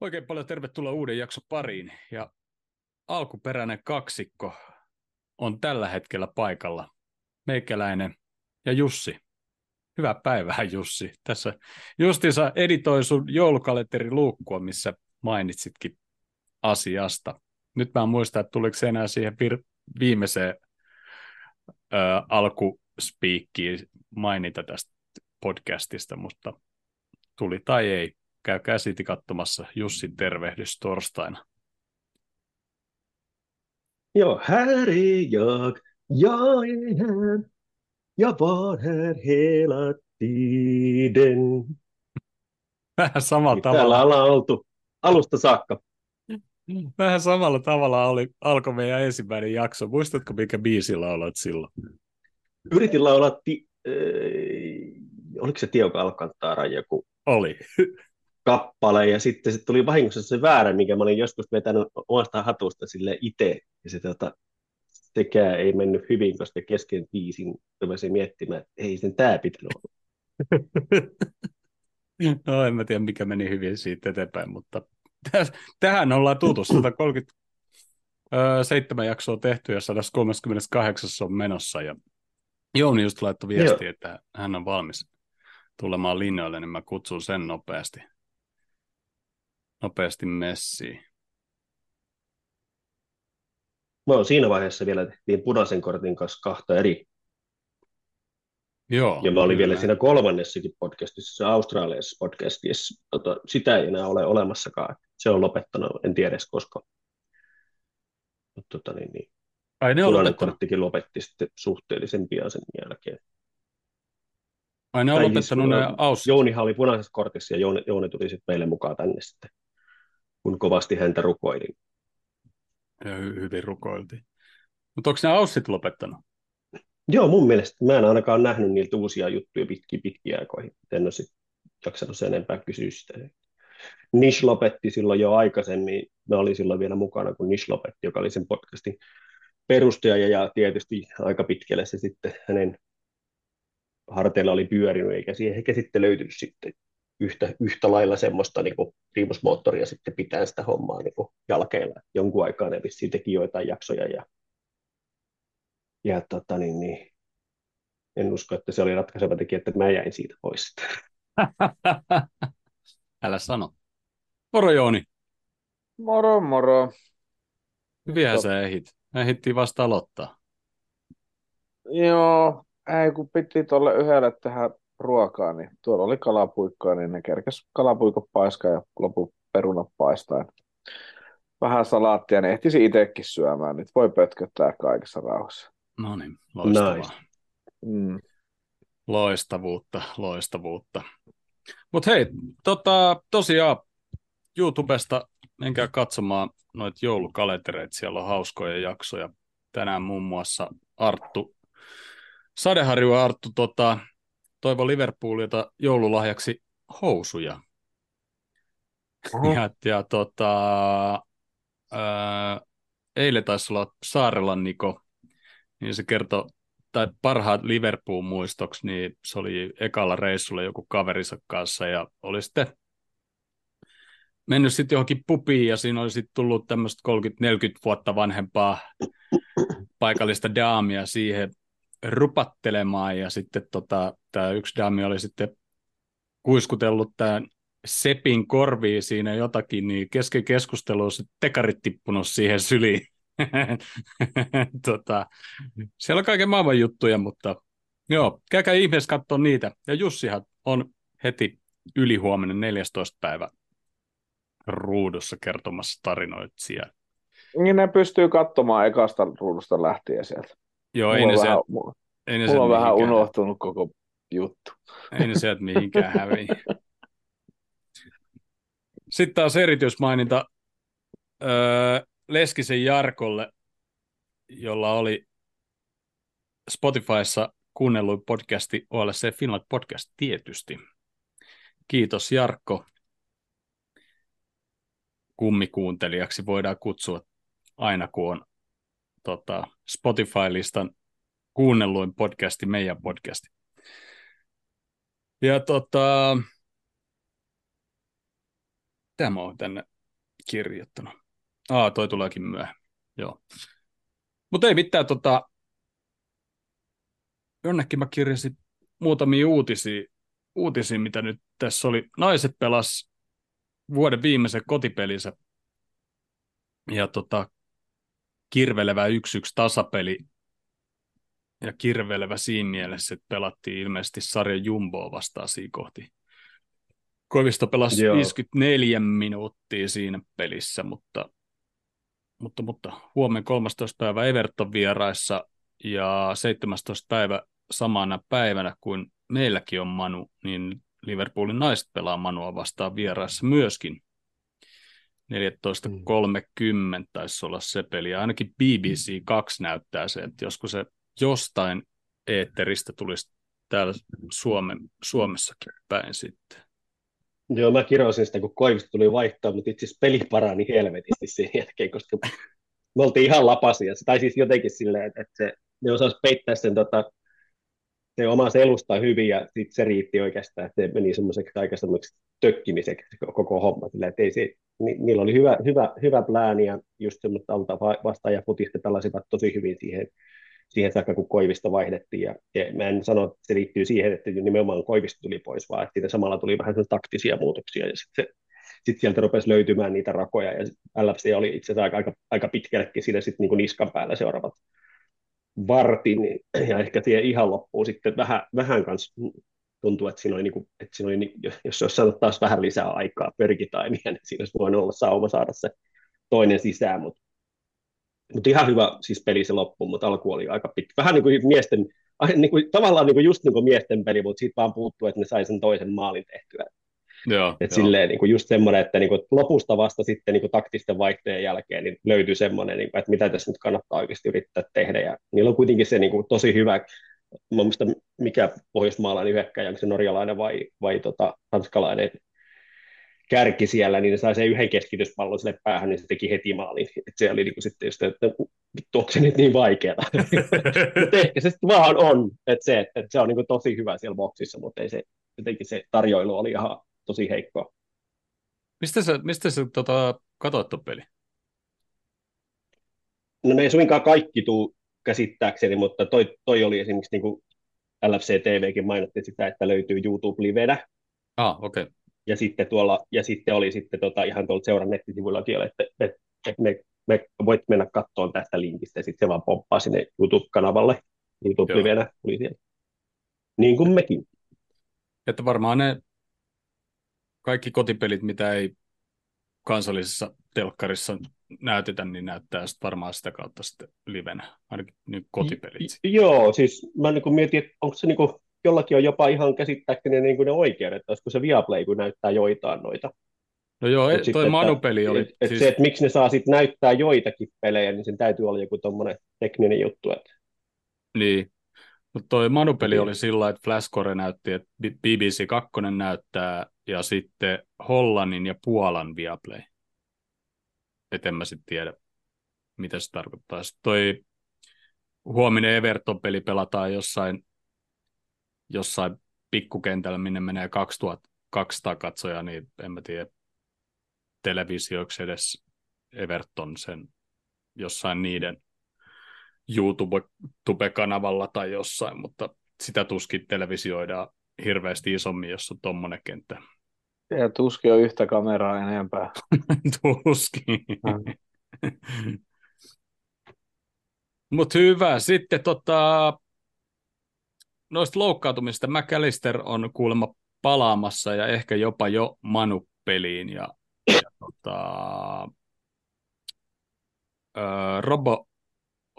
Oikein paljon tervetuloa uuden jakson pariin. Ja alkuperäinen kaksikko on tällä hetkellä paikalla. Meikäläinen ja Jussi. Hyvää päivää, Jussi. Tässä justiinsa editoi sun joulukalenteri luukkua, missä mainitsitkin asiasta. Nyt mä en muista, että tuliko se enää siihen vir- viimeiseen ö, alkuspiikkiin mainita tästä podcastista, mutta tuli tai ei käykää siitä katsomassa Jussin tervehdys torstaina. Ja här är jag, jag är här, jag var här hela tiden. Vähän samalla Täällä tavalla, ollaan oltu alusta saakka. vähän samalla tavalla oli, alkoi meidän ensimmäinen jakso. Muistatko, mikä biisi lauloit silloin? Yritin laulaa, ti- äh, oliko se Tio Alcantara joku Oli. kappale, ja sitten se tuli vahingossa se väärä, mikä mä olin joskus vetänyt omasta hatusta sille itse, ja se tota, sekään ei mennyt hyvin, koska kesken biisin rupesin miettimään, että ei sen tää pitänyt olla. No en mä tiedä, mikä meni hyvin siitä eteenpäin, mutta tähän ollaan tultu 137 jaksoa tehty ja 138 on menossa. Ja Jouni just laittoi viesti, Joo. että hän on valmis tulemaan linjoille, niin mä kutsun sen nopeasti, nopeasti messiin. Mä oon siinä vaiheessa vielä tehtiin punaisen kortin kanssa kahta eri Joo, Ja mä olin kyllä. vielä siinä kolmannessakin podcastissa, se Australiassa podcastissa. Tota, sitä ei enää ole olemassakaan. Se on lopettanut, en tiedä edes koska. Mutta tota, niin, niin. Ai ne on punainen lopettanut, korttikin lopetti sitten suhteellisen pian sen jälkeen. ai ne on Tai siis, lopettanut ne äh, aus. Jounihan oli punaisessa kortissa ja Jouni, Jouni tuli sitten meille mukaan tänne sitten, kun kovasti häntä rukoilin. Ja hy- hyvin rukoiltiin. Mutta onko ne aussit lopettanut? Joo, mun mielestä mä en ainakaan nähnyt niiltä uusia juttuja pitkiä pitkiä aikoihin. En ole sitten jaksanut sen enempää kysyä sitä. Nish lopetti silloin jo aikaisemmin. Mä olin silloin vielä mukana, kun Nish lopetti, joka oli sen podcastin perustaja. Ja tietysti aika pitkälle se sitten hänen harteilla oli pyörinyt, eikä siihen eikä sitten löytynyt sitten yhtä, yhtä lailla semmoista niin kuin primusmoottoria sitten pitää sitä hommaa niin kuin jalkeilla. Jonkun aikaa ne vissiin teki joitain jaksoja ja ja tota, niin, niin, en usko, että se oli ratkaiseva tekijä, että mä jäin siitä pois. Älä sano. Moro Jouni, Moro moro. Top. sä ehit. Ehittiin vasta aloittaa. Joo, ei kun piti tuolle yhdelle tehdä ruokaa, niin tuolla oli kalapuikkoa, niin ne kerkes kalapuikot paiskaa ja loput perunat paistaa. Vähän salaattia, niin ehtisi itsekin syömään. Nyt voi pötköttää kaikessa rauhassa. No niin, loistavaa. Nice. Mm. Loistavuutta, loistavuutta. Mutta hei, tota, tosiaan YouTubesta menkää katsomaan noita joulukalentereita, siellä on hauskoja jaksoja. Tänään muun muassa Arttu, Sadeharju Arttu tota, toivo Liverpoolilta joululahjaksi housuja. Oho. Ja, ja tota, ää, eilen taisi olla Saarelan Niko, niin se kertoi, tai parhaat Liverpool-muistoksi, niin se oli ekalla reissulla joku kaverinsa kanssa ja oli sitten mennyt sitten johonkin pubiin ja siinä oli sitten tullut tämmöistä 30-40 vuotta vanhempaa paikallista daamia siihen rupattelemaan ja sitten tota, tämä yksi daami oli sitten kuiskutellut tämän Sepin korviin siinä jotakin, niin kesken keskustelua se tekarit tippunut siihen syliin. tota, siellä on kaiken maailman juttuja, mutta joo, käykää ihmeessä katsoa niitä. Ja Jussihan on heti ylihuomenna 14. päivä ruudussa kertomassa tarinoita siellä. Niin ne pystyy katsomaan ekasta ruudusta lähtien sieltä. Joo, ei ne, vähän, mulla, ei ne mulla on sieltä vähän unohtunut koko juttu. Ei ne sieltä mihinkään häviä. Sitten taas erityismaininta öö, Leskisen Jarkolle, jolla oli Spotifyssa kuunnelluin podcasti OLC Finland podcast tietysti. Kiitos Jarkko. Kummikuuntelijaksi voidaan kutsua aina, kun on tota, Spotify-listan kuunnelluin podcasti, meidän podcasti. Ja tota, Tämä on tänne kirjoittanut. Aa, toi tuleekin myöhemmin. Joo. Mutta ei mitään, tota, jonnekin mä kirjasin muutamia uutisia, uutisia, mitä nyt tässä oli. Naiset pelas vuoden viimeisen kotipelinsä ja tota, kirvelevä 1-1 tasapeli ja kirvelevä siinä mielessä, että pelattiin ilmeisesti sarjan Jumboa vastaan siinä kohti. Koivisto pelasi Joo. 54 minuuttia siinä pelissä, mutta, mutta, mutta huomenna 13. päivä Everton vieraissa ja 17. päivä samana päivänä kuin meilläkin on Manu, niin Liverpoolin naiset pelaa Manua vastaan vieraissa myöskin. 14.30 taisi olla se peli. Ja ainakin BBC 2 näyttää se, että joskus se jostain eetteristä tulisi täällä Suomen, Suomessakin päin sitten. Joo, mä kirosin sitä, kun Koivisto tuli vaihtaa, mutta itse asiassa peli parani helvetisti sen jälkeen, koska me oltiin ihan lapasia. Tai siis jotenkin silleen, että se, ne osasi peittää sen tota, se oma selusta hyvin ja sitten se riitti oikeastaan, että se meni semmoiseksi aika semmoiseksi tökkimiseksi koko homma. Sillä, että ei se, ni, niillä oli hyvä, hyvä, hyvä plääni ja just semmoista alta vastaan ja futista pelasivat tosi hyvin siihen, siihen saakka, kun Koivista vaihdettiin. Ja, ja mä en sano, että se liittyy siihen, että nimenomaan Koivista tuli pois, vaan että siitä samalla tuli vähän taktisia muutoksia. Ja sitten sitten sieltä rupesi löytymään niitä rakoja, ja LFC oli itse asiassa aika, aika pitkällekin siinä sitten niin niskan päällä seuraavat vartin, ja ehkä siihen ihan loppuun sitten vähän, vähän kanssa tuntuu, että siinä oli, niin kuin, että siinä oli niin, jos olisi saanut taas vähän lisää aikaa perkitaimia, niin siinä olisi voinut olla sauma saada se toinen sisään, mutta mutta ihan hyvä siis peli se loppu, mutta alku oli aika pitkä. Vähän niin kuin miesten, niin kuin, tavallaan niin kuin just niin kuin miesten peli, mutta siitä vaan puuttuu, että ne sai sen toisen maalin tehtyä. Joo, Et joo. silleen niin kuin just semmoinen, että niin kuin lopusta vasta sitten niin kuin taktisten vaihtojen jälkeen niin löytyy semmoinen, niin kuin, että mitä tässä nyt kannattaa oikeasti yrittää tehdä. Ja niillä on kuitenkin se niin kuin, tosi hyvä, mielestä mikä pohjoismaalainen hyökkäjä, onko se norjalainen vai, vai tota, tanskalainen kärki siellä, niin ne sai sen yhden keskityspallon sille päähän, niin se teki heti maalin. Et se oli niin kuin sitten just, että onko se nyt niin vaikeaa. mutta ehkä se sitten vaan on, että se, että se on niin kuin tosi hyvä siellä boksissa, mutta ei se, jotenkin se tarjoilu oli ihan tosi heikkoa. Mistä sä, mistä sä tota, katsoit peli? No ne ei suinkaan kaikki tuu käsittääkseni, mutta toi, toi oli esimerkiksi niin kuin LFC TVkin mainotti sitä, että löytyy YouTube-livenä. Ah, okei. Okay. Ja sitten, tuolla, ja sitten oli sitten tota, ihan tuolla seuran nettisivuilla että, että, että me, me voit mennä katsomaan tästä linkistä, ja sitten se vaan pomppaa sinne YouTube-kanavalle. YouTube-livenä tuli siellä. Niin kuin mekin. Että varmaan ne kaikki kotipelit, mitä ei kansallisessa telkkarissa näytetä, niin näyttää sitten varmaan sitä kautta sitten livenä, ainakin niin kotipelit. J- joo, siis mä niin mietin, että onko se niin kuin, jollakin on jopa ihan käsittääkseni niin ne oikeudet, olisiko se Viaplay, kun näyttää joitain noita. No joo, Mut toi Manu-peli oli... Et, et siis... se, että miksi ne saa sitten näyttää joitakin pelejä, niin sen täytyy olla joku tuommoinen tekninen juttu. Että... Niin, mutta toi Manupeli oli sillä että Flashcore näytti, että BBC 2 näyttää ja sitten Hollannin ja Puolan Viaplay. Et en mä sitten tiedä, mitä se tarkoittaa. Sitten toi huominen Everton-peli pelataan jossain, jossain pikkukentällä, minne menee 2200 katsojaa, niin en mä tiedä televisioiksi edes Everton sen jossain niiden YouTube-kanavalla tai jossain, mutta sitä tuskin televisioidaan hirveästi isommin, jos on tuommoinen kenttä. Ja tuskin on yhtä kameraa enempää. tuskin. Mutta hyvä. Sitten tota, noista loukkaantumista McAllister on kuulemma palaamassa ja ehkä jopa jo Manu-peliin. Ja, ja tota, Robo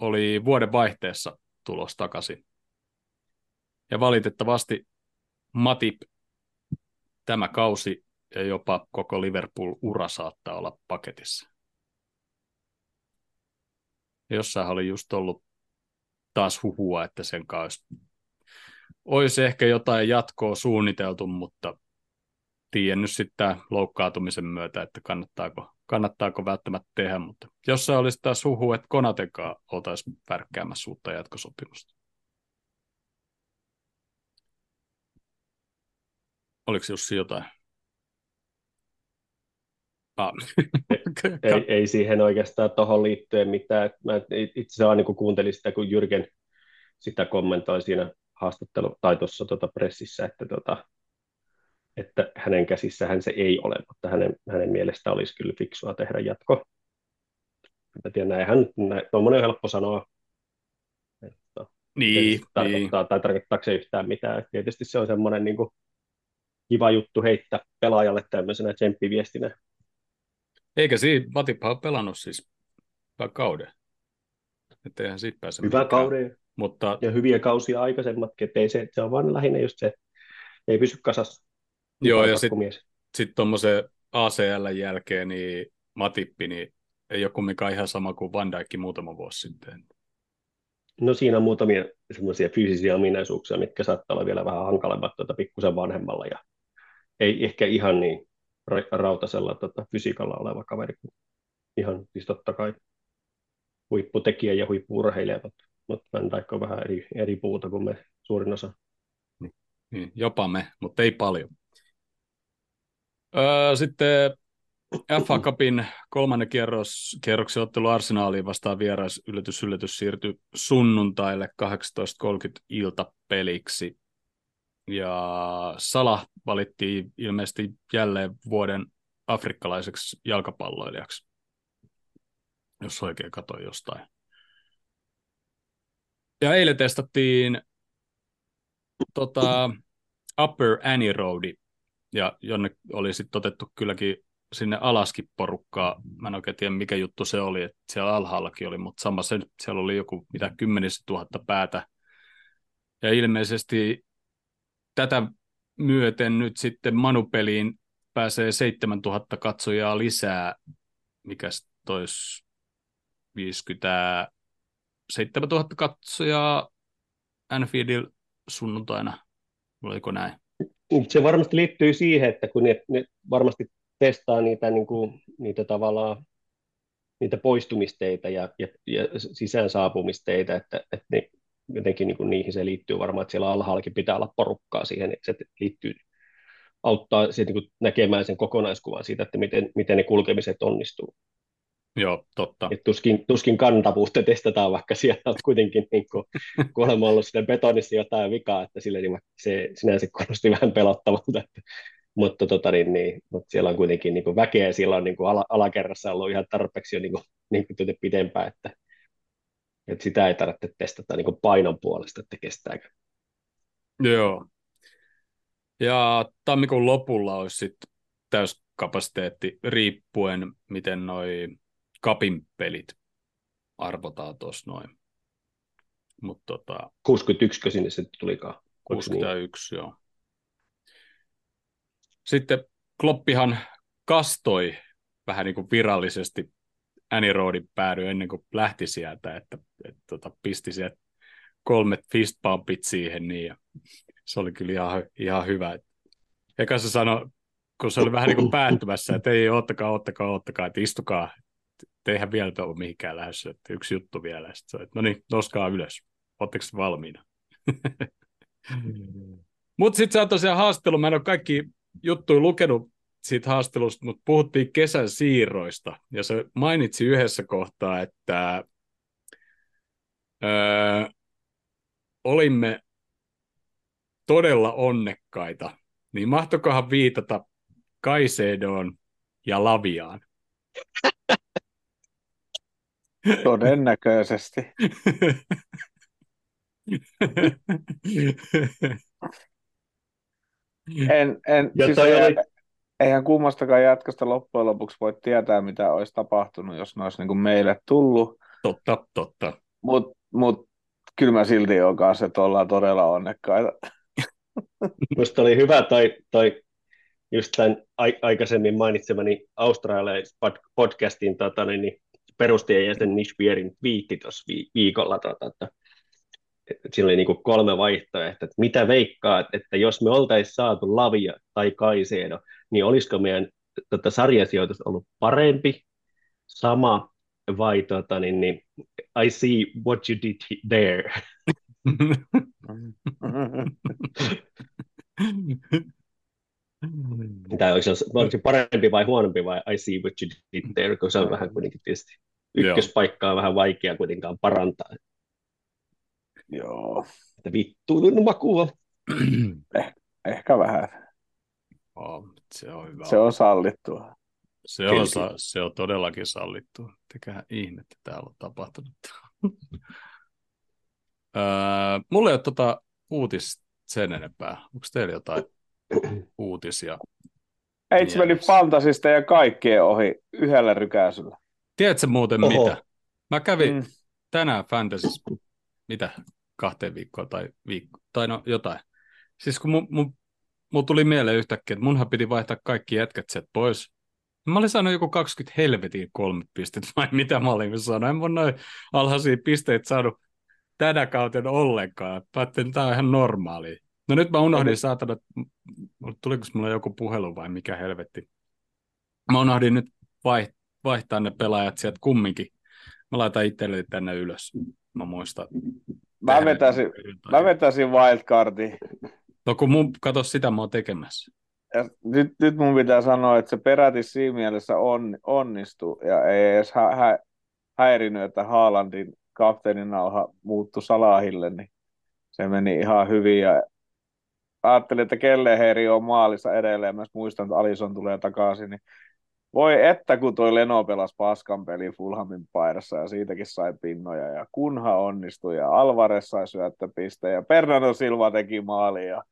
oli vuoden vaihteessa tulos takaisin. Ja valitettavasti Matip tämä kausi ja jopa koko Liverpool-ura saattaa olla paketissa. Jossain oli just ollut taas huhua, että sen kanssa olisi ehkä jotain jatkoa suunniteltu, mutta tiedän nyt sitten loukkaantumisen myötä, että kannattaako kannattaako välttämättä tehdä, mutta jossain olisi taas huhu, että Konatekaan oltaisiin värkkäämässä uutta jatkosopimusta. Oliko Jussi jotain? Ah. ei, ei siihen oikeastaan tuohon liittyen mitään. Mä itse asiassa niin kuuntelin sitä, kun Jyrken sitä kommentoi siinä haastattelu tai tuossa tuota pressissä, että, tuota, että hänen käsissähän se ei ole, mutta hänen, hänen mielestä olisi kyllä fiksua tehdä jatko. Mä tiedän, näinhän, näin, tuommoinen on helppo sanoa. Että, niin, tarkoittaa, niin. tai tarkoittaako se yhtään mitään. Tietysti se on semmoinen niin kuin, kiva juttu heittää pelaajalle tämmöisenä tsemppiviestinä. Eikä siinä Matippa ole pelannut siis hyvän kauden. Että eihän siitä pääse Hyvä kauden mutta... ja hyviä kausia aikaisemmatkin, että ei se, se on vaan lähinnä just se, ei pysy kasassa. Joo, ja sitten sit tuommoisen ACL jälkeen niin Matippi niin ei ole kumminkaan ihan sama kuin Van Dijk muutama vuosi sitten. No siinä on muutamia semmoisia fyysisiä ominaisuuksia, mitkä saattaa olla vielä vähän hankalemmat tuota pikkusen vanhemmalla ja ei ehkä ihan niin rautasella tota, fysiikalla oleva kaveri kuin ihan siis totta kai huipputekijä ja huippuurheilija, mutta, mutta Van Dijk on vähän eri, eri puuta kuin me suurin osa. Niin, niin jopa me, mutta ei paljon. Öö, sitten FA Cupin kolmannen kierros, kierroksen ottelu Arsenaaliin vastaan vierais yllätys, yllätys siirtyi sunnuntaille 18.30 iltapeliksi. Ja Sala valittiin ilmeisesti jälleen vuoden afrikkalaiseksi jalkapalloilijaksi, jos oikein katsoin jostain. Ja eilen testattiin tota, Upper Annie Roadi, ja jonne oli sitten otettu kylläkin sinne alaskin porukkaa. Mä en oikein tiedä, mikä juttu se oli, että siellä alhaallakin oli, mutta sama se, siellä oli joku mitä kymmenistä tuhatta päätä. Ja ilmeisesti tätä myöten nyt sitten Manupeliin pääsee 7000 katsojaa lisää, mikä tois 50 7000 katsojaa Anfieldil sunnuntaina, oliko näin? Se varmasti liittyy siihen, että kun ne, ne varmasti testaa niitä, niin kuin, niitä tavallaan niitä poistumisteita ja, ja, ja sisään saapumisteita, että, että ne, jotenkin niin kuin niihin se liittyy varmaan, että siellä alhaallakin pitää olla porukkaa siihen, että se liittyy, auttaa siitä, niin näkemään sen kokonaiskuvan siitä, että miten, miten ne kulkemiset onnistuu. Joo, totta. Et tuskin, tuskin kantavuutta testataan, vaikka siellä on kuitenkin niin kuin, kuulemma ollut sitä betonissa jotain vikaa, että sille niin se sinänsä kuulosti vähän pelottavalta, että mutta, tota, niin, niin, mutta siellä on kuitenkin niin kuin väkeä, siellä on niin kuin ala, alakerrassa ollut ihan tarpeeksi jo niin kuin, niin kuin pidempään, että, että sitä ei tarvitse testata niin kuin painon puolesta, että kestääkö. Joo. Ja tammikuun lopulla olisi sitten täyskapasiteetti riippuen, miten noi kapin pelit arvotaan tuossa noin. Mut tota, 61 sinne se tulikaan. 61, niin? joo. Sitten Kloppihan kastoi vähän niin kuin virallisesti Annie Roadin päädy ennen kuin lähti sieltä, että, että tota, pisti sieltä kolmet fist bumpit siihen, niin ja se oli kyllä ihan, ihan hyvä. Eka se sanoi, kun se oli vähän niin kuin päättymässä, että ei, ottakaa, ottakaa, ottakaa, että istukaa, eihän vielä ole mihinkään lähdössä, että yksi juttu vielä. Sitten se, että no niin, noskaa ylös, oletteko valmiina? Mutta sitten se on tosiaan haastelu, mä en ole kaikki juttuja lukenut siitä haastelusta, mutta puhuttiin kesän siirroista, ja se mainitsi yhdessä kohtaa, että öö, olimme todella onnekkaita, niin mahtokohan viitata Kaisedoon ja Laviaan? Todennäköisesti. En, en, ja siis eihän, oli... eihän kummastakaan jatkosta loppujen lopuksi voi tietää, mitä olisi tapahtunut, jos ne olisi niin kuin meille tullut. Totta, totta. Mutta mut, kyllä mä silti olen kanssa, että ollaan todella onnekkaita. Minusta oli hyvä toi, toi just tämän aikaisemmin mainitsemani australialaisen podcastin tota, niin, niin perustajan jäsen Nish Pierin viitti tuossa viikolla, tota, että siinä oli niin kuin kolme vaihtoehtoa, että mitä veikkaa, että jos me oltaisiin saatu Lavia tai Kaisedo, niin olisiko meidän tota, sarjasijoitus ollut parempi, sama vai tota, niin, niin, I see what you did there. Onko se, onko se parempi vai huonompi vai I see what you did there, kun se on vähän kuitenkin tietysti ykköspaikkaa vähän vaikea kuitenkaan parantaa. Joo. Että vittu, makua. eh, ehkä vähän. Oh, se on hyvä. Se on sallittua. Se on, sa- se on todellakin sallittua. Tekähän ihmettä täällä on tapahtunut. öö, mulla ei ole tota uutis sen enempää. Onko teillä jotain uutisia? Ei se meni fantasista ja kaikkien ohi yhdellä rykäisyllä. Tiedätkö muuten Oho. mitä? Mä kävin mm. tänään Fantasys, mitä, kahteen viikkoon tai viikko, tai no jotain. Siis kun mun, mun, mun tuli mieleen yhtäkkiä, että munhan piti vaihtaa kaikki jätkät sieltä pois. Mä olin saanut joku 20 helvetin kolme pistettä, vai mitä mä olin saanut. En voi noin alhaisia pisteitä saanut tänä kauten ollenkaan. Päättelin, että tämä on ihan normaali. No nyt mä unohdin, saatana, tuliko mulla joku puhelu vai mikä helvetti. Mä unohdin nyt vai, vaihtaa ne pelaajat sieltä kumminkin. Mä laitan itselleni tänne ylös. Mä muistan. Mä vetäisin, mä vetäisin wildcardi. No kun mun, kato sitä mä oon tekemässä. Ja nyt, nyt mun pitää sanoa, että se peräti siinä mielessä on, onnistui ja ei edes hä, hä, häirinyt, että Haalandin kapteenin nauha muuttui Salahille, niin se meni ihan hyvin ja ajattelin, että Kelleheeri on maalissa edelleen, mä muistan, että Alison tulee takaisin, niin voi että kun toi Leno pelasi paskan peli Fulhamin paidassa ja siitäkin sai pinnoja ja kunha onnistui ja Alvarez sai syöttöpiste ja Bernardo Silva teki maali ja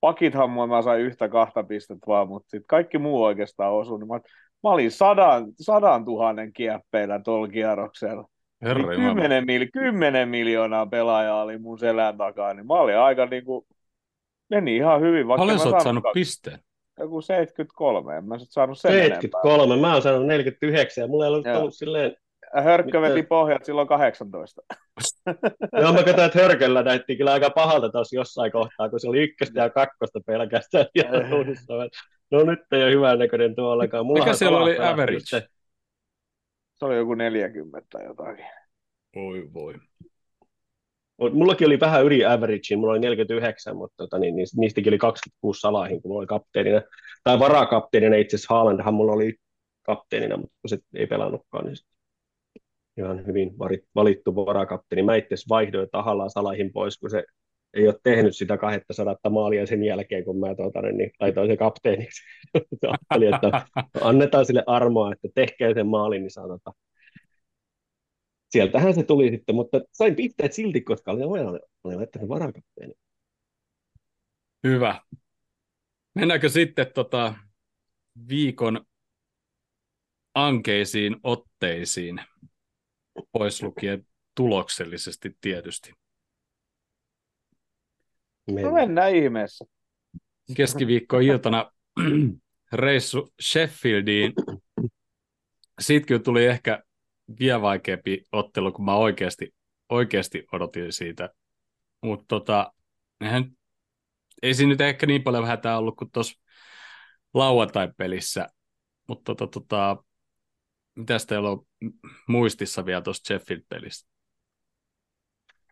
pakithan mä sain yhtä kahta pistettä vaan, mutta sitten kaikki muu oikeastaan osui. Niin mä, mä olin sadan, sadan tuhannen kieppeillä tuolla kierroksella. Herra niin kymmenen, mil, kymmenen miljoonaa pelaajaa oli mun selän takaa, niin mä olin aika niinku, meni ihan hyvin. Vaikka Paljon sä oot saanut pisteen? Joku 73, en mä saanut sen 73, enempää. mä oon saanut 49 ja mulla ei ollut, ollut silleen Hörkkö veti pohjat silloin 18. Joo, mä katsoin, että Hörköllä näytti kyllä aika pahalta tuossa jossain kohtaa, kun se oli ykköstä ja kakkosta pelkästään. Ja no nyt ei ole hyvän näköinen tuollakaan. Mulla Mikä siellä oli average? Se. se oli joku 40 jotakin. Voi voi. Mullakin oli vähän yli average, mulla oli 49, mutta tota, niin, niistäkin oli 26 salahin, kun mulla oli kapteenina. Tai varakapteenina itse asiassa Haalandhan mulla oli kapteenina, mutta se ei pelannutkaan, niin ihan hyvin valittu varakapteeni. Mä itse vaihdoin tahallaan Salahin pois, kun se ei ole tehnyt sitä 200 maalia sen jälkeen, kun mä tuota, niin laitoin sen kapteeniksi. Ajattelin, että annetaan sille armoa, että tehkää sen maalin, niin saa tota... Sieltähän se tuli sitten, mutta sain pisteet silti, koska olin, olin, olin laittanut varakapteeni. Hyvä. Mennäänkö sitten tota viikon ankeisiin otteisiin? pois lukien tuloksellisesti tietysti. No mennään ihmeessä. Keskiviikko-iltana reissu Sheffieldiin. Siitä kyllä tuli ehkä vielä vaikeampi ottelu, kun mä oikeasti, oikeasti odotin siitä. Mutta tota, ei siinä nyt ehkä niin paljon hätää ollut kuin tuossa lauantai-pelissä. Mutta tota, tota, Mitäs teillä on muistissa vielä tuosta Sheffield-pelistä?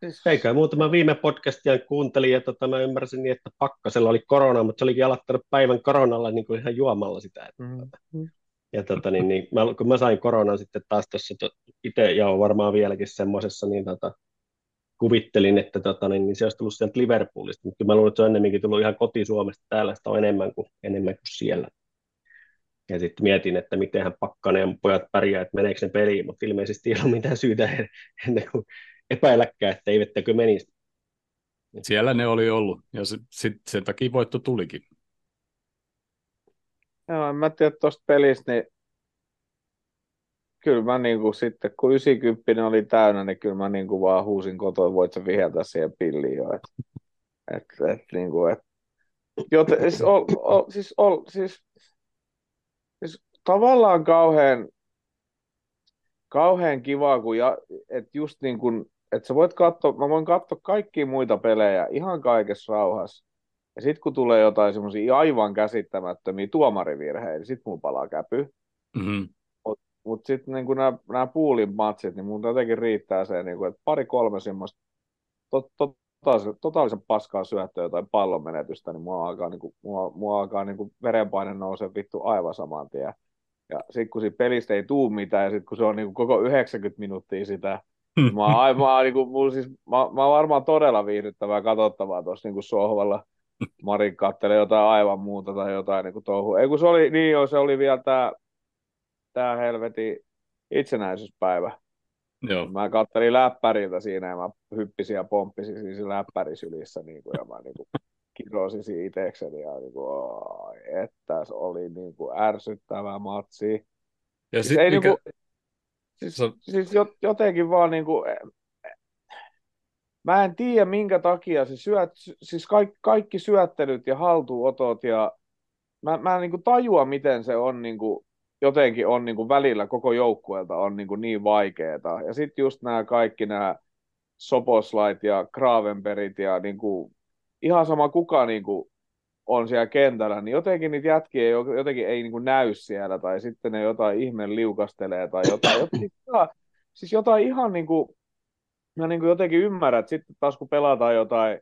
Siis... Eikä muutama viime podcastia kuuntelin ja tota, mä ymmärsin niin, että Pakkasella oli korona, mutta se olikin aloittanut päivän koronalla niin kuin ihan juomalla sitä. Että, mm-hmm. Ja tota, niin, niin, mä, kun mä sain koronan sitten taas tuossa itse ja varmaan vieläkin semmoisessa, niin tota, kuvittelin, että tota, niin, niin se olisi tullut sieltä Liverpoolista, mutta mä luulen, että se on ennemminkin tullut ihan koti Suomesta täällä, sitä on enemmän kuin, enemmän kuin siellä. Ja sitten mietin, että miten hän pakkaneen pojat pärjää, että meneekö ne peliin, mutta ilmeisesti ei ole mitään syytä ennen kuin epäilläkään, että eivättekö menisi. Siellä ne oli ollut, ja sitten sit sen takia voitto tulikin. Joo, en mä tiedä tuosta pelistä, niin kyllä mä niin kuin sitten, kun 90 oli täynnä, niin kyllä mä niin kuin vaan huusin kotoa, voit sä viheltä siihen pilliin jo. että et, et, niin kuin, et, joten, siis, ol, ol, siis, ol, siis siis tavallaan kauhean, kauhean kiva, kun ja, että just niin kuin, että sä voit katsoa, mä voin katsoa kaikkia muita pelejä ihan kaikessa rauhassa. Ja sitten kun tulee jotain semmoisia aivan käsittämättömiä tuomarivirheitä, niin sitten mun palaa käpy. Mm-hmm. Mutta mut sitten niin nämä puulin matsit, niin mun jotenkin riittää se, niin kuin, että pari-kolme semmoista to, to, totaalisen, totaalisen paskaa syöttöä tai pallon menetystä, niin mua alkaa, niin kuin, mua, mua alkaa niin kuin verenpaine nousee vittu aivan saman tien. Ja sitten kun siitä pelistä ei tuu mitään, ja sitten kun se on niin kuin koko 90 minuuttia sitä, niin mä, mä, niin kuin, mulla siis, mä, mä varmaan todella viihdyttävää katsottavaa tuossa niin sohvalla. Marin kattelee jotain aivan muuta tai jotain niin kuin touhua. Ei kun se oli, niin joo, se oli vielä tämä tää helvetin itsenäisyyspäivä. Joo. Mä kattelin läppäriltä siinä ja mä hyppisin ja pomppisin siinä läppärisylissä niin kuin, ja mä niin kuin, kirosin siinä itekseni ja niin kuin, oi, että se oli niin kuin, ärsyttävä matsi. Ja Siis sit, ei mikä, siis, Se- siis jo- jotenkin vaan niinku, mä en tiedä minkä takia se syöt, siis kaikki, kaikki syöttelyt ja haltuunotot ja mä, mä en niinku tajua miten se on niinku, jotenkin on niinku välillä koko joukkueelta on niinku niin vaikeeta. Ja sitten just nämä kaikki nämä Soposlait ja Gravenberit ja niinku, ihan sama kuka niinku on siellä kentällä, niin jotenkin niitä jätkiä ei, jotenkin ei niinku näy siellä, tai sitten ne jotain ihmeen liukastelee, tai jotain, jotain siis jotain ihan niinku, mä niinku jotenkin ymmärrän, että sitten taas kun pelataan jotain,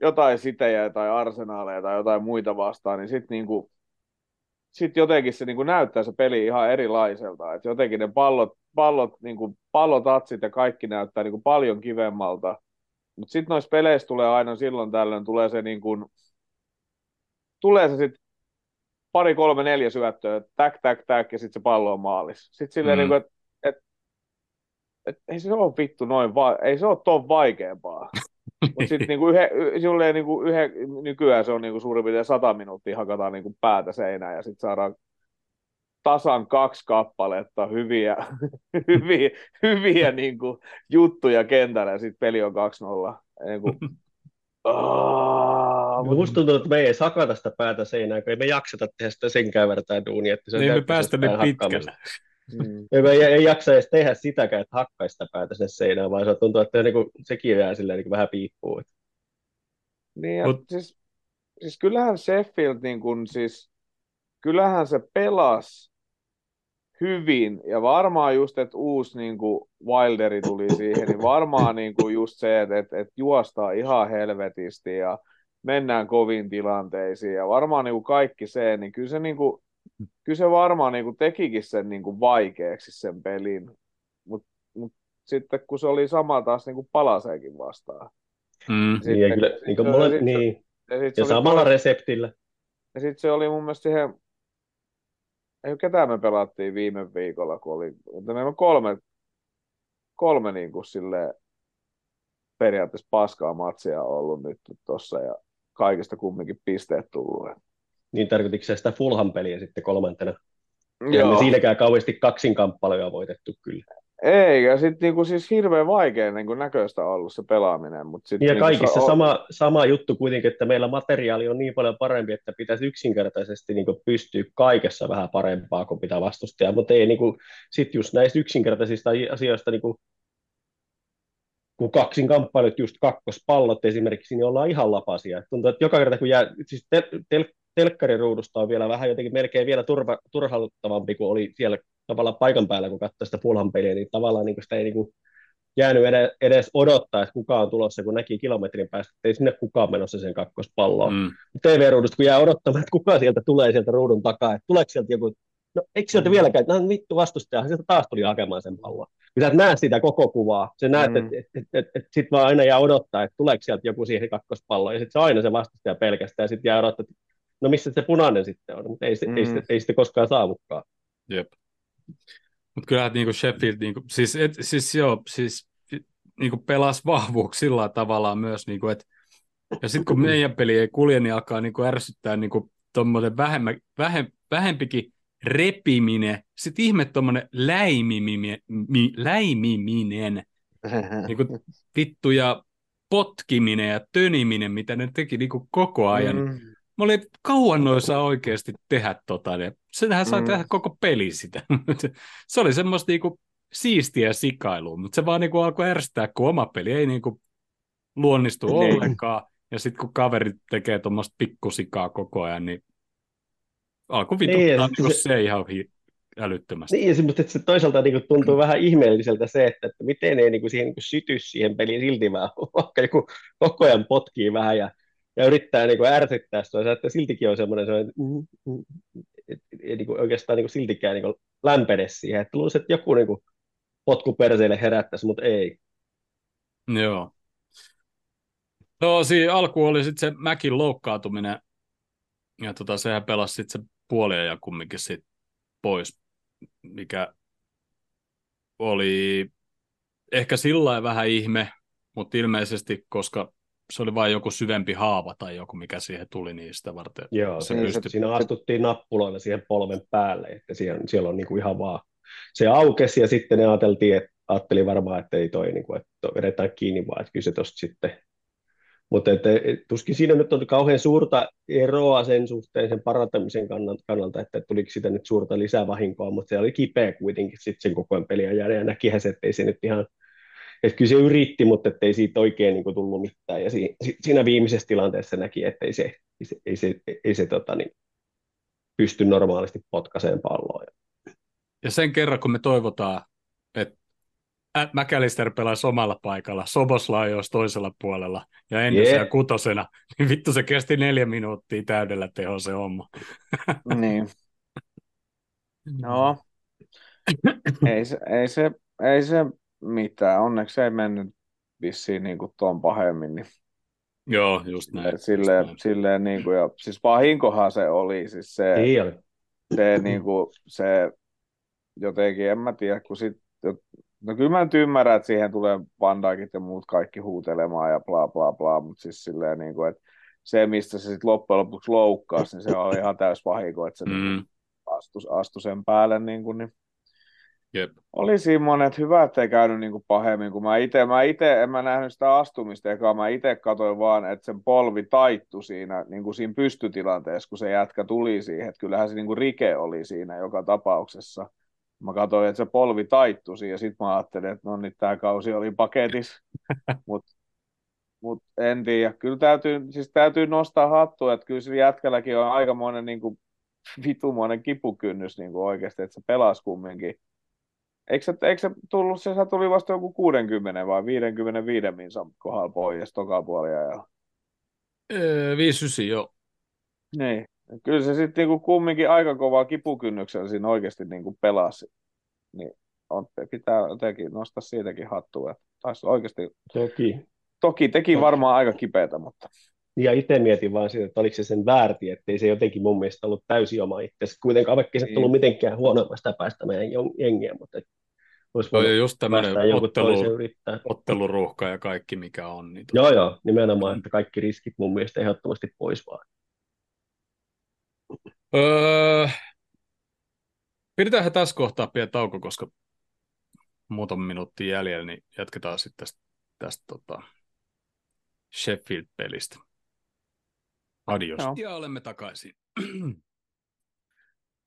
jotain sitejä tai arsenaaleja tai jotain muita vastaan, niin sitten niinku, sit jotenkin se niinku näyttää se peli ihan erilaiselta, että jotenkin ne pallot, pallot niinku, pallotatsit ja kaikki näyttää niinku paljon kivemmalta, mutta sitten noissa peleissä tulee aina silloin tällöin, tulee se niinku, tulee se sitten pari, kolme, neljä syöttöä, täk, täk, täk, ja sitten se pallo on maalis. Sitten silleen, Mm. niin että et, ei se ole vittu noin, va- ei se ole ton vaikeampaa. Mutta sitten niinku yhe, y, niinku yhe, nykyään se on niinku suurin piirtein sata minuuttia hakataan niinku päätä seinään ja sitten saadaan tasan kaksi kappaletta hyviä, hyviä, hyviä niinku juttuja kentällä ja sitten peli on 2-0. Niinku, Musta tuntuu, että me ei edes hakata sitä päätä seinään, kun ei me jakseta tehdä sitä senkään verran duunia. Että se on niin me päästä niin jostain pitkälle. Mm. Ei, ei, ei jaksa edes tehdä sitäkään, että hakkaisi sitä päätä sinne seinään, vaan se tuntuu, että niinku, sekin jää silleen niinku vähän piippuun. Niin, ja Mut- siis, siis kyllähän Sheffield, niin kun, siis, kyllähän se pelasi hyvin, ja varmaan just, että uusi niin kuin Wilderi tuli siihen, niin varmaan niin kuin just se, että, että, että juostaa ihan helvetisti ja mennään kovin tilanteisiin, ja varmaan niin kuin kaikki se, niin kyllä se, niin kuin, kyllä se varmaan niin kuin tekikin sen niin kuin vaikeaksi sen pelin, mutta mut sitten kun se oli sama taas niin kuin Palaseekin vastaan. Mm. Sitten- Niin, ja kyllä, niin kuin mole, sitten- niin. Ja, sit ja oli samalla tois- reseptillä. ja sitten se oli mun mielestä siihen, ei ketään me pelattiin viime viikolla, kun oli, mutta meillä on kolme, kolme niin kuin silleen, periaatteessa paskaa matsia ollut nyt tuossa ja kaikista kumminkin pisteet tullut. Niin tarkoitiko se sitä Fulham peliä sitten kolmantena? Ja Joo. me siinäkään kauheasti kaksinkamppailuja voitettu kyllä. Ei, ja sitten niinku siis hirveän vaikea niinku näköistä ollut se pelaaminen. Mut sit ja niinku kaikissa se on- sama, sama juttu kuitenkin, että meillä materiaali on niin paljon parempi, että pitäisi yksinkertaisesti niin pystyä kaikessa vähän parempaa kuin pitää vastustaa, mutta ei niin kuin, sit just näistä yksinkertaisista asioista, niin kuin, kun kaksin kamppailut, just kakkospallot esimerkiksi, niin ollaan ihan lapasia. Tuntuu, että joka kerta kun jää, siis tel, tel, telkkariruudusta on vielä vähän jotenkin melkein vielä turva, turhauttavampi kuin oli siellä tavallaan paikan päällä, kun katsoi sitä Fulham peliä, niin tavallaan niin sitä ei niin kuin, jäänyt edes, edes odottaa, että kuka on tulossa, kun näki kilometrin päästä, että ei sinne kukaan menossa sen kakkospalloon. Mm. TV-ruudusta, kun jää odottamaan, että kuka sieltä tulee sieltä ruudun takaa, että tuleeko sieltä joku, no eikö sieltä Mm. vieläkään, no vittu vastustaja, sieltä taas tuli hakemaan sen pallon. Kun sä et näe sitä koko kuvaa, sä näet, Mm. että et, et, et, et sit vaan aina jää odottaa, että tuleeko sieltä joku siihen kakkospalloon, ja sitten se on aina se vastustaja pelkästään, ja sitten jää odottaa, että no missä se punainen sitten on, mutta ei, ei, Mm. sitä, ei sitä koskaan saavukaan. Jep. Mutta kyllähän niinku Sheffield, niinku, siis, et, siis joo, siis niinku pelas vahvuuksilla tavallaan myös, niinku, että ja sitten kun meidän peli ei kulje, niin alkaa niinku ärsyttää niinku tuommoinen vähemmä, vähem, vähempikin repiminen, sitten ihme tuommoinen läimiminen, mi, läimiminen, niinku vittu ja potkiminen ja töniminen, mitä ne teki niinku koko ajan. Mm. Mm. Mä olin kauan noissa oikeasti tehdä tota, ja senhän sai Mm. tehdä koko peli sitä. se oli semmoista niinku siistiä sikailua, mutta se vaan niinku alkoi ärsyttää, kun oma peli ei niinku luonnistu Niin. ollenkaan. Ja sitten kun kaveri tekee tuommoista pikkusikaa koko ajan, niin alkoi vituttaa Niin, niin, niinku se- se, ihan hi- älyttömästi. Niin, ja että se toisaalta niin kuin, tuntuu vähän ihmeelliseltä se, että, että miten ei niin kuin, siihen niin kuin, syty siihen peliin silti vähän, vaikka joku koko ajan potkii vähän ja, ja yrittää niin kuin, ärsyttää sitä, että siltikin on semmoinen, semmoinen mm, mm, niin kuin, oikeastaan niin kuin, siltikään niin kuin, lämpene siihen, että luulisin, että joku niin kuin, potku perseille herättäisi, mutta ei. Joo. No siinä alku oli sitten se Mäkin loukkaantuminen, ja tota, sehän pelasi sitten se puolia ja kumminkin sit pois, mikä oli ehkä sillä vähän ihme, mutta ilmeisesti, koska se oli vain joku syvempi haava tai joku, mikä siihen tuli niin sitä varten. Joo, se niin, pystyi... siinä astuttiin nappuloilla siihen polven päälle, että siellä, siellä on niinku ihan vaan, se aukesi ja sitten ne ajateltiin, että ajatteli varmaan, että ei toi, niin kuin, että vedetään kiinni vaan, että kyllä se tosta sitten mutta että, tuskin siinä nyt on kauhean suurta eroa sen suhteen sen parantamisen kannalta, että tuliko sitä nyt suurta lisävahinkoa, mutta se oli kipeä kuitenkin sitten sen koko ajan peliajan ja näkihän se, että ei se nyt ihan, että kyllä se yritti, mutta ei siitä oikein niin kuin tullut mitään ja siinä, siinä viimeisessä tilanteessa näki, että ei se, ei se, ei se, ei se tota, niin, pysty normaalisti potkaiseen palloa. Ja sen kerran, kun me toivotaan, että McAllister pelasi omalla paikalla, Soboslai olisi toisella puolella ja ennen yeah. kutosena, niin vittu se kesti neljä minuuttia täydellä teho se homma. niin. No, ei se, ei se, ei se mitään. Onneksi ei mennyt vissiin niin kuin tuon pahemmin. Niin Joo, just näin. Silleen, just näin. silleen niin kuin, ja, siis vahinkohan se oli. Siis se, Ei ole. se, niin kuin, se jotenkin, en mä tiedä, kun sit, No kyllä mä nyt ymmärrän, että siihen tulee Van ja muut kaikki huutelemaan ja bla bla bla, mutta siis silleen niin kuin, että se, mistä se sitten loppujen lopuksi loukkasi, niin se on ihan täys vahinko, että se mm. astui, astui sen päälle. Niin kuin, niin Jep. Oli siinä monet hyvä, ettei käynyt niin kuin pahemmin, kun mä itse, mä itse, en mä nähnyt sitä astumista, eikä mä itse katsoin vaan, että sen polvi taittu siinä, niin kuin siinä pystytilanteessa, kun se jätkä tuli siihen, että kyllähän se niin kuin rike oli siinä joka tapauksessa mä katsoin, että se polvi taittuisi ja sitten mä ajattelin, että no niin, tämä kausi oli paketissa, mutta mut en tiedä. Kyllä täytyy, siis täytyy nostaa hattua, että kyllä sillä jätkälläkin on aikamoinen niin kuin, vitumoinen kipukynnys niin kuin oikeasti, että se pelasi kumminkin. Eikö se, eikö se tullut, se tuli vasta joku 60 vai 55 minsan kohdalla pois toka puolia ja... Öö, 59, joo. Niin, Kyllä se sitten niinku kumminkin aika kovaa kipukynnyksellä siinä oikeasti niinku pelasi. Niin on, pitää jotenkin nostaa siitäkin hattua. Että taisi oikeasti... Toki. Toki teki varmaan aika kipeätä, mutta... Ja itse mietin vaan sitä, että oliko se sen väärti, ettei se jotenkin mun mielestä ollut täysin oma itse. Kuitenkaan vaikka se tullut niin. mitenkään huonommasta päästä meidän jengiä, mutta olisi no, just tämmöinen ottelu, otteluruuhka ja kaikki mikä on. Niin joo, joo, nimenomaan, että kaikki riskit mun mielestä ehdottomasti pois vaan. Öö, pidetään tässä kohtaa pieni tauko, koska muutama minuutti jäljellä, niin jatketaan sitten tästä, tästä tota Sheffield-pelistä. Adios. No. Ja olemme takaisin.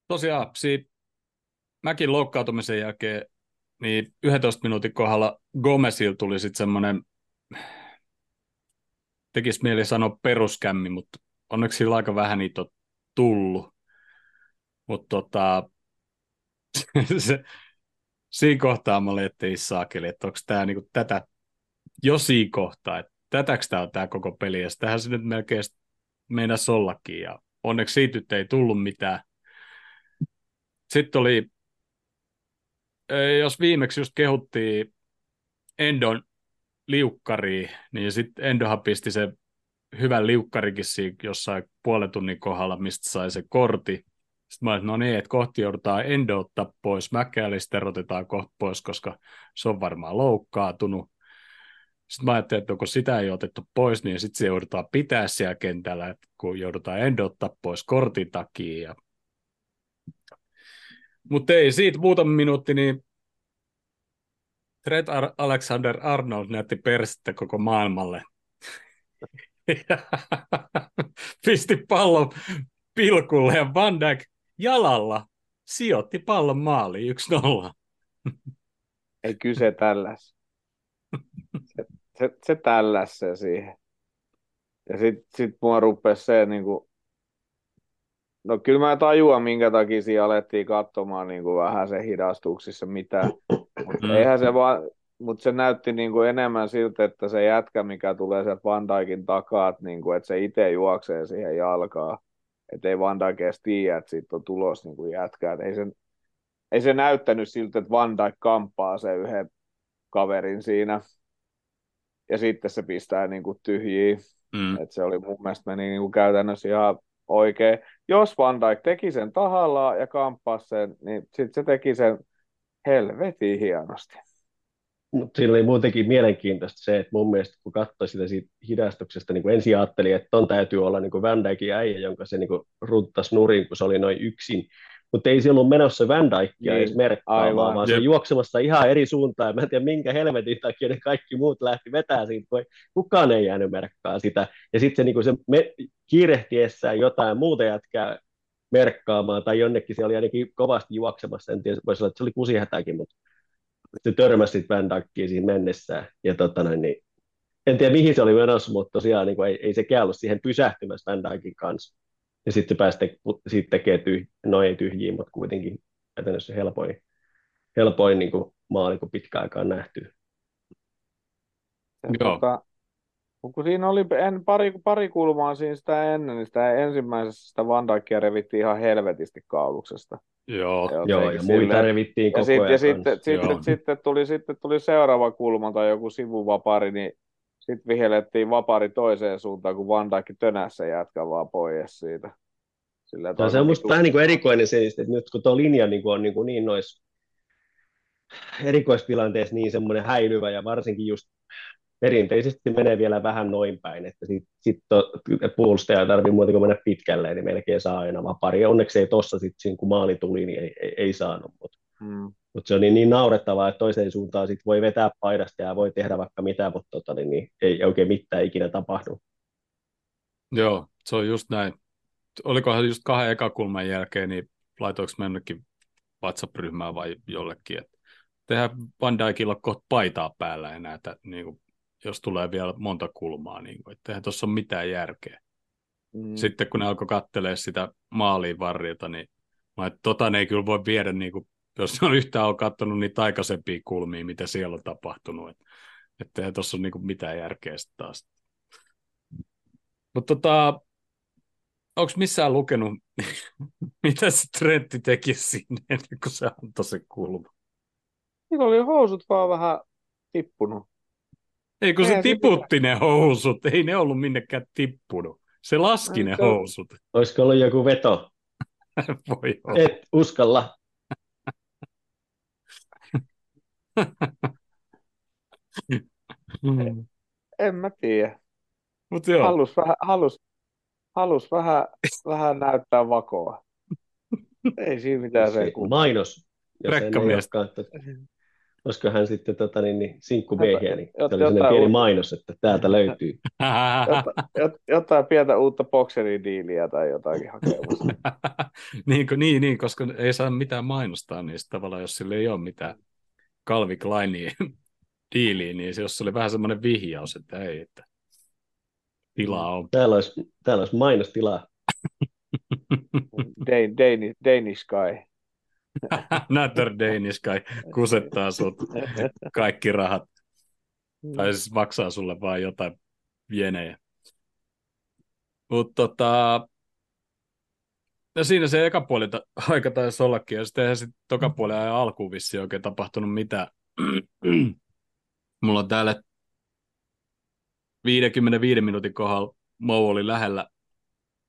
Tosiaan, si- mäkin loukkaantumisen jälkeen, niin 11 minuutin kohdalla Gomezil tuli sitten semmoinen, tekisi mieli sanoa peruskämmi, mutta onneksi sillä aika vähän niitä on tullut. Mutta tota, se, siinä kohtaa mä olin, että ei saakeli, että onko tämä niinku tätä, jo siinä kohtaa, että tätäks tämä on tämä koko peli, ja tähän se nyt melkein meinasi ollakin, ja onneksi siitä ei tullut mitään. Sitten oli, jos viimeksi just kehuttiin Endon liukkari, niin sitten Endohan pisti se hyvän liukkarikin siinä jossain puolen tunnin kohdalla, mistä sai se korti. Sitten mä olin, no niin, että kohti joudutaan Endo ottaa pois, McAllister otetaan kohta pois, koska se on varmaan loukkaantunut. Sitten mä ajattelin, että kun sitä ei otettu pois, niin sitten se joudutaan pitää siellä kentällä, kun joudutaan Endo ottaa pois kortin takia. Ja... Mutta ei, siitä muutama minuutti, niin Trent Alexander Arnold näytti persettä koko maailmalle. pisti pallon pilkulle ja Van Dijk jalalla sijoitti pallon maaliin 1-0. Ei kyse tälläs. Se, se, se tälläs se siihen. Ja sitten sit mua rupesi se, niin kuin, no kyllä mä tajuan, minkä takia siinä alettiin katsomaan niin kuin vähän se hidastuksissa mitä. Mutta Mm. eihän se vaan, mutta se näytti niin kuin enemmän siltä, että se jätkä, mikä tulee sieltä Van Dijkin takaa, että, niin kuin, että se itse juoksee siihen jalkaan. Että ei Van Dijk edes tiedä, että siitä on tulos niin kuin jätkää. Et ei, se, ei se näyttänyt siltä, että Van Dijk kamppaa se yhden kaverin siinä. Ja sitten se pistää niin kuin tyhjiä. Mm. Et se oli mun mielestä meni niin kuin käytännössä ihan oikein. Jos Van Dijk teki sen tahallaan ja kamppasi sen, niin sitten se teki sen helvetin hienosti. Mutta siinä oli muutenkin mielenkiintoista se, että mun mielestä kun katsoi sitä siitä hidastuksesta, niin kuin ensin ajattelin, että ton täytyy olla niin kuin Van Dijkin äijä, jonka se niin kuin runttasi nurin, kun se oli noin yksin. Mutta ei ollut menossa Van Dijkia Niin, edes merkkaamaan, vaan se Jep. oli juoksemassa ihan eri suuntaan. Mä en tiedä, minkä helvetin takia ne kaikki muut lähti vetää siitä, kun ei- kukaan ei jäänyt merkkaa sitä. Ja sitten se, niin kuin se me, kiirehtiessään jotain muuta jätkää merkkaamaan, tai jonnekin se oli ainakin kovasti juoksemassa, en tiedä, voisi olla, että se oli kusihätäkin, mutta se törmäsi sitten Van Dijkkiin siinä mennessään. Ja tota noin, niin, en tiedä mihin se oli menossa, mutta tosiaan niin kuin, ei, ei se ollut siihen pysähtymässä Van Dijkin kanssa. Ja sitten se pääsi te, siitä tekemään tyh, no ei tyhjiä, mutta kuitenkin käytännössä helpoin, helpoin niin kuin maali, kun pitkään aikaan nähty. Ja Joo. Tota, mut kun siinä oli en, pari, pari kulmaa siinä sitä ennen, niin sitä ensimmäisessä sitä Van Dijkia revittiin ihan helvetisti kauluksesta. Joo. Joo, jotenkin ja muita silleen. revittiin Ja, koko sit, ajan ja sitten. Joo. sitten, sitten, tuli, sitten tuli seuraava kulma tai joku sivuvapari, niin sitten vihellettiin vapari toiseen suuntaan, kun Van Dijk tönässä jätkä vaan pois siitä. Silleen, Ja se on musta vähän niin kuin erikoinen se, että nyt kun tuo linja niin, kuin on niin, kuin niin noissa erikoistilanteissa niin semmoinen häilyvä ja varsinkin just perinteisesti menee vielä vähän noin päin, että sitten sit to- puolustaja ei tarvitse muuta kuin mennä pitkälle, niin melkein saa aina vapari. Onneksi ei tossa sitten, kun maali tuli, niin ei, ei, ei saanut, mutta Mm. Mut se on niin, niin naurettavaa, että toiseen suuntaan sit voi vetää paidasta ja voi tehdä vaikka mitä, mutta tota, niin, niin, ei oikein mitään ikinä tapahdu. Joo, se on just näin. Olikohan just kahden ekakulman jälkeen, niin laitoinko mä jonnekin WhatsApp-ryhmään vai jollekin, että tehdään Van Dijkilla kohta paitaa päällä enää, että niin kuin, jos tulee vielä monta kulmaa, niin kuin, että eihän tuossa ole mitään järkeä. Mm. Sitten kun ne alkoi kattelee sitä maaliin varrilta, niin mä että tota ne ei kyllä voi viedä, niin kuin, jos ne on yhtään ole katsonut niitä aikaisempia kulmia, mitä siellä on tapahtunut. Että, että eihän tuossa ole niin kuin mitään järkeä sitten taas. Mutta tota, onko missään lukenut, mitä se Trentti teki sinne, ennen kuin se antoi se kulma? Niillä oli housut vaan vähän tippunut. Ei kun se Eihän se tiputti ne housut, ei ne ollut minnekään tippunut. Se laski Ei ne se housut. Olisiko ollut joku veto? Voi olla. Et uskalla. Mm. En mä tiedä. Mutta joo, Halus vähän, halus, halus vähän, vähän näyttää vakoa. Ei siinä mitään se kun... Mainos. Jos Rekkamies. olisiko hän sitten tota, niin, niin, sinkkumiehiä, niin se Jota- oli sellainen pieni uutta. mainos, että täältä löytyy. Jota, jot- jotain pientä uutta bokseridiiliä tai jotakin hakemassa. niin, niin, niin, koska ei saa mitään mainostaa, niin sit tavallaan jos sillä ei ole mitään Calvin Kleinin diiliä, niin se, jos oli vähän semmoinen vihjaus, että ei, että tilaa on. Täällä olisi, täällä olisi mainostilaa. Dan, Danish, Danish guy. Another Danish guy kusettaa sut kaikki rahat, tai siis maksaa sulle vaan jotain vienejä. Mutta tota, no siinä se eka puoli ta- aika taisi ollakin, ja sitten eihän sitten toka puoli ajan alkuun vissiin oikein tapahtunut mitään. Mulla on täällä 55 minuutin kohdalla Mou oli lähellä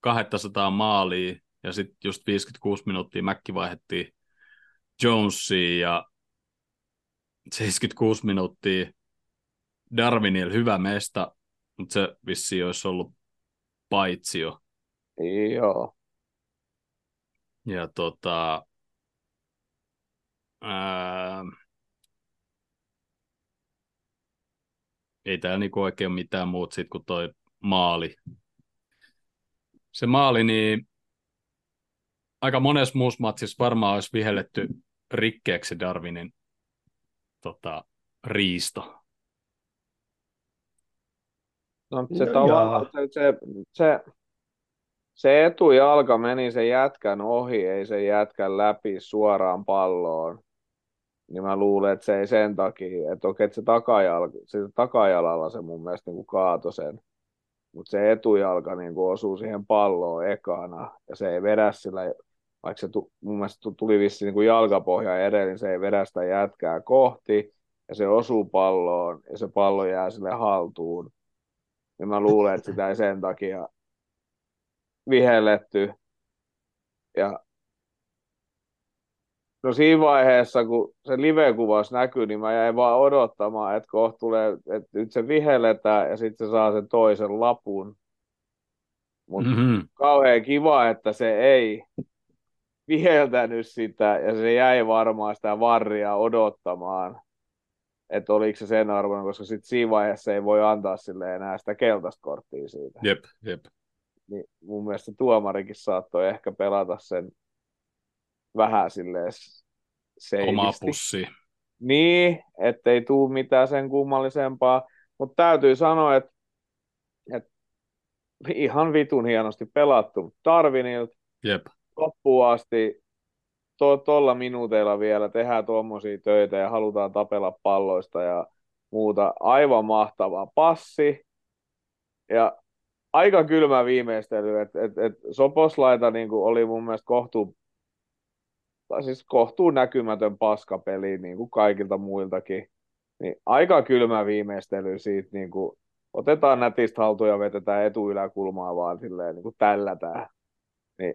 200 maalia, ja sitten just 56 minuuttia Mäkki vaihdettiin Jonesiin, ja 76 minuuttia Darwinilla hyvä mesta, mutta se vissiin olisi ollut paitsio. Joo. Ja tota, ää, ei täällä niinku oikein mitään muuta sit kuin toi maali. Se maali, niin aika monessa muussa matsissa varmaan olisi vihelletty rikkeeksi Darwinin tota, riisto. No, se, No tavallaan, jaa. se, se, se, se etujalka meni sen jätkän ohi, ei sen jätkän läpi suoraan palloon. Niin mä luulen, että se ei sen takia, että okei, että se, takajalka, se takajalalla se mun mielestä niin kaato sen. Mutta se etujalka niin kuin osuu siihen palloon ekana ja se ei vedä sillä, vaikka se tu, mun mielestä tuli vissi niin jalkapohja edellä, niin se ei vedä sitä jätkää kohti ja se osuu palloon ja se pallo jää sille haltuun. Niin mä luulen, että sitä ei sen takia vihelletty. Ja no siinä vaiheessa, kun se live-kuvaus näkyy, niin mä jäin vaan odottamaan, että kohta tulee, että nyt se vihelletään ja sitten se saa sen toisen lapun. Mutta mm-hmm. kauhean kiva, että se ei viheltänyt sitä ja se jäi varmaan sitä varria odottamaan, että oliko se sen arvoinen, koska sitten siinä vaiheessa ei voi antaa sille enää sitä keltaista korttia siitä. Jep, jep niin mun mielestä tuomarikin saattoi ehkä pelata sen vähän silleen seivisti. Oma pussi. Niin, ettei tuu mitään sen kummallisempaa, mutta täytyy sanoa, että, että ihan vitun hienosti pelattu Darwinilta Jep. loppuun asti tuolla to, minuuteilla vielä tehdään tuommoisia töitä ja halutaan tapella palloista ja muuta. Aivan mahtava passi. Ja aika kylmä viimeistely, että et, et Soposlaita niin kuin oli mun mielestä kohtuu, tai siis kohtuu näkymätön paskapeli niin kuin kaikilta muiltakin. Niin aika kylmä viimeistely siitä, niin kuin, otetaan nätistä haltuja ja vetetään etuyläkulmaa vaan silleen niin kuin tällätään. Niin,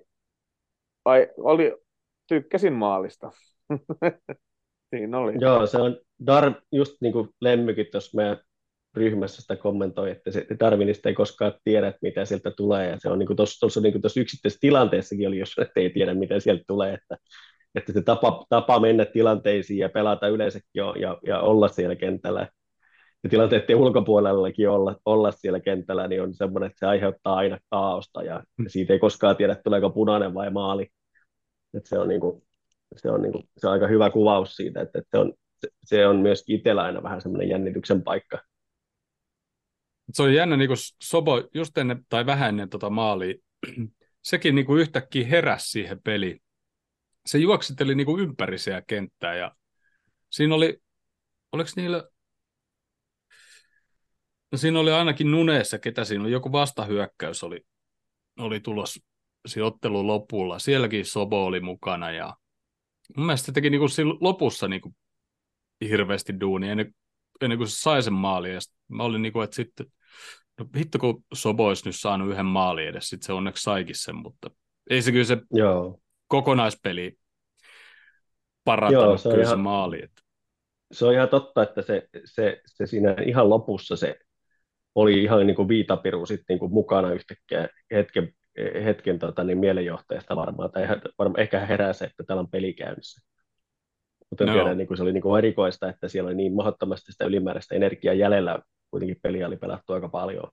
ai, oli, tykkäsin maalista. Siinä oli. Joo, se on Dar, just niin kuin Lemmykin tuossa meidän ryhmässä sitä kommentoi, että se Darwinista ei koskaan tiedä, että mitä sieltä tulee, ja se on niin kuin tuossa, niin kuin yksittäisessä tilanteessakin oli, jos ei tiedä, mitä sieltä tulee, että, että se tapa, tapa mennä tilanteisiin ja pelata yleensäkin jo, ja, ja olla siellä kentällä, ja tilanteiden ulkopuolellakin olla, olla siellä kentällä, niin on semmoinen, että se aiheuttaa aina kaaosta, ja, ja siitä ei koskaan tiedä, tuleeko punainen vai maali. Että se on, niin kuin, se, on niin kuin, se on aika hyvä kuvaus siitä, että, että se, on, se, se on myös itsellä aina vähän semmoinen jännityksen paikka, se on jännä, niin kuin Sobo just ennen tai vähän ennen tota maalia, sekin niin kuin yhtäkkiä heräsi siihen peliin. Se juoksitteli niin kuin ympäri kenttää ja siinä oli, oliko niillä, no siinä oli ainakin Nuneessa, ketä siinä oli, joku vastahyökkäys oli, oli tulos ottelun lopulla. Sielläkin Sobo oli mukana ja mun mielestä se teki niin kuin lopussa niin kuin hirveästi duunia ennen kuin se sai sen maalin. Ja mä olin niin kuin, että sitten, no hitto kun Sobo olisi nyt saanut yhden maalin edes, sitten se onneksi saikin sen, mutta ei se kyllä se Joo. kokonaispeli parantanut Joo, se kyllä ihan, se maali. Että. Se on ihan totta, että se, se, se siinä ihan lopussa se oli ihan niin kuin viitapiru sitten niin kuin mukana yhtäkkiä hetken, hetken tota, niin mielenjohtajasta varmaan, tai varmaan, ehkä herää se, että täällä on peli käynnissä. Mutta no. tiedän, niin kuin se oli niin kuin erikoista, että siellä oli niin mahdottomasti sitä ylimääräistä energiaa jäljellä, kuitenkin peliä oli pelattu aika paljon.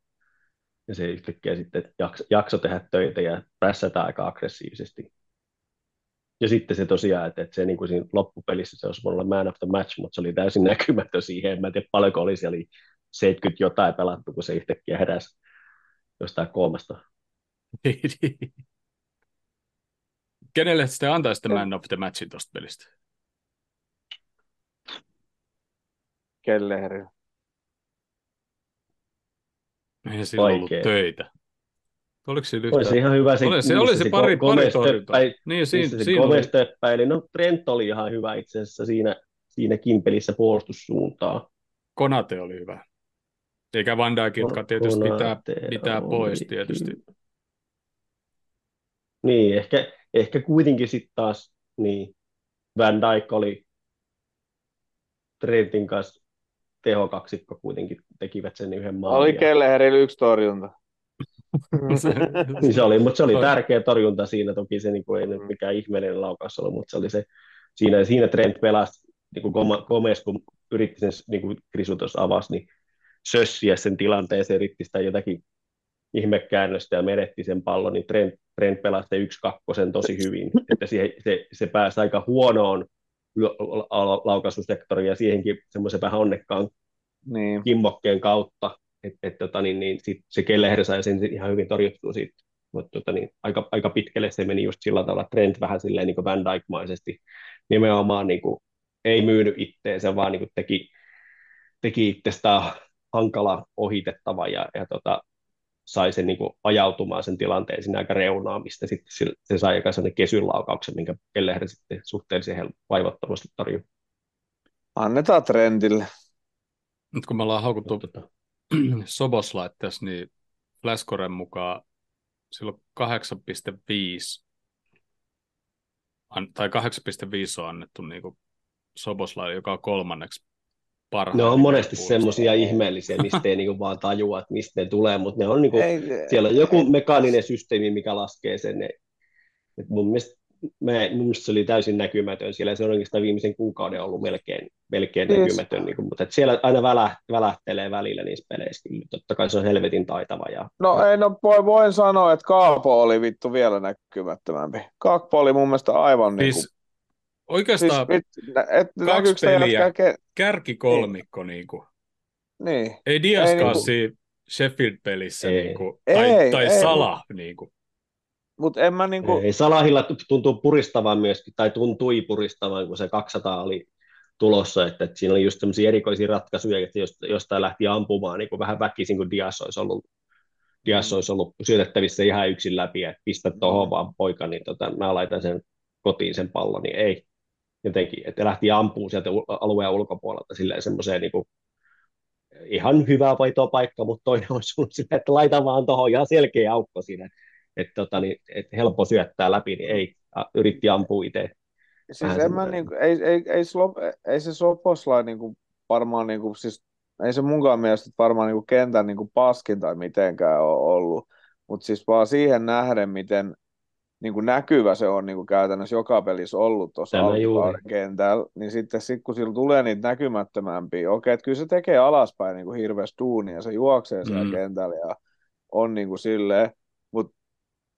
Ja se yhtäkkiä sitten jakso, jakso tehdä töitä ja prässätä aika aggressiivisesti. Ja sitten se tosiaan, että, että se niin kuin siinä loppupelissä se olisi voinut olla man of the match, mutta se oli täysin näkymätön siihen. En mä tiedä paljonko oli siellä 70 jotain pelattu, kun se yhtäkkiä heräsi jostain koomasta. Kenelle sitten antaisitte man of the matchin tuosta pelistä? Kelleherille. Ei sillä Vaikea. ollut töitä. Oliko se yhtä... Olisi ihan hyvä. Se, oli, se, oli se, se pari, pari torjuntaa. Niin, siinä, se siinä oli. No Trent oli ihan hyvä itse asiassa siinä, siinä kimpelissä puolustussuuntaan. Konate oli hyvä. Eikä Van Dijk, jotka tietysti pitää, pitää pois tietysti. Niin, ehkä, ehkä kuitenkin sitten taas niin, Van Dijk oli Trentin kanssa tehokaksikko kuitenkin tekivät sen yhden maalin. Oli Kelleherillä yksi torjunta. niin se oli, mutta se oli tärkeä torjunta siinä, toki se niin kuin, ei nyt mikään ihmeellinen laukaus ollut, mutta se oli se, siinä, siinä Trent pelasi, niin kuin Gomez, kun yritti sen, niin kuin Krisu tuossa avasi, niin sössiä sen tilanteeseen, yritti sitä jotakin ihmekäännöstä ja menetti sen pallon, niin Trent, Trent pelasi se yksi kakkosen tosi hyvin, että se, se, se pääsi aika huonoon laukaisusektori ja siihenkin semmoisen vähän onnekkaan niin. kimmokkeen kautta, että et, tota, niin, niin sit se Kelleher sai sen ihan hyvin torjuttua siitä. mutta tota, niin, aika, aika pitkälle se meni just sillä tavalla, Trent vähän silleen niin kuin Van Dijk-maisesti nimenomaan niin kuin, ei myynyt itteensä, vaan niin kuin teki, teki itsestään hankala ohitettava ja, ja tota, sai sen niin kuin ajautumaan sen tilanteen sinne aika reunaan, mistä sitten se, sai aika sellainen kesylaukauksen, minkä Kelleher sitten suhteellisen vaivattomasti torjui. Annetaan trendille. Nyt kun me ollaan haukuttu tota. Soboslaitteessa, niin Flaskoren mukaan silloin 8,5 tai 8,5 on annettu niin Soboslaille, joka on kolmanneksi parhaiten. Ne on monesti semmoisia ihmeellisiä, mistä ei niinku vaan tajua, että mistä ne tulee, mutta ne on niinku, ei, siellä on joku ei, mekaaninen systeemi, mikä laskee sen. Et mun mielestä mä, mun mielestä se oli täysin näkymätön siellä, se on oikeastaan viimeisen kuukauden ollut melkein, melkein yes. näkymätön, niin kuin, mutta että siellä aina välä, välähtelee välillä niissä peleissä, kyllä totta kai se on helvetin taitava. Ja, no ei, no voi, voin sanoa, että Kaapo oli vittu vielä näkymättömämpi. Kaapo oli mun mielestä aivan siis, niin kuin, Oikeastaan siis, et, et, kaksi peliä, jätkä... kärkikolmikko niin. Niin, niin. Ei Diaskaan niin kuin... Sheffield-pelissä ei. Niin kuin, tai, ei, tai ei, Sala. Niin kuin. Mut en mä niinku... Ei, Salahilla tuntuu puristavan myöskin, tai tuntui puristavan, kun se 200 oli tulossa, että, että siinä oli just sellaisia erikoisia ratkaisuja, että jostain lähti ampumaan niin kuin vähän väkisin, kun Dias olisi ollut, Dias mm. olisi ollut syötettävissä ihan yksin läpi, että pistä tuohon mm. vaan poika, niin tota, mä laitan sen kotiin sen pallon, niin ei. Jotenkin, että lähti ampuu sieltä alueen ulkopuolelta silleen semmoiseen niin kuin, ihan hyvä paikka, mutta toinen on sun sille, että laita vaan tuohon ihan selkeä aukko siinä, että tota, niin, et helppo syöttää läpi, niin ei, yritti ampua itse. Siis en mä, niin kuin, ei, ei, ei, slop, ei se Soposlai niin kuin, varmaan, niin kuin, siis, ei se munkaan mielestä varmaan niin kuin, kentän niin kuin, paskin tai mitenkään ole ollut, mutta siis vaan siihen nähden, miten niin kuin näkyvä se on niin kuin käytännössä joka pelissä ollut tuossa kentällä, niin sitten sit, kun sillä tulee niitä näkymättömämpiä, okei, että kyllä se tekee alaspäin niin kuin hirveästi duunia, se juoksee siellä mm. kentällä ja on niin kuin silleen, mutta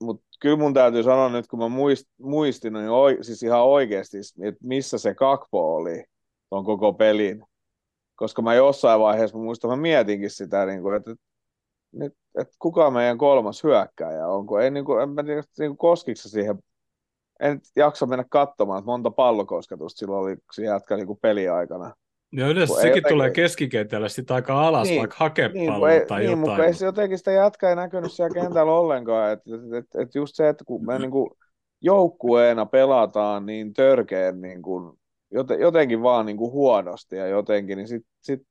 mutta kyllä mun täytyy sanoa nyt, kun mä muist, muistin, niin oi, siis ihan oikeasti, että missä se kakpo oli tuon koko pelin. Koska mä jossain vaiheessa, mä muistan, mä mietinkin sitä, niin kuin, että, että, että kuka meidän kolmas hyökkääjä onko. Ei, niin kuin, en mä tiedä, niin kuin koskiksi siihen, en jaksa mennä katsomaan, että monta pallokosketusta silloin oli se jätkä niin kuin peliaikana. Ja yleensä sekin jotenkin... tulee keskikentällä sitten aika alas, niin, vaikka hakepalloa niin, tai niin, jotain. Mutta ei se jotenkin sitä jatka ei näkynyt siellä kentällä ollenkaan. Et, et, et, et just se, että kun me niinku joukkueena pelataan niin törkeen niin kuin, jotenkin vaan niin kuin huonosti ja jotenkin, niin sitten sit,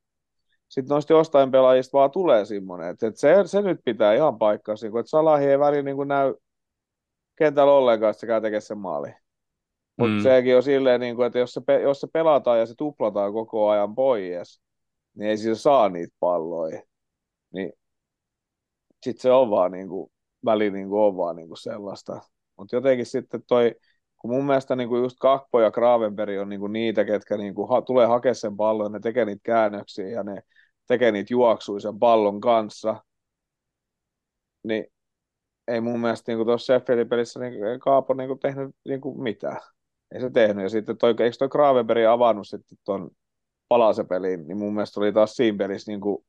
sit noista jostain pelaajista vaan tulee semmoinen, että, että se, se nyt pitää ihan paikkaa, niin että Salahi ei väliin niin näy kentällä ollenkaan, että se käy tekemään sen maali. Mutta mm. sekin on silleen, niin kuin, että jos se, jos se pelataan ja se tuplataan koko ajan pois, niin ei sillä saa niitä palloja. Niin sitten se on vaan niin kuin, väli niin kuin on vaan niin kuin sellaista. Mutta jotenkin sitten toi, kun mun mielestä niin kuin just Kakpo ja Gravenberg on niin kuin niitä, ketkä niin kuin ha- tulee hakemaan sen pallon, ne tekee niitä käännöksiä ja ne tekee niitä juoksuja sen pallon kanssa, niin ei mun mielestä niin tuossa Sheffieldin pelissä niin Kaapo niin kuin tehnyt niin kuin mitään ei se tehnyt. Ja sitten toi, eikö toi Gravenberg avannut sitten tuon palasepeliin, niin mun mielestä oli taas siinä pelissä niin kuin,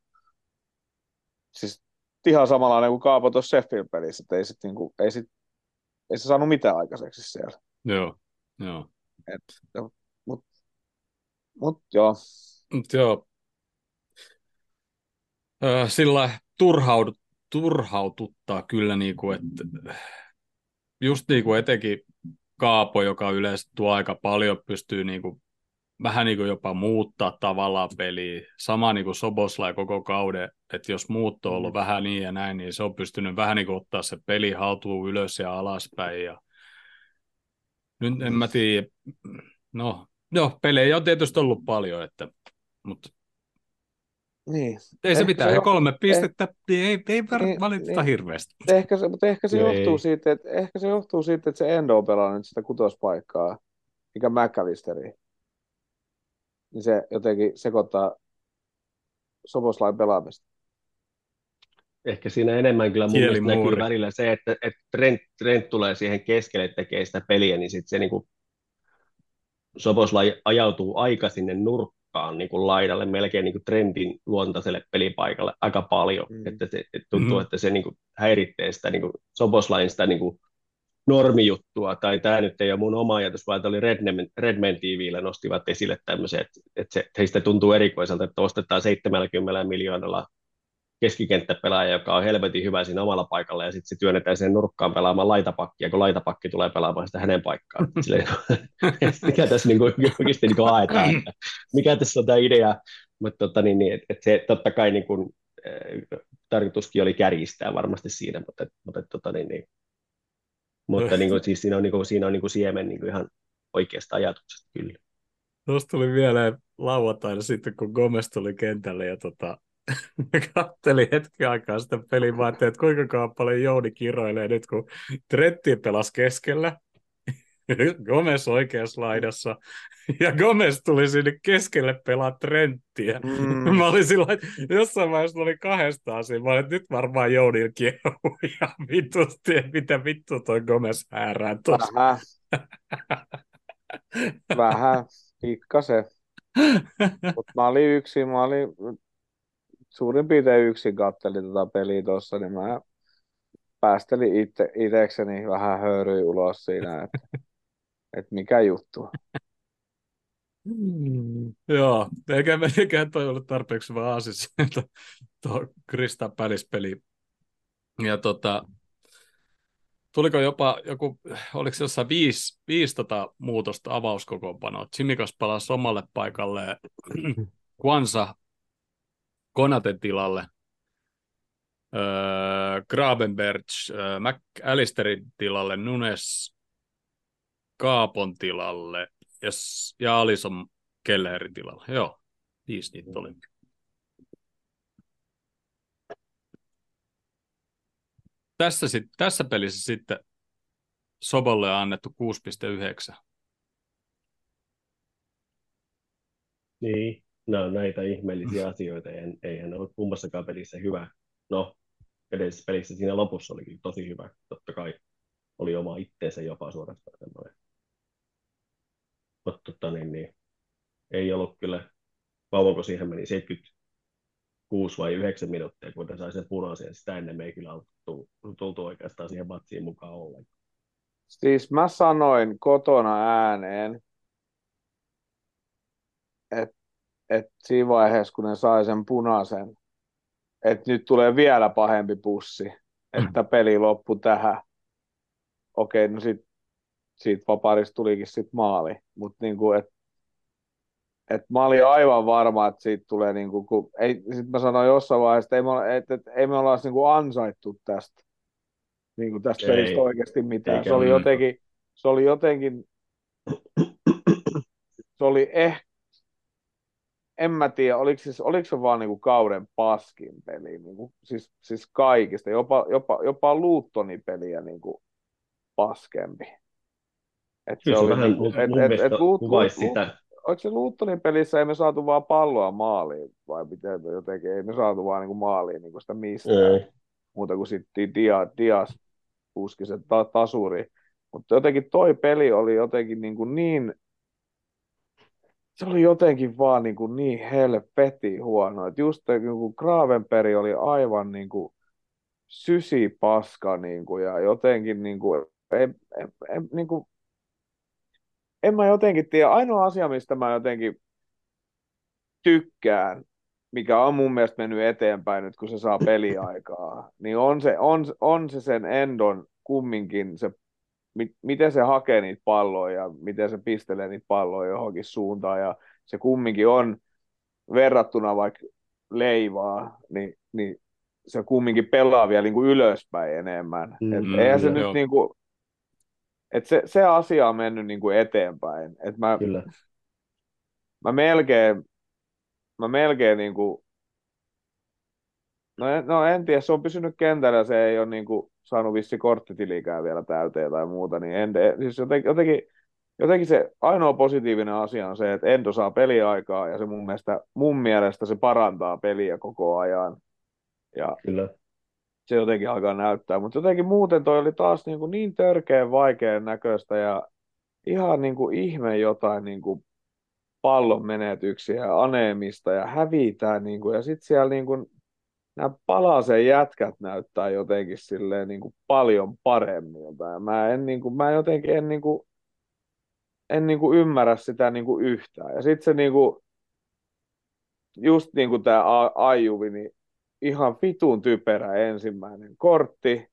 siis ihan samanlainen kuin Kaapo tuossa Sheffield-pelissä, että ei, sit, niin kuin, ei, sit, ei se saanut mitään aikaiseksi siellä. Joo, joo. Et, mut, mut joo. Mut joo. Sillä turhaudut, turhaututtaa kyllä, niin kuin, että just niin kuin etenkin Kaapo, joka yleensä tuo aika paljon, pystyy niin kuin, vähän niin kuin jopa muuttaa tavallaan peliä. Sama niin kuin Sobosla koko kauden, että jos muutto on ollut vähän niin ja näin, niin se on pystynyt vähän niin kuin ottaa se peli haltuun ylös ja alaspäin. Ja... Nyt en mä tiedä, no, no pelejä on tietysti ollut paljon, että, mutta niin. Ei se mitään, se kolme eh... pistettä niin ei, ei niin, valiteta niin. hirveästi. Ehkä se, mutta ehkä se, johtuu siitä, että, ehkä se johtuu siitä, että se Endo pelaa nyt sitä kutospaikkaa, mikä McAllisteri. Niin se jotenkin sekoittaa Soboslain pelaamista. Ehkä siinä enemmän kyllä mun mielestä näkyy välillä se, että, että Trent, Trent tulee siihen keskelle tekee sitä peliä, niin sitten se niin kuin Soboslai ajautuu aika sinne nurkkaan nurkkaan niin kuin laidalle, melkein niin kuin trendin luontaiselle pelipaikalle aika paljon, mm. että se että tuntuu, mm. että se niin kuin häiritsee sitä niin kuin Soboslain sitä niin kuin normijuttua, tai tämä nyt ei ole mun oma ajatus, vaan oli Redman, Redman TVllä nostivat esille tämmöisen, että, että se, heistä tuntuu erikoiselta, että ostetaan 70 miljoonalla keskikenttäpelaaja, joka on helvetin hyvä siinä omalla paikalla, ja sitten se työnnetään sen nurkkaan pelaamaan laitapakkia, kun laitapakki tulee pelaamaan sitä hänen paikkaan. Silleen, mikä tässä niin kuin, oikeasti niin haetaan, että mikä tässä on tämä idea, mutta tota, niin, niin, että, että se totta kai niin kuin, äh, tarkoituskin oli kärjistää varmasti siinä, mutta, mutta tota, niin, niin, mutta niin siis siinä on, niin kuin, siinä on niin kuin siemen niin kuin ihan oikeasta ajatuksesta kyllä. Tuosta tuli mieleen lauantaina sitten, kun Gomez tuli kentälle ja tota, kattelin hetki aikaa sitä peliä, mä että kuinka paljon Jouni kiroilee nyt, kun Tretti pelasi keskellä, Gomez oikeassa laidassa, ja Gomez tuli sinne keskelle pelaa Trenttiä. Mm. Mä olin silloin, jossain vaiheessa oli kahdestaan siinä, mä olin, nyt varmaan Jouni kehuu, ja vitusti, mitä vittu toi Gomez häärää tuossa. Vähän. Vähän, pikkasen. Mutta mä olin yksin, mä olin suurin piirtein yksin kattelin tätä peliä tuossa, niin mä päästelin itse, itsekseni vähän höyryi ulos siinä, että, että mikä juttu. Mm, joo, eikä, eikä toi ollut tarpeeksi vaan aasis, tuo Krista Pälispeli. Ja tota, tuliko jopa joku, oliko se jossain viisi, viisi tota muutosta avauskokoonpanoa. Chimikas palasi omalle paikalle, Kwansa Konaten tilalle, öö, Grabenberg, öö, McAllisterin tilalle, Nunes Kaapon tilalle ja, ja Alison Kellerin tilalle. Joo, viisi niitä oli. Tässä, sit, tässä pelissä sitten Sobolle on annettu 6,9. Niin, on näitä ihmeellisiä asioita, eihän, eihän ole kummassakaan pelissä hyvä. No, edellisessä pelissä siinä lopussa oli tosi hyvä, totta kai oli oma itteensä jopa suorastaan semmoinen. Mutta tota, niin, niin, ei ollut kyllä, kauanko siihen meni 76 vai 9 minuuttia, kun sai sen punaisen, sitä ennen me ei kyllä tultu, tultu oikeastaan siihen matsiin mukaan ollenkaan. Siis mä sanoin kotona ääneen, että että siinä vaiheessa, kun ne sai sen punaisen, että nyt tulee vielä pahempi pussi, että peli loppu tähän. Okei, no sit, siitä vaparista tulikin sit maali, mutta niinku, että et mä olin aivan varma, että siitä tulee, niinku, kun, ei, sit mä sanoin jossain vaiheessa, että ei me, et, et, ei me olla niinku ansaittu tästä, niinku tästä ei, pelistä oikeasti mitään. Se oli, jotenkin, se oli jotenkin, se oli ehkä en mä tiedä, oliko, siis, oliko se vaan niinku kauden paskin peli, niinku, siis, siis kaikista, jopa, jopa, jopa Luuttonin peliä niinku paskempi. Et Kyllä se, oli, vähän niinku, et, et, et, luut, luut, sitä. Oliko se Luuttonin pelissä, ei me saatu vaan palloa maaliin, vai miten jotenkin, ei me saatu vaan niinku maaliin niinku sitä mistään, ei. muuta kuin sitten dia, Dias puski se ta, tasuri. Mutta jotenkin toi peli oli jotenkin niinku niin se oli jotenkin vaan niin, kuin niin helvetin huono. Että just niin kuin Gravenperi oli aivan niin kuin sysipaska niin kuin, ja jotenkin niin kuin, en, en, en, niin kuin, en mä jotenkin tiedä. Ainoa asia, mistä mä jotenkin tykkään, mikä on mun mielestä mennyt eteenpäin nyt, kun se saa peliaikaa, niin on se, on, on se sen Endon kumminkin se miten se hakee niitä palloja ja miten se pistelee niitä palloja johonkin suuntaan ja se kumminkin on verrattuna vaikka leivaa, niin, niin se kumminkin pelaa vielä niin kuin ylöspäin enemmän. Mm, Et eihän se nyt niin kuin, et se, se asia on mennyt niin kuin eteenpäin. Et mä, Kyllä. mä melkein, mä melkein niin kuin, no, en, no en tiedä, se on pysynyt kentällä, se ei ole niin kuin, saanut vissi korttitilikään vielä täyteen tai muuta, niin en, siis jotenkin, jotenkin, jotenkin se ainoa positiivinen asia on se, että Endo saa peliaikaa ja se mun mielestä, mun mielestä se parantaa peliä koko ajan. Ja Kyllä. se jotenkin alkaa näyttää, mutta jotenkin muuten toi oli taas niin, kuin niin törkeän vaikean näköistä ja ihan niin kuin ihme jotain niin kuin pallon menetyksiä ja aneemista ja hävitään. Niin kuin, ja sitten siellä niin kuin, nämä palasen jätkät näyttää jotenkin silleen niin kuin paljon paremmilta. Ja mä en, niin kuin, mä jotenkin en, niin kuin, en niin kuin ymmärrä sitä niin kuin yhtään. Ja sitten se niin kuin, just niin kuin tämä Ajuvi, niin ihan vitun typerä ensimmäinen kortti.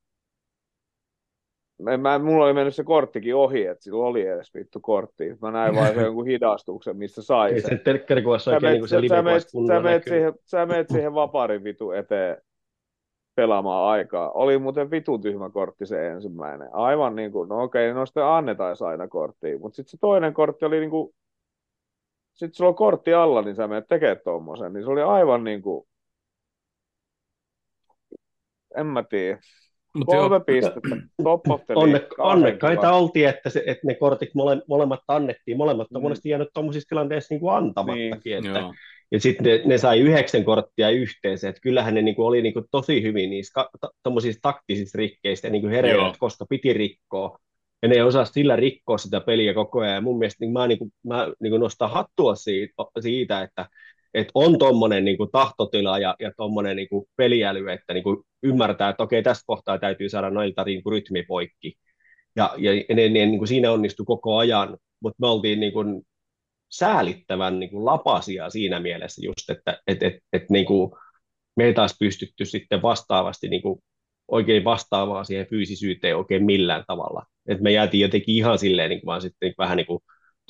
Mä, mä, mulla oli mennyt se korttikin ohi, että sillä oli edes vittu kortti. Mä näin vain se jonkun hidastuksen, missä sai sen. telkkarikuvassa oikein niin kuin se sä meet, sä, meet siihen, sä meet siihen vaparin vitu eteen pelaamaan aikaa. Oli muuten vitu tyhmä kortti se ensimmäinen. Aivan niin kuin, no okei, no sitten annetaan aina korttia. Mutta sitten se toinen kortti oli niin kuin, sitten sulla on kortti alla, niin sä menet tekemään tuommoisen. Niin se oli aivan niin kuin, en mä tiedä. Mut Kolme joo. pistettä, top of the Onne, Onnekkaita oltiin, että, se, että ne kortit mole, molemmat annettiin. Molemmat on mm. monesti jäänyt tuommoisissa tilanteissa niin kuin antamattakin. Niin, että, ja sitten ne, ne, sai yhdeksän korttia yhteensä. Että kyllähän ne niin kuin oli niin kuin tosi hyvin niissä tuommoisissa taktisissa rikkeissä niin kuin hereillä, koska piti rikkoa. Ja ne osaa sillä rikkoa sitä peliä koko ajan. Ja mun mielestä niin mä, niin kuin, mä niin kuin nostan hattua siitä, siitä että että on tuommoinen niin tahtotila ja, ja tuommoinen niin peliäly, että niin kuin ymmärtää, että okei, tässä kohtaa täytyy saada noilta niin kuin rytmi poikki. Ja, ja ne, ne niin kuin siinä onnistui koko ajan, mutta me oltiin niin kuin säälittävän niin kuin lapasia siinä mielessä just, että et, et, et, niin kuin me ei taas pystytty sitten vastaavasti niin kuin oikein vastaavaa siihen fyysisyyteen oikein millään tavalla. Et me jäätiin jotenkin ihan silleen niin kuin vaan sitten niin vähän niin kuin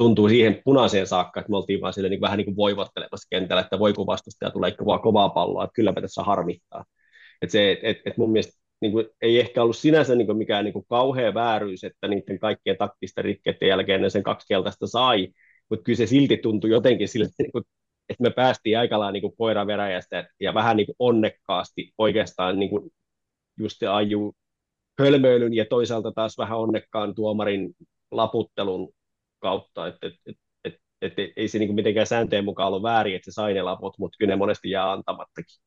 tuntuu siihen punaiseen saakka, että me oltiin vaan sille niin vähän niin kuin voivottelemassa kentällä, että voiko vastustaja tulee kovaa, kovaa palloa, että kylläpä tässä harmittaa. Että se, et, et, et mun mielestä niin kuin, ei ehkä ollut sinänsä niin kuin mikään niin kuin kauhea vääryys, että niiden kaikkien taktisten rikkeiden jälkeen ne sen kaksi keltaista sai, mutta kyllä se silti tuntui jotenkin sille, niin kuin, että me päästiin aika lailla niin koira veräjästä ja vähän niin kuin onnekkaasti oikeastaan niin kuin just se aju hölmöilyn ja toisaalta taas vähän onnekkaan tuomarin laputtelun kautta, että et, et, et, et, et, ei se niin mitenkään sääntöjen mukaan ollut väärin, että se sai ne laput, mutta kyllä ne monesti jää antamattakin.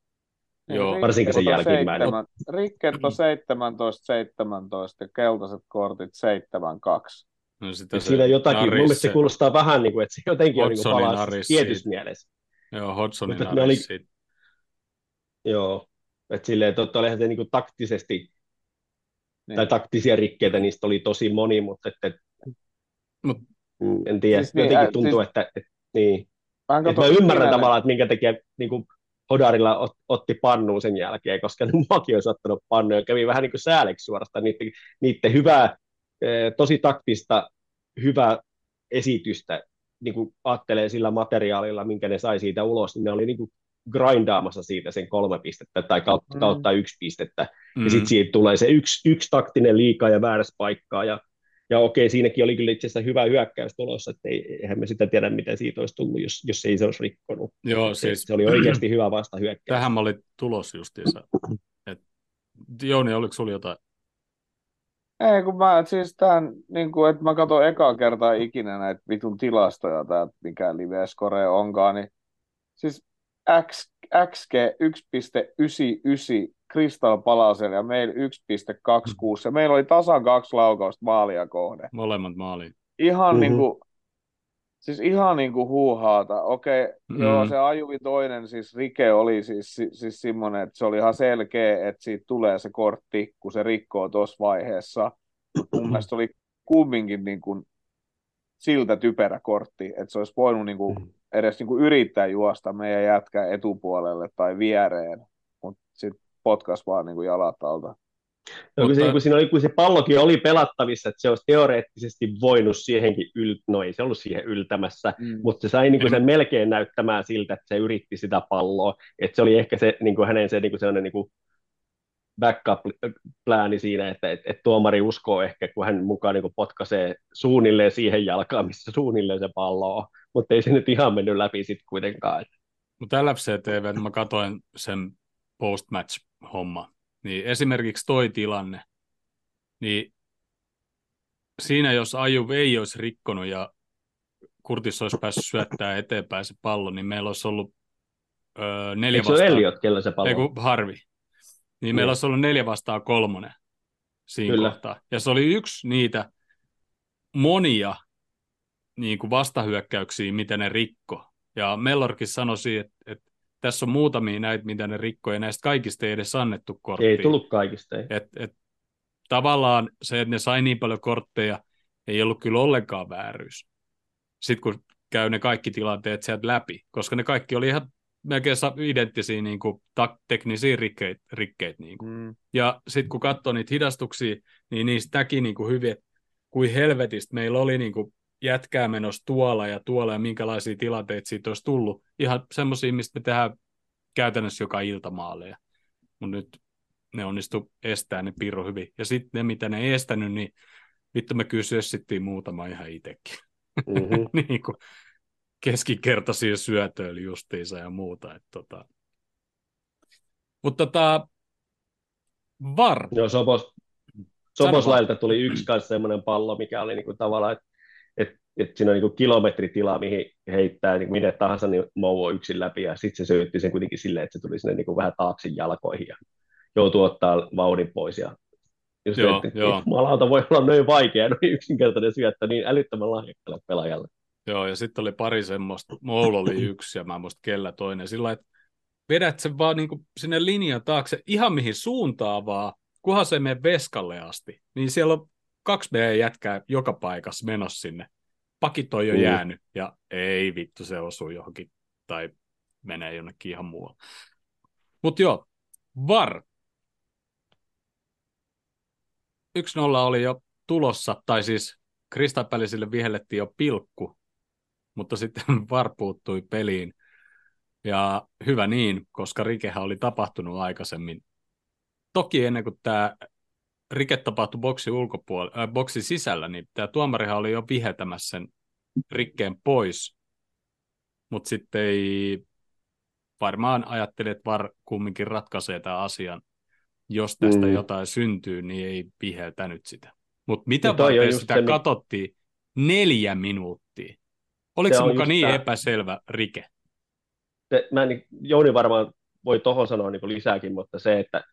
Joo, varsinkin sen jälkimmäinen. Rikket on 17, 17 ja keltaiset kortit 7, 2. No sitä se siinä jotakin, mun mielestä se kuulostaa vähän niin kuin, että se jotenkin on niin palaa tietyssä mielessä. Joo, Hodsonin Mutta oli, Joo, että silleen, että olihan se niin kuin taktisesti, niin. tai taktisia rikkeitä niistä oli tosi moni, mutta että, Mut Mm, en tiedä, siis jotenkin niin, tuntuu, siis... että, että niin. Mä, että mä ymmärrän tavallaan, että minkä takia niin kuin Hodarilla ot, otti pannuun sen jälkeen, koska muakin olisi ottanut pannuun ja kävi vähän niin kuin sääleksi suorastaan niiden, niiden hyvää, tosi taktista, hyvää esitystä, niin kuin ajattelee sillä materiaalilla, minkä ne sai siitä ulos, niin ne oli niin kuin grindaamassa siitä sen kolme pistettä tai kautta, mm. kautta yksi pistettä. Mm. Ja sitten siitä tulee se yksi, yksi taktinen liikaa ja väärässä paikkaa ja ja okei, siinäkin oli kyllä itse asiassa hyvä hyökkäys tulossa, että ei, eihän me sitä tiedä, miten siitä olisi tullut, jos, jos ei se olisi rikkonut. Joo, siis... Se oli oikeasti hyvä vasta hyökkäys. Tähän mä olin tulos justiinsa. Et, Jouni, oliko sulla jotain? Ei, kun mä, siis tämän, niin kuin, että mä katson ekaa kertaa ikinä näitä vitun tilastoja, tää, mikä live score onkaan, niin siis X, XG 1.99 Crystal Palaselle ja meillä 1.26 ja meillä oli tasan kaksi laukausta maalia kohde. Molemmat maali. Ihan mm-hmm. niin kuin, siis ihan niin kuin huuhaata. Okei, mm. joo, se ajuvi toinen, siis Rike oli siis, siis semmoinen, että se oli ihan selkeä, että siitä tulee se kortti, kun se rikkoo tuossa vaiheessa. Mun mielestä oli kumminkin niin kuin siltä typerä kortti, että se olisi voinut niin kuin mm-hmm. edes niin kuin yrittää juosta meidän jätkä etupuolelle tai viereen, mutta sitten potkas vaan niin kuin jalat alta. No, Mutta... se, kun, siinä oli, kun se pallokin oli pelattavissa, että se olisi teoreettisesti voinut siihenkin, yl... no ei se ollut siihen yltämässä, mm. mutta se sai niin kuin sen melkein näyttämään siltä, että se yritti sitä palloa, että se oli ehkä se, niin kuin hänen se niin kuin sellainen niin kuin backup-plääni siinä, että että että tuomari uskoo ehkä, kun hän mukaan niin potkaisee suunnilleen siihen jalkaan, missä suunnilleen se pallo on, mutta ei se nyt ihan mennyt läpi sitten kuitenkaan. Mutta LFC-TV, mä katsoin sen post-match-homma, niin esimerkiksi toi tilanne, niin siinä jos Aju ei olisi rikkonut ja Kurtis olisi päässyt syöttää eteenpäin se pallo, niin meillä olisi ollut öö, neljä Eikö vastaan. Elliot, kellä se pallo? Eiku, Harvi. Niin meillä olisi ollut neljä vastaan kolmonen siinä Kyllä. kohtaa. Ja se oli yksi niitä monia niin kuin vastahyökkäyksiä, mitä ne rikko. Ja Mellorkin sanoi, että, että tässä on muutamia näitä, mitä ne rikkoi, ja näistä kaikista ei edes annettu korttia. Ei tullut kaikista. Ei. Et, et, tavallaan se, että ne sai niin paljon kortteja, ei ollut kyllä ollenkaan vääryys. Sitten kun käy ne kaikki tilanteet sieltä läpi, koska ne kaikki oli ihan melkein identtisiä niin kuin, ta- teknisiä rikkeitä. rikkeit, niin kuin. Mm. Ja sitten kun katsoo niitä hidastuksia, niin niistä näki niin kuin hyvin, että kuin helvetistä meillä oli niin kuin jätkää menossa tuolla ja tuolla ja minkälaisia tilanteita siitä olisi tullut. Ihan semmoisia, mistä me tehdään käytännössä joka ilta maaleja. Mutta nyt ne onnistu estää ne piru hyvin. Ja sitten ne, mitä ne ei estänyt, niin vittu me kyllä sössittiin muutama ihan itsekin. Mm-hmm. niin kuin keskikertaisia syötöillä justiinsa ja muuta. Et tota. Mutta tota, VAR. Joo, Sopos, Soposlailta tuli yksi kanssa semmoinen pallo, mikä oli niinku tavallaan, että et, et siinä on niinku kilometritila, mihin heittää niinku minne tahansa, niin Mouvo yksin läpi, ja sitten se syötti sen kuitenkin silleen, että se tuli sinne niinku vähän taakse jalkoihin, ja joutuu ottaa vauhdin pois, ja jos joo, että, joo. Malauta voi olla noin vaikea, noin yksinkertainen syöttö niin älyttömän lahjakkaalle pelaajalle. Joo, ja sitten oli pari semmoista, Moul oli yksi ja mä muista kellä toinen, sillä että vedät sen vaan niin sinne linjan taakse ihan mihin suuntaan vaan, kunhan se menee veskalle asti, niin siellä on kaksi meidän jätkää joka paikassa menossa sinne. Pakit on jo mm. jäänyt ja ei vittu se osuu johonkin tai menee jonnekin ihan muualle. Mutta joo, VAR. 1-0 oli jo tulossa, tai siis Kristapellisille vihellettiin jo pilkku mutta sitten VAR puuttui peliin. Ja hyvä niin, koska rikehän oli tapahtunut aikaisemmin. Toki ennen kuin tämä rike tapahtui boksin, ulkopuolella, äh, boksin sisällä, niin tämä tuomarihan oli jo vihetämässä sen rikkeen pois. Mutta sitten ei varmaan ajatteli, että VAR kumminkin ratkaisee tämän asian. Jos tästä mm. jotain syntyy, niin ei viheltänyt sitä. Mutta mitä no varten sitä se, katsottiin neljä minuuttia? Oliko se, se mukaan niin tämä... epäselvä rike? Se, mä en, Jouni varmaan voi tuohon sanoa niin lisääkin, mutta se, että,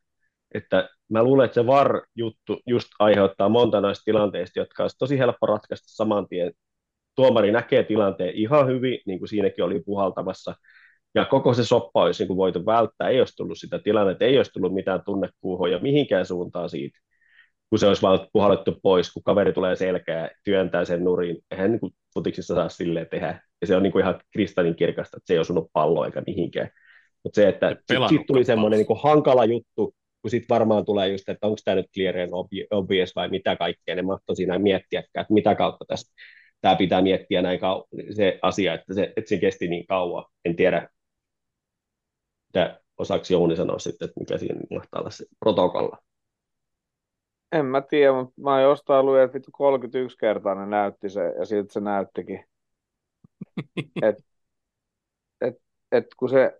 että mä luulen, että se VAR-juttu just aiheuttaa monta näistä tilanteista, jotka olisi tosi helppo ratkaista saman tien. Tuomari näkee tilanteen ihan hyvin, niin kuin siinäkin oli puhaltamassa, ja koko se soppa olisi niin kuin voitu välttää, ei olisi tullut sitä tilannetta, ei olisi tullut mitään tunnekuuhoja mihinkään suuntaan siitä kun se olisi vaan puhallettu pois, kun kaveri tulee selkää työntää sen nurin. Eihän niin kuin futiksissa saa silleen tehdä. Ja se on niin kuin ihan kristallin kirkasta, että se ei osunut palloa eikä mihinkään. Mutta se, että sitten sit tuli semmoinen niin hankala juttu, kun sitten varmaan tulee just, että onko tämä nyt clear and obvious vai mitä kaikkea. Ne mahtoi siinä miettiä, että mitä kautta tässä tämä pitää miettiä näin kau- se asia, että se, että se kesti niin kauan. En tiedä, mitä osaako Jouni sanoa sitten, että mikä siinä mahtaa olla se protokolla. En mä tiedä, mutta mä jostain luin, että vittu 31 kertaa ne näytti se, ja siltä se näyttikin. et, et, et kun se,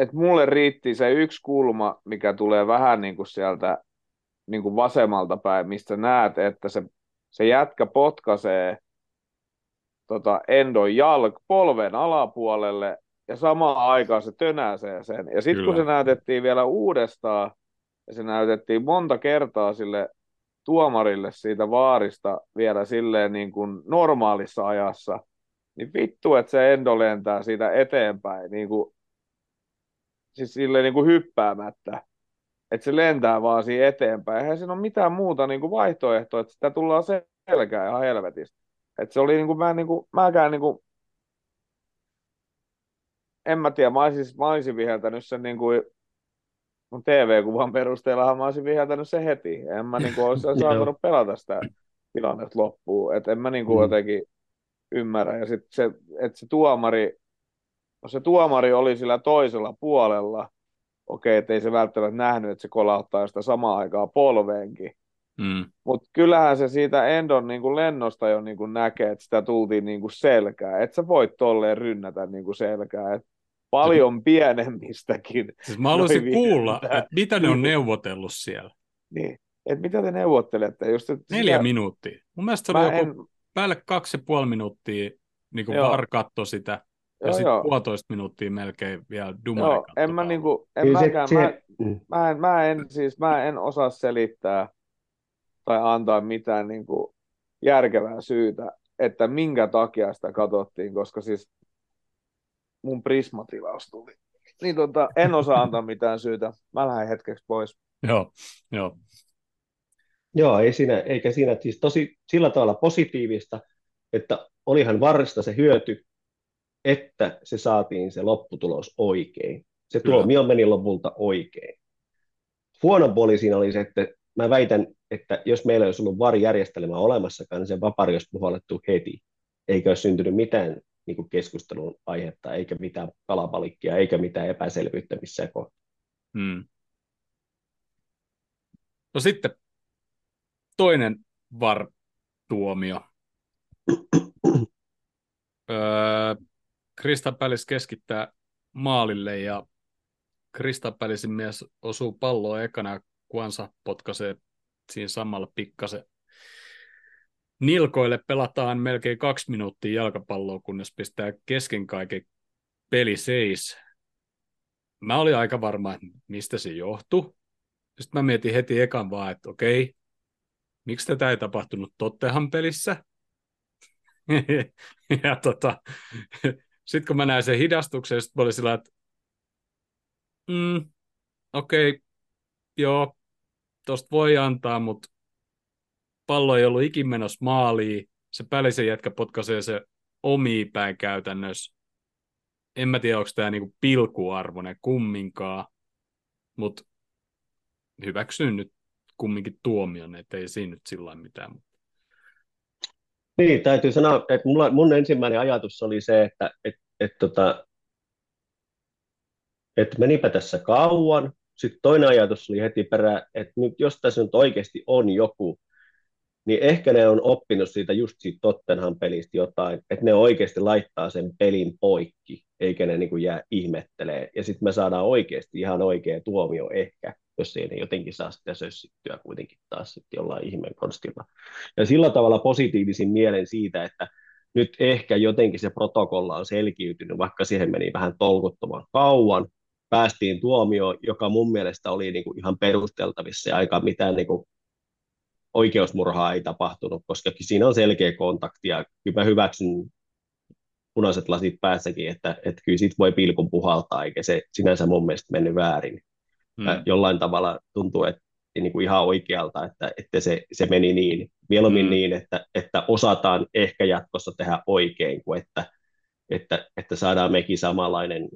et mulle riitti se yksi kulma, mikä tulee vähän niin kuin sieltä niin kuin vasemmalta päin, mistä näet, että se, se jätkä potkaisee tota Endon jalk polven alapuolelle ja samaan aikaan se tönäsee sen. Ja sitten kun se näytettiin vielä uudestaan, ja se näytettiin monta kertaa sille tuomarille siitä vaarista vielä silleen niin kuin normaalissa ajassa, niin vittu, että se endo lentää siitä eteenpäin, niin kuin, siis silleen niin kuin hyppäämättä, että se lentää vaan siinä eteenpäin. Eihän siinä ole mitään muuta niin kuin vaihtoehtoa, että sitä tullaan selkää ihan helvetistä. Että se oli niin kuin, mä, niin kuin, mäkään niin kuin, en mä tiedä, mä olisin, mä olisin viheltänyt sen niin kuin mun TV-kuvan perusteella mä olisin viheltänyt se heti. En mä niin kuin, olisi saanut pelata sitä tilannetta loppuun. Et en mä niin kuin, mm. jotenkin ymmärrä. Ja sitten se, että se tuomari, no se tuomari oli sillä toisella puolella, okei, että ei se välttämättä nähnyt, että se kolauttaa sitä samaa aikaa polveenkin. Mm. Mutta kyllähän se siitä Endon niin kuin lennosta jo niin kuin näkee, että sitä tultiin niin kuin selkää. Että sä voit tolleen rynnätä niin kuin selkää. Et paljon pienemmistäkin. Siis mä haluaisin kuulla, että mitä ne on neuvotellut siellä. Niin, että mitä te neuvottelette? Just, että Neljä sitä... minuuttia. Mun mielestä se oli joku en... päälle kaksi ja puoli minuuttia, niin kuin VAR katto sitä, ja sitten puolitoista minuuttia melkein vielä Dumari Joo, en mä, niinku, en mäkään, se, mä, mm. mä, en, mä, en, siis, mä en osaa selittää tai antaa mitään niinku järkevää syytä, että minkä takia sitä katsottiin, koska siis mun prismatilaus tuli. Niin tota, en osaa antaa mitään syytä. Mä lähden hetkeksi pois. Joo, joo. Joo, ei siinä, eikä siinä siis tosi sillä tavalla positiivista, että olihan varresta se hyöty, että se saatiin se lopputulos oikein. Se tuomio meni lopulta oikein. Huono puoli siinä oli se, että mä väitän, että jos meillä olisi ollut varijärjestelmä olemassakaan, niin se vapari olisi puhallettu heti, eikä olisi syntynyt mitään niin kuin keskustelun aihetta, eikä mitään kalapalikkia, eikä mitään epäselvyyttä missään kohtaa. Hmm. No sitten toinen VAR-tuomio. öö, Crystal Palace keskittää maalille ja Crystal Palacein mies osuu palloa ekana ja Kwansa potkaisee siinä samalla pikkasen nilkoille pelataan melkein kaksi minuuttia jalkapalloa, kunnes pistää kesken kaiken peli seis. Mä olin aika varma, että mistä se johtui. Sitten mä mietin heti ekan vaan, että okei, miksi tätä ei tapahtunut Tottenham pelissä? ja tota, sitten kun mä näin sen hidastuksen, sitten oli sillä, että mm, okei, joo, tosta voi antaa, mutta pallo ei ollut ikin menossa maaliin, se pälisen jätkä potkaisee se omiin päin käytännössä. En mä tiedä, onko tämä niinku pilkuarvoinen kumminkaan, mutta hyväksyn nyt kumminkin tuomion, että ei siinä nyt sillä mitään. Niin, täytyy sanoa, että mulla, mun ensimmäinen ajatus oli se, että et, et, tota, et menipä tässä kauan. Sitten toinen ajatus oli heti perään, että nyt, jos tässä nyt oikeasti on joku, niin ehkä ne on oppinut siitä just siitä Tottenham pelistä jotain, että ne oikeasti laittaa sen pelin poikki, eikä ne niin kuin jää ihmettelee. Ja sitten me saadaan oikeasti ihan oikea tuomio ehkä, jos ei ne jotenkin saa sitä sössittyä kuitenkin taas sitten jollain ihmeen konstilla. Ja sillä tavalla positiivisin mielen siitä, että nyt ehkä jotenkin se protokolla on selkiytynyt, vaikka siihen meni vähän tolkuttoman kauan, päästiin tuomioon, joka mun mielestä oli niin kuin ihan perusteltavissa ja aika mitään niin kuin oikeusmurhaa ei tapahtunut, koska siinä on selkeä kontakti ja kyllä mä hyväksyn punaiset lasit päässäkin, että, että kyllä siitä voi pilkun puhaltaa, eikä se sinänsä mun mielestä mennyt väärin. Hmm. Jollain tavalla tuntuu, että niin kuin ihan oikealta, että, että se, se meni niin. Mieluummin hmm. niin, että, että osataan ehkä jatkossa tehdä oikein, kuin että, että, että saadaan mekin samanlainen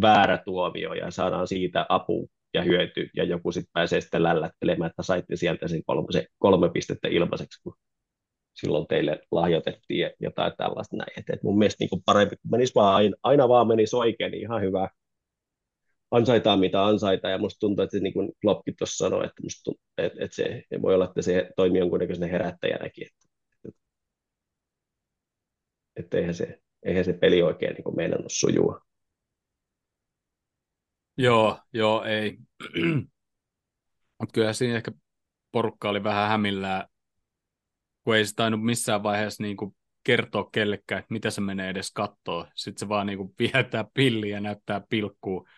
väärä tuomio ja saadaan siitä apu ja hyöty, ja joku sitten pääsee sitten lällättelemään, että saitte sieltä sen kolme, se kolme pistettä ilmaiseksi, kun silloin teille lahjoitettiin jotain tällaista näin. Et, et mun mielestä niin parempi, kun menisi vaan aina, aina vaan menisi oikein, niin ihan hyvä. Ansaitaan mitä ansaita, ja musta tuntuu, että niin kuin tuossa sanoi, että, musta tuntuu, että, että se voi olla, että se toimii jonkunnäköisenä herättäjänäkin, että, että, että eihän, se, eihän se peli oikein niin meinannut sujua. Joo, joo, ei. Mutta kyllä siinä ehkä porukka oli vähän hämillään, kun ei se tainnut missään vaiheessa niin kuin kertoa kellekään, että mitä se menee edes kattoon. Sitten se vaan niin kuin vietää pilliä ja näyttää pilkkuu.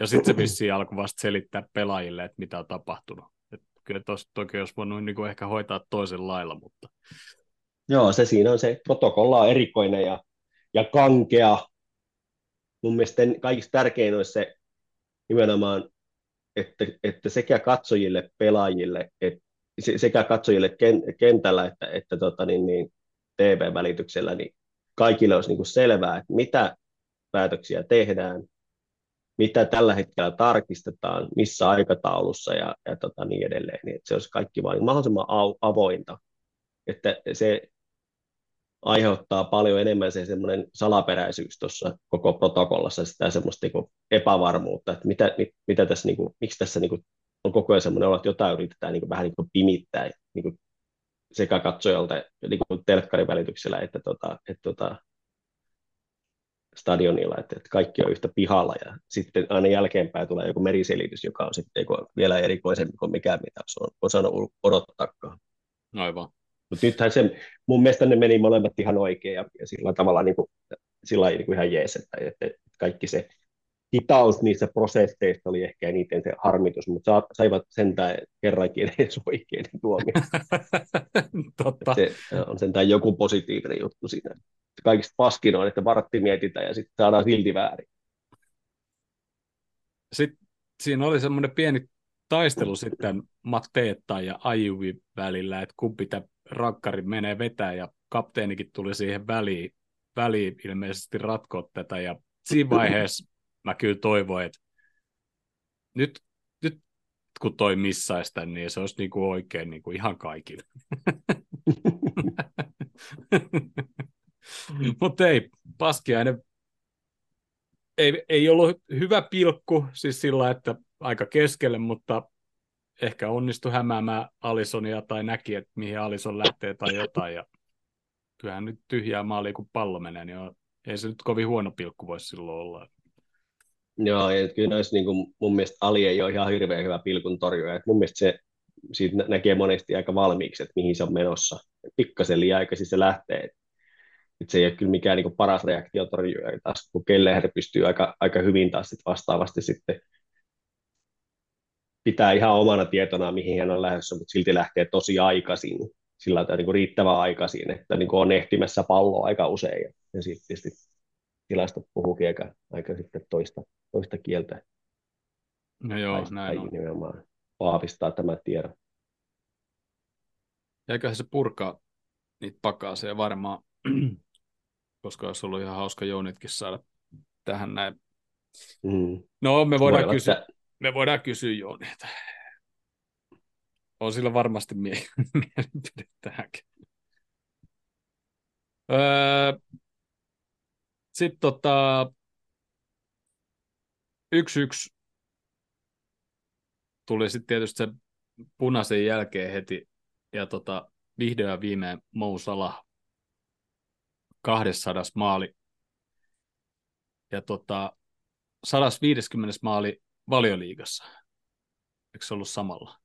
Ja sitten se vissiin alkoi vasta selittää pelaajille, että mitä on tapahtunut. Et kyllä tuossa toki olisi voinut niin kuin ehkä hoitaa toisen lailla, mutta... Joo, se siinä on se protokolla on erikoinen ja, ja kankea, mun mielestä kaikista tärkein olisi se nimenomaan, että, että sekä katsojille, pelaajille, että sekä katsojille kentällä että, että tota, niin, niin, TV-välityksellä, niin kaikille olisi niin kuin selvää, että mitä päätöksiä tehdään, mitä tällä hetkellä tarkistetaan, missä aikataulussa ja, ja tota, niin edelleen, niin että se olisi kaikki vain mahdollisimman avointa. Että se aiheuttaa paljon enemmän se semmoinen salaperäisyys tuossa koko protokollassa, sitä semmoista niin epävarmuutta, että mitä, mit, mitä tässä, niin kuin, miksi tässä niin kuin, on koko ajan semmoinen olo, että jotain yritetään niin kuin, vähän niin kuin pimittää niin kuin, sekä katsojalta niin kuin telkkarin välityksellä että, tota, että tota, stadionilla, että, että kaikki on yhtä pihalla ja sitten aina jälkeenpäin tulee joku meriselitys, joka on sitten vielä erikoisempi kuin mikään, mitä on osannut odottaakaan. Aivan. Mutta nythän se, mun mielestä ne meni molemmat ihan oikein ja, ja sillä tavalla niin kuin, sillä niin kuin ihan jees, että, että kaikki se hitaus niissä prosesseissa oli ehkä eniten se harmitus, mutta saivat sentään kerrankin edes oikein tuomioon. Totta. Se on sentään joku positiivinen juttu siinä. Kaikista paskin on, että varatti mietitään ja sitten saadaan silti väärin. Sitten siinä oli semmoinen pieni taistelu sitten Matteetta ja Ajuvi välillä, että kumpi tämä rakkari menee vetää ja kapteenikin tuli siihen väliin, väliin ilmeisesti ratkoa tätä ja siinä vaiheessa mä kyllä toivoin, että nyt, nyt kun toi missaisi tämän, niin se olisi niin kuin oikein niin kuin ihan kaikille. Mutta ei, Paskiainen ei, ei ollut hyvä pilkku, siis sillä, että aika keskelle, mutta ehkä onnistui hämäämään Alisonia tai näki, että mihin Alison lähtee tai jotain. Ja kyllähän nyt tyhjää maalia, kun pallo menee, niin on, ei se nyt kovin huono pilkku voisi silloin olla. Joo, ja kyllä näissä niin kuin, mun mielestä Ali ei ole ihan hirveän hyvä pilkun torjuja. Mun mielestä se siitä näkee monesti aika valmiiksi, että mihin se on menossa. Pikkasen liian aikaisin se lähtee. Että se ei ole kyllä mikään niin paras reaktio torjuja. Taas kun Kelleher pystyy aika, aika hyvin taas sit vastaavasti sitten pitää ihan omana tietona, mihin hän on lähdössä, mutta silti lähtee tosi aikaisin, sillä tavalla niin riittävän aikaisin, että niin on ehtimässä palloa aika usein. Ja, ja sitten tietysti tilastot puhuukin aika, aika sitten toista, toista kieltä. No joo, tai, näin on. nimenomaan vahvistaa tämä tiedon. Eiköhän se purkaa niitä pakaaseja varmaan, koska olisi ollut ihan hauska Jounitkin saada tähän näin. Mm. No, me voidaan, kysyä, että... me voidaan kysyä Jounilta. On sillä varmasti mie- mielipide tähänkin. Öö, sitten tota, yksi yksi tuli sitten tietysti se punaisen jälkeen heti, ja tota, vihdoin ja viimein Mou Salah 200 maali. Ja tota, 150 maali valioliigassa. Eikö se ollut samalla?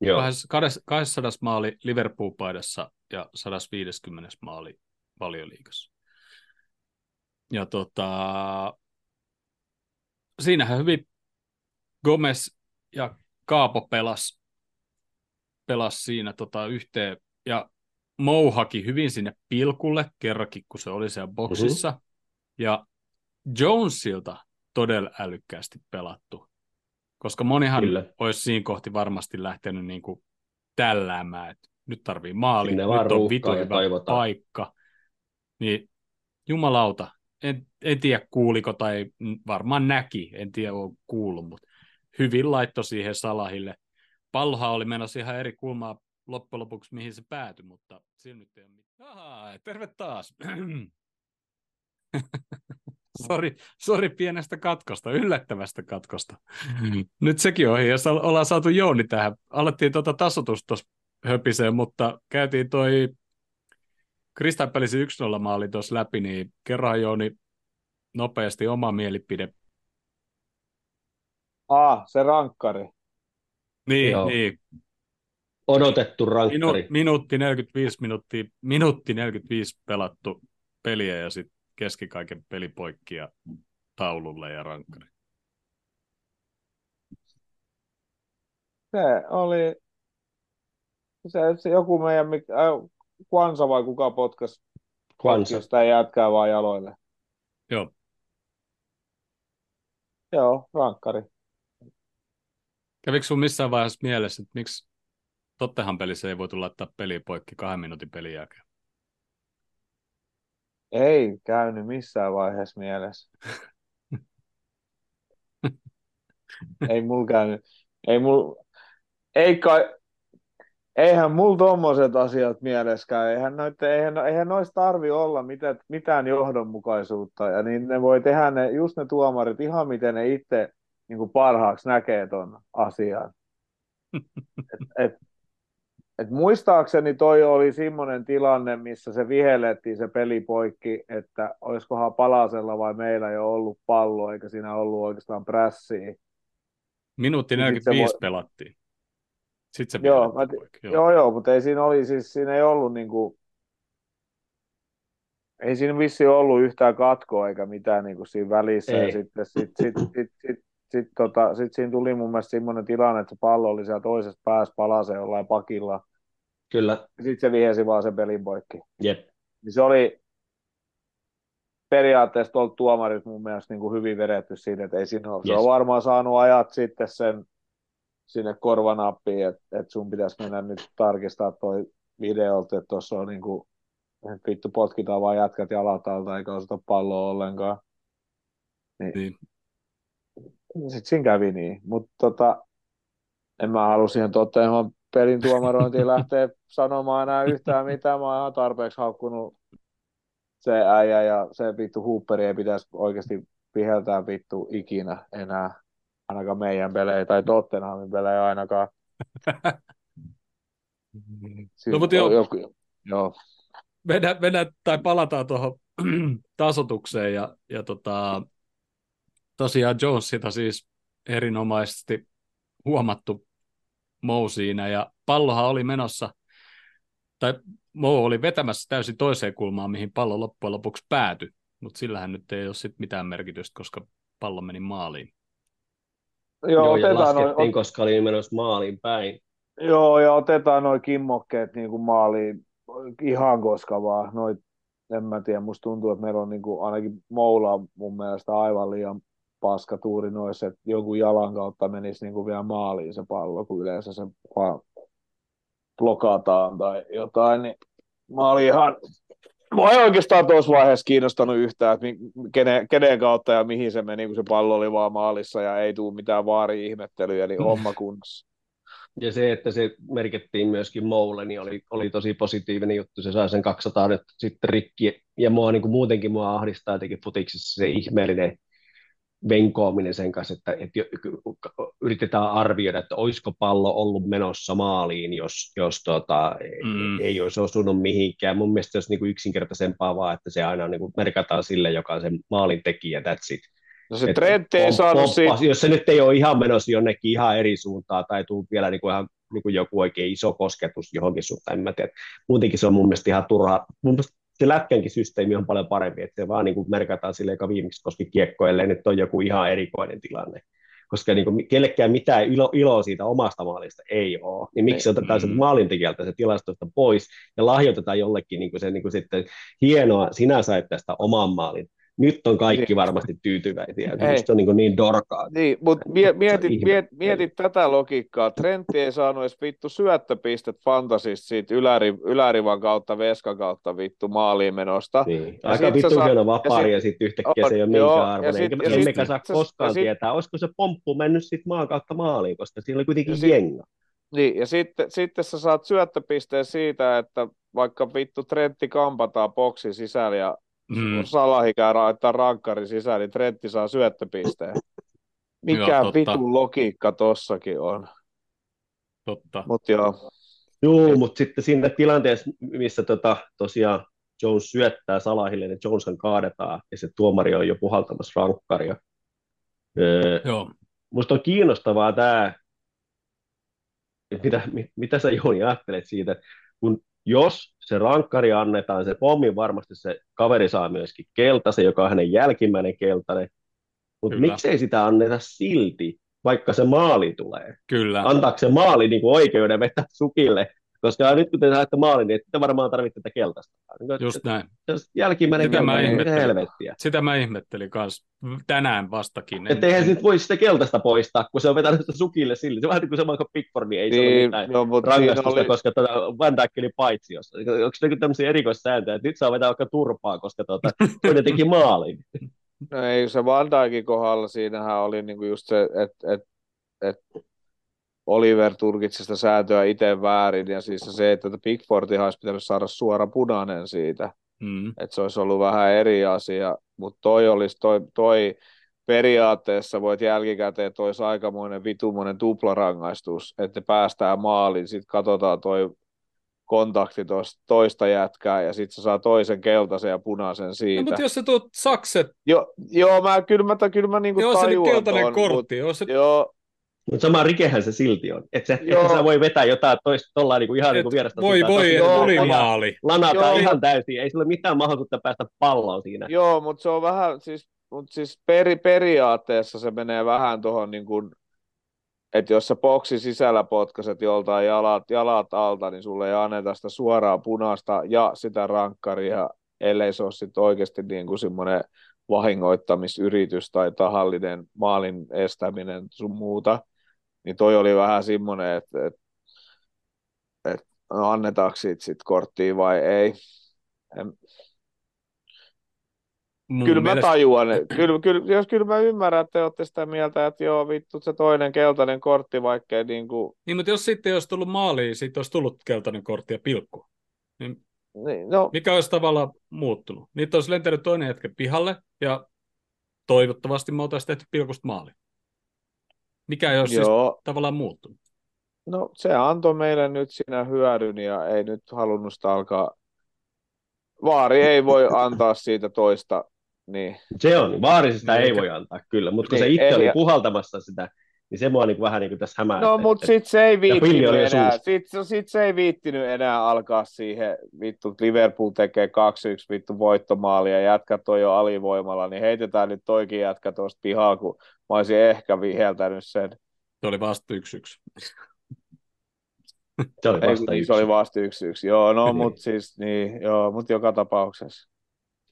Joo. 200 maali Liverpool-paidassa ja 150 maali valioliigassa. Ja tota, siinähän hyvin Gomez ja Kaapo pelas, pelas siinä tota yhteen. Ja Mouhaki hyvin sinne pilkulle kerrankin, kun se oli siellä boksissa. Mm-hmm. Ja Jonesilta todella älykkäästi pelattu. Koska monihan Kyllä. olisi siinä kohti varmasti lähtenyt niin kuin tälläämään, että nyt tarvii maali, Sinne nyt on vitu hyvä paikka. Niin jumalauta, en, en tiedä kuuliko tai varmaan näki, en tiedä on kuullut, mutta hyvin laitto siihen Salahille. Pallohan oli menossa ihan eri kulmaa loppujen lopuksi, mihin se päätyi, mutta sillä nyt ei ole mitään. Ahaa, terve taas. sori, sori pienestä katkosta, yllättävästä katkosta. Nyt sekin ohi, ja ollaan saatu Jouni tähän. Alettiin tuota tasotusta tuossa höpiseen, mutta käytiin toi Kristan pelisi 1-0 maali tuossa läpi, niin kerran Jouni nopeasti oma mielipide. Ah, se rankkari. Niin, Joo. niin. Odotettu rankkari. Minu, minuutti 45 minuuttia, minuutti 45 pelattu peliä ja sitten keskikaiken pelipoikki ja taululle ja rankkari. Se oli se, se joku meidän, äh, Kwansa vai kuka potkas Kwansa. Sitä jätkää vaan jaloille. Joo. Joo, rankkari. Kävikö sun missään vaiheessa mielessä, että miksi Tottehan pelissä ei voitu laittaa peli poikki kahden minuutin pelin jälkeen? Ei käynyt missään vaiheessa mielessä. ei mulla käynyt. Ei mul, ei kai, eihän mulla tommoset asiat mieleskään. Eihän, noite, eihän, eihän noista tarvi olla mitään, mitään johdonmukaisuutta. Ja niin ne voi tehdä ne, just ne tuomarit ihan miten ne itse niin kuin parhaaksi näkee ton asian. et, et, et muistaakseni toi oli semmoinen tilanne, missä se vihellettiin se peli poikki, että olisikohan Palasella vai meillä jo ollut pallo, eikä siinä ollut oikeastaan prässiä. Minuutti 45 voi... pelattiin. Sitten se joo, mä t- joo. joo, joo, mutta ei siinä oli, siis siinä ei ollut niinku, ei siinä vissi ollut yhtään katkoa eikä mitään niin kuin siinä välissä. Ei. Ja sitten sit, sit, sit, sit, sit, tota, sit siinä tuli mun mielestä semmoinen tilanne, että se pallo oli siellä toisessa päässä palasee jollain pakilla. Kyllä. Sitten se vihesi vaan sen pelin poikki. Jep. Niin se oli periaatteessa tuolta tuomarit mun mielestä niin kuin hyvin vedetty siinä, että ei siinä ole. Yes. Se on varmaan saanut ajat sitten sen sinne korvanappiin, että, että sun pitäisi mennä nyt tarkistaa toi videolta, että tuossa on niin kuin, vittu potkitaan vaan jätkät jalat alta eikä osata palloa ollenkaan. Niin. niin. Sitten siinä kävi niin, mutta tota, en mä halua siihen toteamaan pelin tuomarointiin lähteä sanomaan enää yhtään mitään. Mä oon ihan tarpeeksi haukkunut se äijä ja se vittu huupperi ei pitäisi oikeasti viheltää vittu ikinä enää, ainakaan meidän pelejä tai Tottenhamin pelejä ainakaan. no, mutta joo, joku, joo. Mennään, mennään, tai palataan tuohon tasotukseen ja, ja tota, tosiaan Jonesita siis erinomaisesti huomattu Mou siinä ja pallohan oli menossa, tai Mo oli vetämässä täysin toiseen kulmaan, mihin pallo loppujen lopuksi päätyi, mutta sillähän nyt ei ole sit mitään merkitystä, koska pallo meni maaliin. Joo, Joo ja laskettiin, noin, koska oli menossa maaliin päin. Joo, ja otetaan noin kimmokkeet niin kuin maaliin ihan koska vaan. Noit, en mä tiedä, musta tuntuu, että meillä on niin kuin, ainakin Moula mun mielestä aivan liian paska tuuri noissa, että jonkun jalan kautta menisi niin kuin vielä maaliin se pallo, kun yleensä se vaan blokataan tai jotain, niin mä olin ihan, mä en oikeastaan tuossa vaiheessa kiinnostanut yhtään, että kenen, kenen kautta ja mihin se meni, kun se pallo oli vaan maalissa ja ei tule mitään vaari-ihmettelyjä, niin homma kunnossa. Ja se, että se merkittiin myöskin Moulle, niin oli, oli tosi positiivinen juttu. Se sai sen 200 nyt sitten rikki. Ja mua niin kuin muutenkin mua ahdistaa jotenkin futiksessa se ihmeellinen venkoaminen sen kanssa, että, että yritetään arvioida, että olisiko pallo ollut menossa maaliin, jos, jos tota, mm. ei olisi osunut mihinkään. Mun mielestä olisi niin kuin yksinkertaisempaa vaan, että se aina niin kuin merkataan sille, joka on sen maalin tekijä, that's it. No se Trent ei saanut siitä... Jos se nyt ei ole ihan menossa jonnekin ihan eri suuntaan tai tuu vielä niin kuin ihan niin kuin joku oikein iso kosketus johonkin suuntaan, en mä tiedä. Muutenkin se on mun mielestä ihan turhaa. Mun mielestä se lätkänkin systeemi on paljon parempi, että se vaan niin kuin merkataan sille, joka viimeksi koski kiekko, ellei nyt on joku ihan erikoinen tilanne. Koska niin kuin kellekään mitään ilo, iloa siitä omasta maalista ei ole, niin miksi ei. otetaan mm. se maalintekijältä se tilastosta pois ja lahjoitetaan jollekin niin kuin se niin kuin sitten hienoa, sinä sait tästä oman maalin, nyt on kaikki niin. varmasti tyytyväisiä. Se on niin, niin dorkaa. Niin, mutta mietit, mietit, mietit tätä logiikkaa. Trentti ei saanut edes vittu syöttöpistet fantasista siitä yläri, ylärivan kautta, veskan kautta vittu maaliin menosta. Niin. Aika vittu saa... hieno vapaari ja sitten yhtäkkiä se ei ole minkään arvoinen. Emmekä sit, saa sit, koskaan sit, tietää, olisiko se pomppu mennyt sitten maan kautta maaliin, koska siinä oli kuitenkin sit, jenga. Niin, ja sitten, sitten sä saat syöttöpisteen siitä, että vaikka vittu Trentti kampataan boksi sisällä ja Mm. Salahi käy laittaa rankkari sisään, niin Trentti saa syöttöpisteen. Mikä joo, vitun logiikka tossakin on. Totta. Mut joo. Joo, mutta sitten siinä tilanteessa, missä tota, tosiaan Jones syöttää Salahille, niin Joneshan kaadetaan, ja se tuomari on jo puhaltamassa rankkaria. Öö, Joo. Musta on kiinnostavaa tämä, mitä, mitä sä Jouni ajattelet siitä, kun jos se rankkari annetaan, se pommi varmasti se kaveri saa myöskin keltaisen, joka on hänen jälkimmäinen keltainen, mutta miksei sitä anneta silti, vaikka se maali tulee? Kyllä. Antaako se maali niin kuin oikeuden vetää sukille koska nyt kun te saatte maalin, niin te varmaan tarvitte tätä keltaista. Just näin. Jos jälkimmäinen sitä niin mitä helvettiä. Sitä mä ihmettelin myös tänään vastakin. Että eihän se nyt voi sitä keltaista poistaa, kun se on vetänyt sitä sukille sille. Se on vähän niin kuin sama kuin Pickford, niin ei niin, se ole mitään no, mutta rangaistusta, oli... koska tuota Van Dijkkin paitsiossa. Onko se tämmöisiä erikoissääntöjä, että nyt saa vetää vaikka turpaa, koska tuota, toinen teki maalin. No ei se Van Dijkin kohdalla, siinähän oli niinku just se, että et, et Oliver tulkitsi sitä sääntöä itse väärin, ja siis se, että Pickfordihan olisi pitänyt saada suora punainen siitä, mm. että se olisi ollut vähän eri asia, mutta toi olisi, toi, toi periaatteessa voit jälkikäteen, että olisi aikamoinen vitumoinen tuplarangaistus, että päästään maaliin, sitten katsotaan toi kontakti toista, toista jätkää ja sitten se saa toisen keltaisen ja punaisen siitä. No, mutta jos se tuot sakset... Jo, joo, mä kyllä mä, kyllä mä niinku joo, tajuan se keltainen ton, kortti. Mut, se... Joo, Mutta sama rikehän se silti on. Et se, Joo. että sä voi vetää jotain toista tuolla niinku ihan niinku vierasta. voi suuntaan. voi, Tosi tuli lana- maali. Lanataan Joo. ihan täysin. Ei sulla mitään mahdollisuutta päästä palloon siinä. Joo, mutta se on vähän, siis, mut siis peri, periaatteessa se menee vähän tuohon niin kuin, että jos sä boksi sisällä potkaset joltain jalat, jalat alta, niin sulle ei anneta sitä suoraa punaista ja sitä rankkaria, ellei se ole sitten oikeasti niin kuin semmoinen vahingoittamisyritys tai tahallinen maalin estäminen sun muuta, niin toi oli vähän semmoinen, että, että, että no annetaanko siitä sit korttia vai ei. En, Mun kyllä mä mielestä- tajuan, että- kyllä, kyllä, jos kyllä mä ymmärrän, että te olette sitä mieltä, että joo vittu se toinen keltainen kortti, vaikkei niin kuin, Niin, mutta jos sitten olisi tullut maaliin, siitä olisi tullut keltainen kortti ja pilkku. Niin niin, no mikä olisi tavallaan muuttunut? Niitä olisi lentänyt toinen hetki pihalle ja toivottavasti me oltaisiin tehty pilkusta maali. Mikä ei olisi siis joo, tavallaan muuttunut. no se antoi meille nyt siinä hyödyn ja ei nyt halunnut sitä alkaa, vaari ei voi antaa siitä toista, niin Se on. Vaarisesta Niin, ei voi antaa kyllä. Mutta kun se Niin, itse ei- oli puhaltamassa sitä, niin se mua niinku vähän niin kuin tässä hämää. No, mutta että- sit se ei viittinyt enää, suussa. sit, se ei viittinyt enää alkaa siihen, vittu Liverpool tekee 2-1 vittu voittomaali ja jätkät on jo alivoimalla, niin heitetään nyt toikin jätkä tuosta pihaa, kun mä olisin ehkä viheltänyt sen. Se oli vasta yksi yksi. Se oli Ei, vasta yksi. se oli vasta yksi yksi. Joo, no Niin. mutta siis, niin, joo, mutta joka tapauksessa.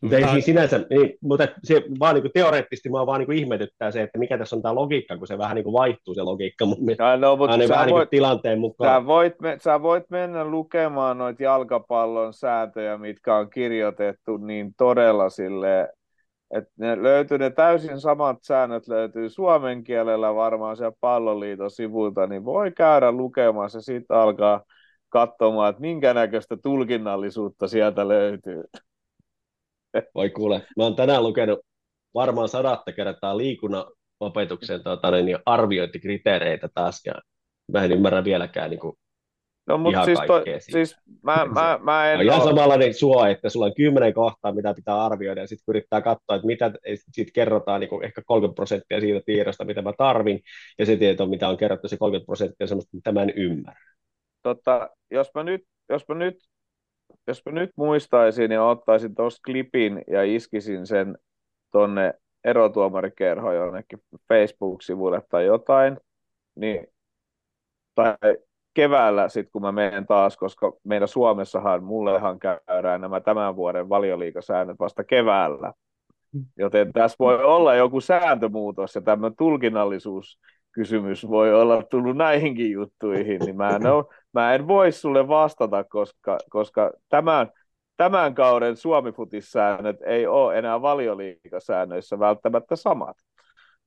Mutta ei siis sinänsä, niin, mutta se vaan niin kuin teoreettisesti mua vaan niin kuin ihmetyttää se, että mikä tässä on tämä logiikka, kun se vähän niin kuin vaihtuu se logiikka mun mielestä. No, mutta Aina sä vähän niin voit, kuin tilanteen mukaan. Sä voit, me, sä voit mennä lukemaan noita jalkapallon sääntöjä, mitkä on kirjoitettu niin todella sille, että ne löytyy, ne täysin samat säännöt löytyy suomen kielellä varmaan siellä palloliiton sivuilta, niin voi käydä lukemaan se sitten alkaa katsomaan, että minkä näköistä tulkinnallisuutta sieltä löytyy. Voi kuule, mä oon tänään lukenut varmaan sadatta kertaa liikunnan opetuksen tota, niin arviointikriteereitä taas, ja mä en ymmärrä vieläkään niin kuin, No mutta Ihan siis, to, siitä. siis mä, mä, mä en on ihan oo- samanlainen suo, että sulla on kymmenen kohtaa, mitä pitää arvioida, ja sitten yrittää katsoa, että mitä siitä kerrotaan, niin kuin ehkä 30 prosenttia siitä tiedosta, mitä mä tarvin, ja se tieto, mitä on kerrottu, se 30 prosenttia semmoista, mitä mä en ymmärrä. tota, jos mä nyt, jos mä nyt, jos mä nyt muistaisin ja ottaisin tuosta klipin ja iskisin sen tonne erotuomarikerhoon jonnekin Facebook-sivuille tai jotain, niin tai keväällä sitten kun mä menen taas, koska meillä Suomessahan, mullehan käydään nämä tämän vuoden valioliikasäännöt vasta keväällä. Joten tässä voi olla joku sääntömuutos ja tämmöinen tulkinnallisuus kysymys voi olla tullut näihinkin juttuihin, niin mä en, oo, mä en voi sulle vastata, koska, koska tämän, tämän kauden Suomi-futissäännöt ei ole enää valioliikasäännöissä välttämättä samat.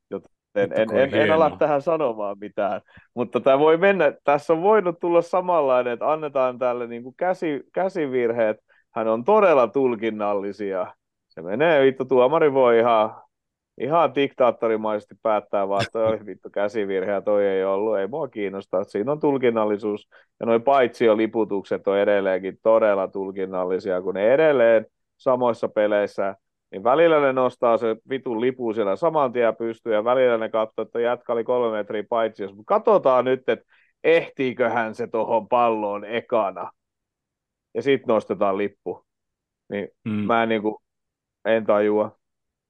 Joten en, kuin en, en ala tähän sanomaan mitään. Mutta tämä voi mennä, tässä on voinut tulla samanlainen, että annetaan tälle niin kuin käsi, käsivirheet, hän on todella tulkinnallisia. Se menee, vittu, tuomari voi ihan, ihan diktaattorimaisesti päättää vaan, että toi oli vittu käsivirhe ja toi ei ollut, ei mua kiinnosta. Siinä on tulkinnallisuus ja noi paitsio-liputukset on edelleenkin todella tulkinnallisia, kun ne edelleen samoissa peleissä, niin välillä ne nostaa se vitun lipu siellä saman tien pystyyn ja välillä ne katsoo, että jätkä oli kolme metriä paitsi. Mutta katsotaan nyt, että ehtiiköhän se tuohon palloon ekana. Ja sitten nostetaan lippu. Niin Mm. mä en, niin kuin, en tajua.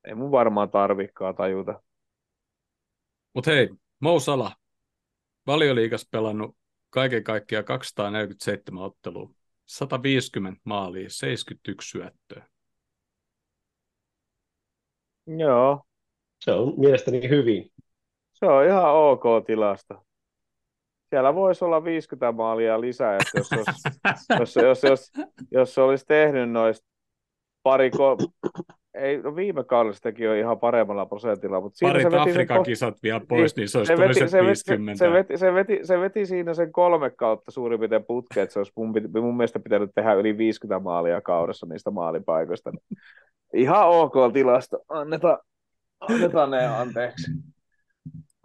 Ei mun varmaan tarvikkaa tajuta. Mutta hei, Mo Salah, valioliigas pelannut kaiken kaikkiaan 247 ottelua, 150 maalia, 71 syöttöä. Joo, Se on mielestäni hyvin. se on ihan ok tilasta. Siellä voisi olla 50 maalia lisää, että jos, olisi, jos, jos, jos, jos olisi tehnyt noista pari, kol... ei, no viime kaudella se teki jo ihan paremmalla prosentilla, mutta siinä Parit se veti sen Afrikan ko- kisat vielä pois, niin se olisi se veti, se, veti, 50. se, veti, se, veti, se veti siinä sen kolme kautta suurin piirtein putkeen, että se olisi mun, mun mielestä pitänyt tehdä yli 50 maalia kaudessa niistä maalipaikoista. Ihan ok tilasto, annetaan, annetaan ne anteeksi.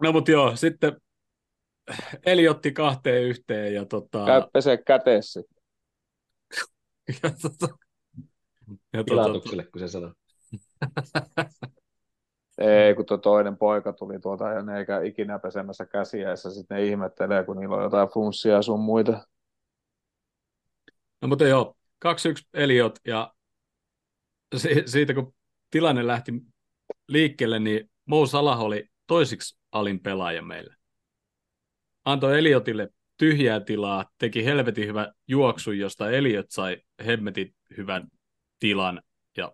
No mutta joo, sitten Eli otti kahteen yhteen ja tota... Käy pesee käteessä. ja tota, ja tota, Pilatukselle, kun se sanoo. Ei, kun tuo toinen poika tuli tuolta ja ne eikä ikinä pesemässä käsiä, ja sitten ne ihmettelee, kun niillä on jotain flunssia ja sun muita. No mutta joo, 2-1 Eliot ja siitä kun tilanne lähti liikkeelle, niin Mo Salah oli toisiksi alin pelaaja meille. Antoi Eliotille tyhjää tilaa, teki helvetin hyvän juoksun, josta Eliot sai hemmetin hyvän tilan ja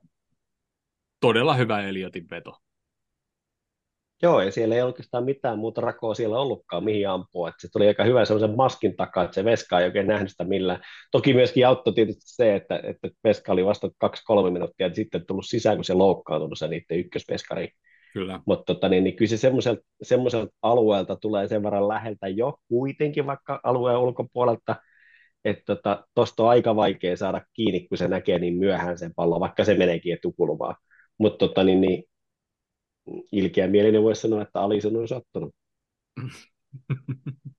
todella hyvä Eliotin veto. Joo, ja siellä ei oikeastaan mitään muuta rakoa siellä ollutkaan, mihin ampua. Että se tuli aika hyvä sellaisen maskin takaa, että se Veska ei oikein nähnyt sitä millään. Toki myöskin auttoi tietysti se, että, että Veska oli vasta kaksi-kolme minuuttia, ja sitten tullut sisään, kun se loukkaantunut se niiden ykkösveskari. Kyllä. Mutta tota, niin, niin kyllä se semmoiselta, semmoiselta alueelta tulee sen verran läheltä jo kuitenkin vaikka alueen ulkopuolelta, että tuosta tota, on aika vaikea saada kiinni, kun se näkee niin myöhään sen pallon, vaikka se meneekin etukulumaan. Mutta tota, niin, niin, ilkeä mielinen voisi sanoa, että Alison on sattunut.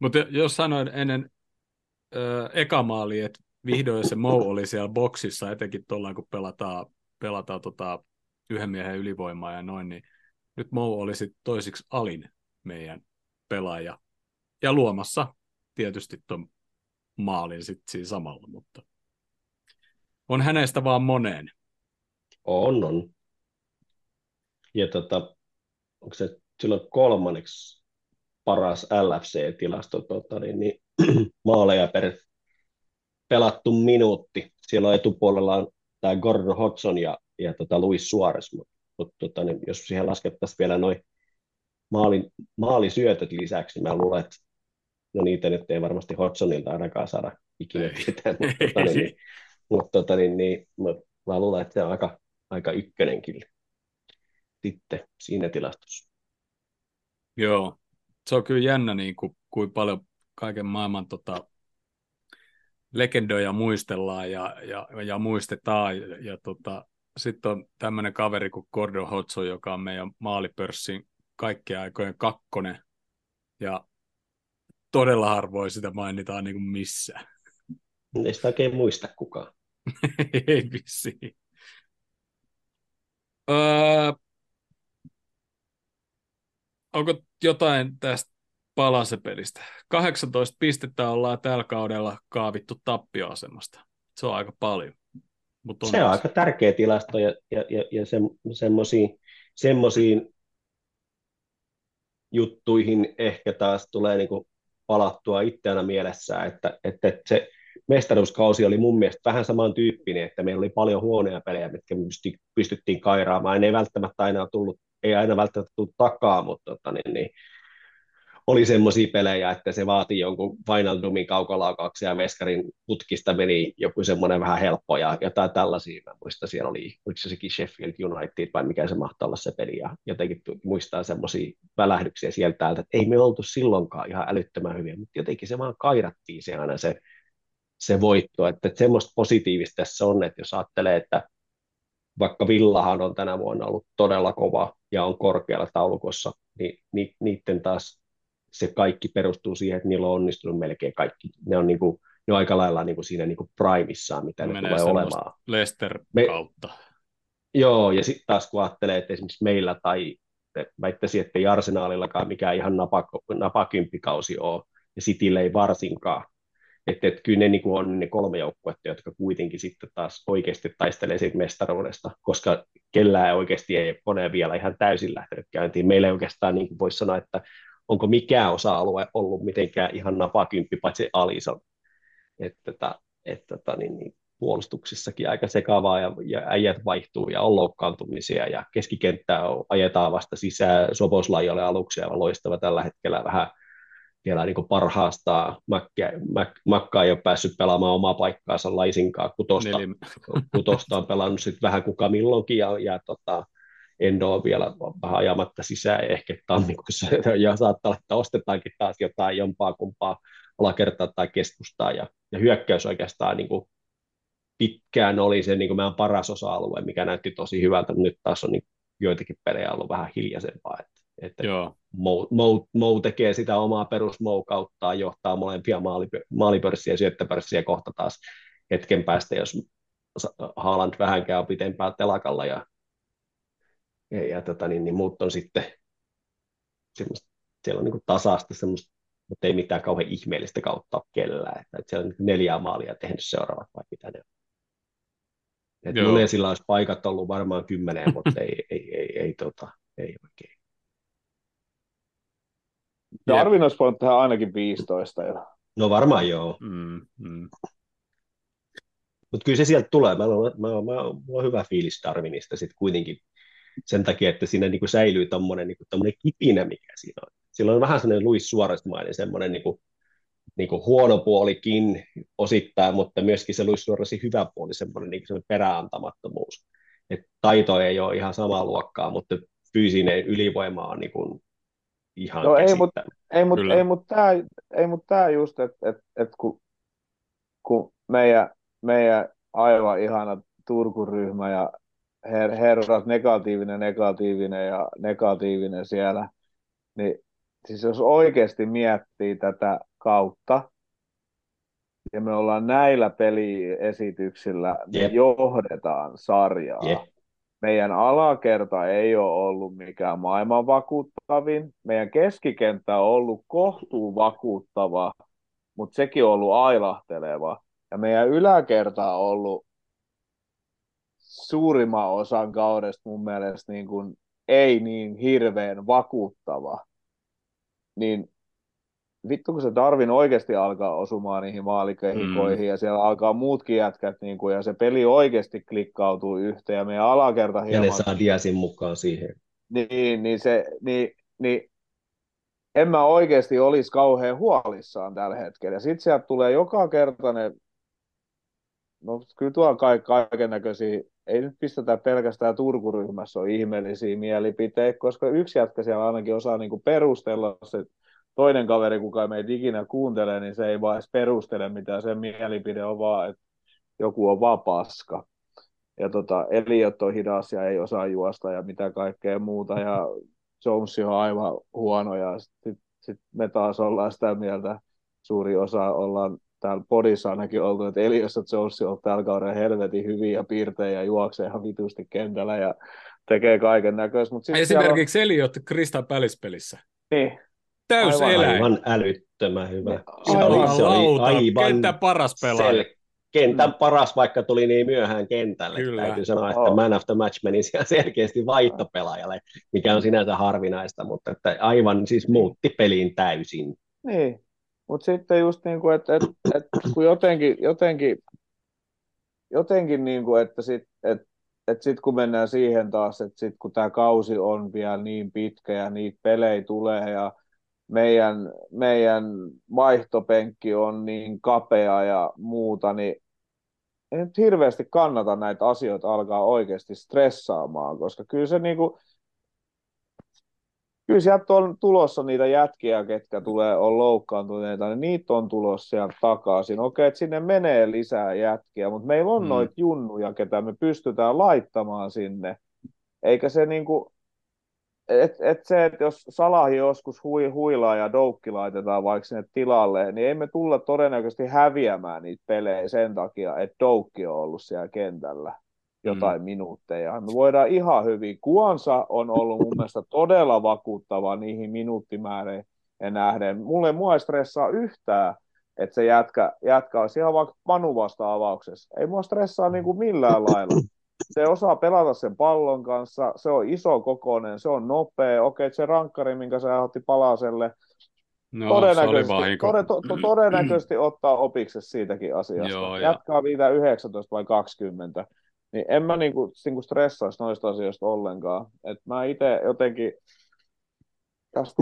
Mutta jos sanoin ennen ö, eka maali, että vihdoin se Mo oli siellä boksissa, etenkin tuolla kun pelataan, pelataan tota yhden miehen ylivoimaa ja noin, niin nyt Mo oli toisiksi alin meidän pelaaja. Ja luomassa tietysti tuon maalin sitten siinä samalla, mutta on hänestä vaan moneen. On, on. Ja tota, onko se silloin kolmanneksi paras LFC-tilasto, tota, niin, niin, maaleja per pelattu minuutti. Siellä on etupuolella on tämä Gordon Hodgson ja, ja tota Luis Suarez, mutta mut, tota, niin, jos siihen laskettaisiin vielä noin maali, maalisyötöt lisäksi, niin mä luulen, että no niitä nyt ei varmasti Hodgsonilta ainakaan saada ikinä tietää, mutta, tota, niin, niin, mutta tota, niin, niin, mä luulen, että se on aika, aika ykkönenkin sitten siinä tilastossa. Joo, se on kyllä jännä, niin kuin, kuin paljon kaiken maailman tota, legendoja muistellaan ja, ja, ja muistetaan. Ja, ja tota, sitten on tämmöinen kaveri kuin Gordon Hotso, joka on meidän maalipörssin kaikkien aikojen kakkonen. Ja todella harvoin sitä mainitaan niin kuin missään. Ei sitä oikein muista kukaan. Ei vissiin. Öö, onko jotain tästä palasepelistä? 18 pistettä ollaan tällä kaudella kaavittu tappioasemasta. Se on aika paljon. Mut on se on aika tärkeä tilasto ja, ja, ja, ja se, semmoisiin, semmoisiin juttuihin ehkä taas tulee niinku palattua itseänä mielessä, että, että, että se mestaruuskausi oli mun mielestä vähän samantyyppinen, että meillä oli paljon huonoja pelejä, mitkä pystyttiin kairaamaan. Ne ei välttämättä aina tullut ei aina välttämättä tule takaa, mutta tota, niin, niin, oli semmoisia pelejä, että se vaatii jonkun Finaldumin kaukolaukauksia ja Meskarin putkista meni joku semmoinen vähän helppo ja jotain tällaisia. Mä muistan, siellä oli, oliko se sekin Sheffield United vai mikä se mahtaa olla se peli ja jotenkin muistaa semmoisia välähdyksiä sieltä täältä, että ei me oltu silloinkaan ihan älyttömän hyviä, mutta jotenkin se vaan kairattiin se aina se, se voitto, että, että semmoista positiivista tässä on, että jos ajattelee, että vaikka Villahan on tänä vuonna ollut todella kova ja on korkealla taulukossa, niin ni, niiden taas se kaikki perustuu siihen, että niillä on onnistunut melkein kaikki. Ne on, niin kuin, ne on aika lailla niin kuin siinä niin kuin primissaan, mitä ne tulee olemaan. Lester Me, kautta. Joo, ja sitten taas kun ajattelee, että esimerkiksi meillä tai väittäisin, että ei arsenaalillakaan mikään ihan napakymppikausi ole, ja Citylle ei varsinkaan, että, että kyllä ne niin kuin on ne kolme joukkuetta, jotka kuitenkin sitten taas oikeasti taistelee siitä mestaruudesta, koska kellään oikeasti ei kone vielä ihan täysin lähtenyt käyntiin. Meillä ei oikeastaan niin voisi sanoa, että onko mikään osa-alue ollut mitenkään ihan napakymppi, paitsi Alison. Että, että, että, että niin, niin, puolustuksissakin aika sekavaa ja, ja äijät vaihtuu ja on loukkaantumisia ja keskikenttää ajetaan vasta sisään. Soboslajalle aluksi ja loistava tällä hetkellä vähän vielä niin parhaastaan. Makka, Mak, Makka ei ole päässyt pelaamaan omaa paikkaansa laisinkaan. Kutosta, kutosta on pelannut sitten vähän kuka milloinkin ja, ja tota, Endo on vielä vähän ajamatta sisään ehkä tammikuussa ja saattaa olla, että ostetaankin taas jotain jompaa kumpaa alakertaa tai keskustaa ja, ja hyökkäys oikeastaan niin kuin pitkään oli se niin kuin meidän paras osa-alue, mikä näytti tosi hyvältä, mutta nyt taas on niin joitakin pelejä ollut vähän hiljaisempaa. Että että Joo. Mou, Mou, Mou, tekee sitä omaa perusmoukauttaa, johtaa molempia maali, maalipörssiä ja syöttöpörssiä kohta taas hetken päästä, jos Haaland vähänkään on pitempään telakalla ja ja, ja tota, niin, niin muut on sitten semmoista, siellä on niin kuin tasasta semmoista, mutta ei mitään kauhean ihmeellistä kautta ole kellään. Että, että siellä on niin neljää maalia tehnyt seuraavat vai mitä ne on. Sillä olisi paikat ollut varmaan kymmeneen, mutta ei, ei, ei, ei, ei, tota, ei oikein. Darwin olisi voinut tehdä ainakin 15 jo. No varmaan joo. Mm, mm. Mutta kyllä se sieltä tulee. Mä, mä, mä, mä, mä on hyvä fiilis Darwinista sitten kuitenkin sen takia, että siinä niin kuin säilyy tommonen, niin kuin kipinä, mikä siinä on. Sillä on vähän sellainen Luis Suorestmainen semmoinen niin kuin, niin kuin huono puolikin osittain, mutta myöskin se Luis Suoresin hyvä puoli, semmoinen, niin semmoinen peräantamattomuus. Et taito ei ole ihan samaa luokkaa, mutta fyysinen ylivoima on niin kuin ihan no, ei, mutta ei, mut, ei, mut tämä, ei, mut tämä just, että et, et kun, kun meidän, meidän aivan ihana Turkuryhmä ja her, herrat negatiivinen, negatiivinen ja negatiivinen siellä, niin siis jos oikeasti miettii tätä kautta, ja me ollaan näillä peliesityksillä, me yep. johdetaan sarjaa. Yep. Meidän alakerta ei ole ollut mikään maailman vakuuttavin. Meidän keskikenttä on ollut kohtuu vakuuttava, mutta sekin on ollut ailahteleva. Ja meidän yläkerta on ollut suurimman osan kaudesta mun mielestä niin kuin ei niin hirveän vakuuttava. Niin vittu kun se Darwin oikeasti alkaa osumaan niihin maalikehikoihin mm. ja siellä alkaa muutkin jätkät niin kuin, ja se peli oikeasti klikkautuu yhteen ja meidän alakerta hieman... Ja ne saa Diasin mukaan siihen. Niin, niin, se, niin, niin en mä oikeasti olisi kauhean huolissaan tällä hetkellä. Sitten sieltä tulee joka kerta ne, no kyllä tuolla kaiken näköisiä, ei nyt pistetä pelkästään Turkuryhmässä on ihmeellisiä mielipiteitä, koska yksi jätkä siellä ainakin osaa niin kuin perustella se toinen kaveri, kuka ei meitä ikinä kuuntelee, niin se ei vaan edes perustele mitään, sen mielipide on vaan, että joku on vaan paska. Ja tota, Eliot on hidas ja ei osaa juosta ja mitä kaikkea muuta, ja Jones on aivan huono, ja sitten sit me taas ollaan sitä mieltä, suuri osa ollaan täällä podissa ainakin oltu, että Elias ja Jones on tällä kaudella helvetin hyviä piirtejä ja juoksee ihan vitusti kentällä ja tekee kaiken näköistä. Esimerkiksi on... Eliot Krista Pälispelissä. Niin, Täys aivan, eläin. Aivan älyttömän hyvä. Se oli, se oli aivan kentän paras pelaaja. Sel- kentän mm. paras, vaikka tuli niin myöhään kentälle. Kyllä. Täytyy sanoa, että oh. man of the match meni selkeästi vaihtopelaajalle, mikä on sinänsä harvinaista, mutta että aivan siis muutti pelin täysin. Niin, mutta sitten just niin kuin, että, että, että kun jotenkin, jotenkin, jotenkin niin kuin, että sitten että että sitten kun mennään siihen taas, että sitten kun tämä kausi on vielä niin pitkä ja niitä pelejä tulee ja meidän, meidän vaihtopenkki on niin kapea ja muuta, niin ei nyt hirveästi kannata näitä asioita alkaa oikeasti stressaamaan, koska kyllä se niinku, kyllä sieltä on tulossa niitä jätkiä, ketkä tulee on loukkaantuneita, niin niitä on tulossa sieltä takaisin. Okei, että sinne menee lisää jätkiä, mutta meillä on mm. noita junnuja, ketä me pystytään laittamaan sinne. Eikä se niinku, et, et se, että jos Salahi joskus hui, huilaa ja Doukki laitetaan vaikka sinne tilalle, niin ei me tulla todennäköisesti häviämään niitä pelejä sen takia, että Doukki on ollut siellä kentällä jotain mm. minuutteja. Me voidaan ihan hyvin. Kuonsa on ollut mun mielestä todella vakuuttava niihin minuuttimääriin nähden. Mulle mua ei stressaa yhtään, että se jätkä, jätkä olisi ihan vaikka Manu vasta avauksessa. Ei mua stressaa niin kuin millään lailla se osaa pelata sen pallon kanssa, se on iso kokoinen, se on nopea, okei, se rankkari, minkä se otti palaselle, no, todennäköisesti, tode, to, to, todennäköisesti ottaa opiksi siitäkin asiasta. Joo, Jatkaa vielä 19 vai 20, niin en mä niinku, niinku stressaisi noista asioista ollenkaan. Et mä itse jotenkin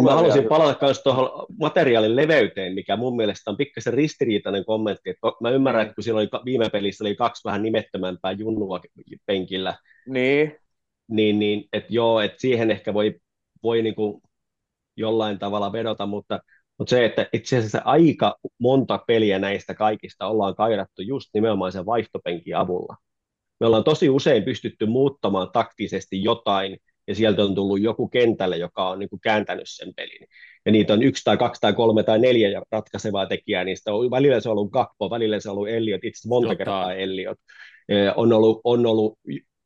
Mä haluaisin palata myös tuohon materiaalin leveyteen, mikä mun mielestä on pikkasen ristiriitainen kommentti. Että mä ymmärrän, että kun siellä oli viime pelissä oli kaksi vähän nimettömämpää junnua penkillä, niin, niin, niin että joo, että siihen ehkä voi, voi niin kuin jollain tavalla vedota, mutta, mutta se, että itse asiassa aika monta peliä näistä kaikista ollaan kairattu just nimenomaan sen vaihtopenkin avulla. Me ollaan tosi usein pystytty muuttamaan taktisesti jotain, ja sieltä on tullut joku kentälle, joka on niin kuin kääntänyt sen pelin. Ja niitä on yksi tai kaksi tai kolme tai neljä ratkaisevaa tekijää, niistä on välillä se on ollut Gakpo, välillä se on ollut Elliot, itse monta Jota. kertaa Elliot. On ollut, on ollut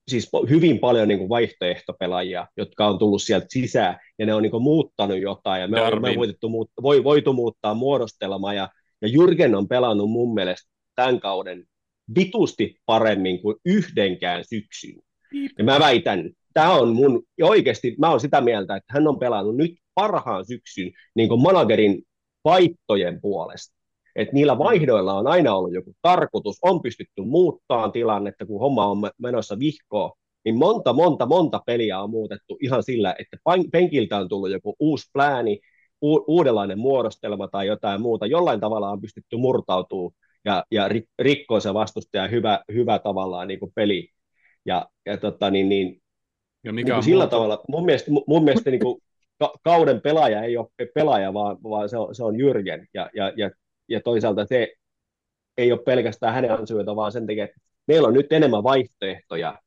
siis hyvin paljon niin kuin vaihtoehtopelaajia, jotka on tullut sieltä sisään, ja ne on niin kuin muuttanut jotain, ja me on, me on voitu, voi, voitu muuttaa muodostelmaa, ja, ja Jürgen on pelannut mun mielestä tämän kauden vitusti paremmin kuin yhdenkään syksyn. Ja mä väitän, tämä on mun, ja oikeasti mä oon sitä mieltä, että hän on pelannut nyt parhaan syksyn niin kuin managerin vaihtojen puolesta. Että niillä vaihdoilla on aina ollut joku tarkoitus, on pystytty muuttamaan tilannetta, kun homma on menossa vihkoon, niin monta, monta, monta peliä on muutettu ihan sillä, että penkiltä on tullut joku uusi plääni, uudenlainen muodostelma tai jotain muuta. Jollain tavalla on pystytty murtautumaan ja, ja rikkoa se vastustaja hyvä, hyvä tavallaan niin kuin peli. Ja, ja, tota, niin, niin, ja mikä niin on sillä muuta? tavalla, mun mielestä, mun mielestä niin kuin, ka- kauden pelaaja ei ole pelaaja, vaan, vaan se, on, se on Jürgen. Ja, ja, ja, ja toisaalta se ei ole pelkästään hänen ansioita, vaan sen takia, että meillä on nyt enemmän vaihtoehtoja,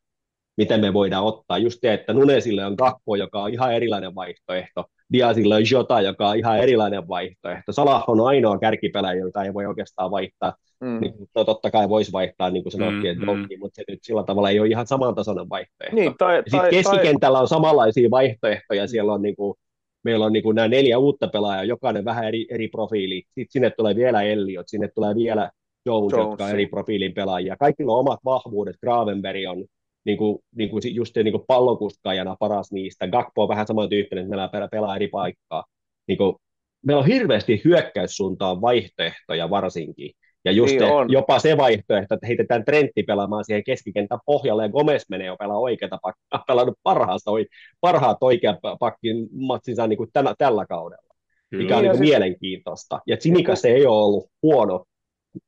miten me voidaan ottaa. Just se, että Nunesille on Gakpo, joka on ihan erilainen vaihtoehto. Diasille on Jota, joka on ihan erilainen vaihtoehto. Salah on ainoa kärkipelaaja, jota ei voi oikeastaan vaihtaa. Mm. Niin, no totta kai voisi vaihtaa, niin kuin sanottiin, mm, että mm. mutta se nyt sillä tavalla ei ole ihan samantasoinen vaihtoehto. Niin, tai, Sitten keskikentällä tai... on samanlaisia vaihtoehtoja. Siellä on niin kuin, meillä on niin kuin nämä neljä uutta pelaajaa, jokainen vähän eri, eri profiili. Sitten sinne tulee vielä Elliot, sinne tulee vielä Jones, Jones. jotka on eri profiilin pelaajia. Kaikilla on omat vahvuudet. Gravenberg on niin kuin, niin kuin just niin kuin pallokuskajana paras niistä. Gakpo on vähän samantyyppinen, että meillä pelaa eri paikkaa. Niin kuin, meillä on hirveästi hyökkäyssuuntaan vaihtoehtoja varsinkin. Ja just niin te, jopa se vaihtoehto, että heitetään Trentti pelaamaan siihen keskikentän pohjalle ja Gomez menee jo pelaa oikeata pakkia, pelannut parhaasta, parhaat oikean pakkin matsinsa niin kuin tänä, tällä kaudella, Kyllä. mikä on niin kuin mielenkiintoista. Ja Sinikas ei ole ollut huono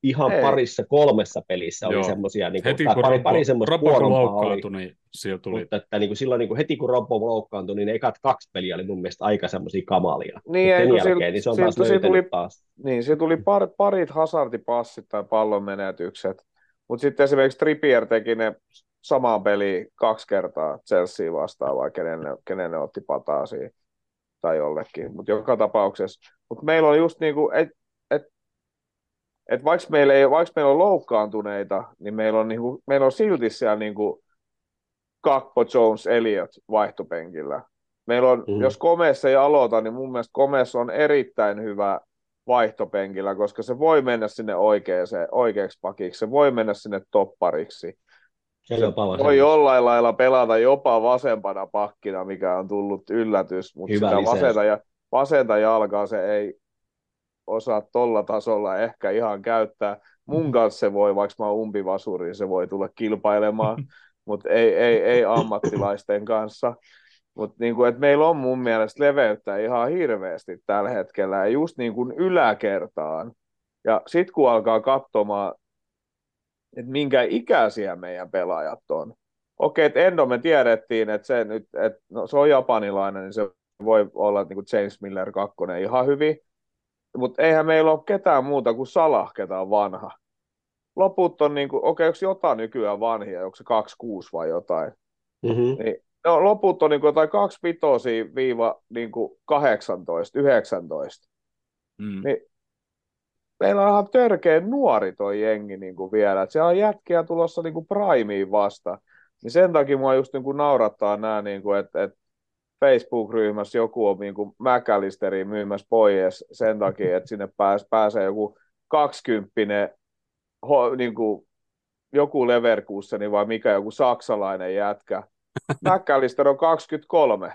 ihan Ei. parissa kolmessa pelissä oli semmoisia, niin heti kun pari, pari semmoista loukkaantui, oli. niin siellä tuli. Mutta että, niin kuin silloin niin kuin heti kun Robbo loukkaantui, niin ne ekat kaksi peliä oli mun mielestä aika semmoisia kamalia. Niin, sen jälkeen, niin se on taas sil, tuli, taas. Niin, se tuli par, parit hazardipassit tai pallon menetykset, mutta sitten esimerkiksi Trippier teki ne samaan peliin kaksi kertaa Chelsea vastaan, vai kenen ne, kenen ne otti pataa siihen tai jollekin, mutta joka tapauksessa. Mutta meillä on just niin kuin, et, että vaikka meillä, ei, vaikka meillä on loukkaantuneita, niin meillä on, niin kuin, meillä on silti siellä niin kuin Kakpo, Jones, Elliot vaihtopenkillä. Meillä on, mm. jos Komes ei aloita, niin mun mielestä Komes on erittäin hyvä vaihtopenkillä, koska se voi mennä sinne oikeaksi, oikeaksi pakiksi, se voi mennä sinne toppariksi. Se, se voi jollain lailla pelata jopa vasempana pakkina, mikä on tullut yllätys, mutta Hyvä sitä vasenta, ja, vasenta jalkaa se ei, osaa tolla tasolla ehkä ihan käyttää. Mun kanssa se voi, vaikka mä oon umpivasuri, se voi tulla kilpailemaan, mutta ei, ei, ei ammattilaisten kanssa. Mutta niin kuin, meillä on mun mielestä leveyttä ihan hirveästi tällä hetkellä, ja just niin kuin yläkertaan. Ja sitten kun alkaa katsomaan, että minkä ikäisiä meidän pelaajat on. Okei, että Endo me tiedettiin, että se, nyt, että no, se on japanilainen, niin se voi olla niin kuin James Miller 2 ihan hyvin mutta eihän meillä ole ketään muuta kuin Salah, ketä on vanha. Loput on, niin kuin, okei, okay, onko jotain nykyään vanhia, onko se 26 vai jotain? Mm-hmm. Niin, no, loput on niin kuin jotain 25 viiva niin kuin 18, 19. Mm. Niin, meillä on ihan törkeä nuori toi jengi niin kuin vielä. Et siellä on jätkiä tulossa niin kuin primeen vasta. Niin sen takia mua just niin kuin naurattaa nämä, niin kuin, että, että Facebook-ryhmässä joku on niin kuin myymässä pois sen takia, että sinne pääs, pääsee joku kaksikymppinen niin kuin joku Leverkuseni vai mikä joku saksalainen jätkä. McAllister on 23,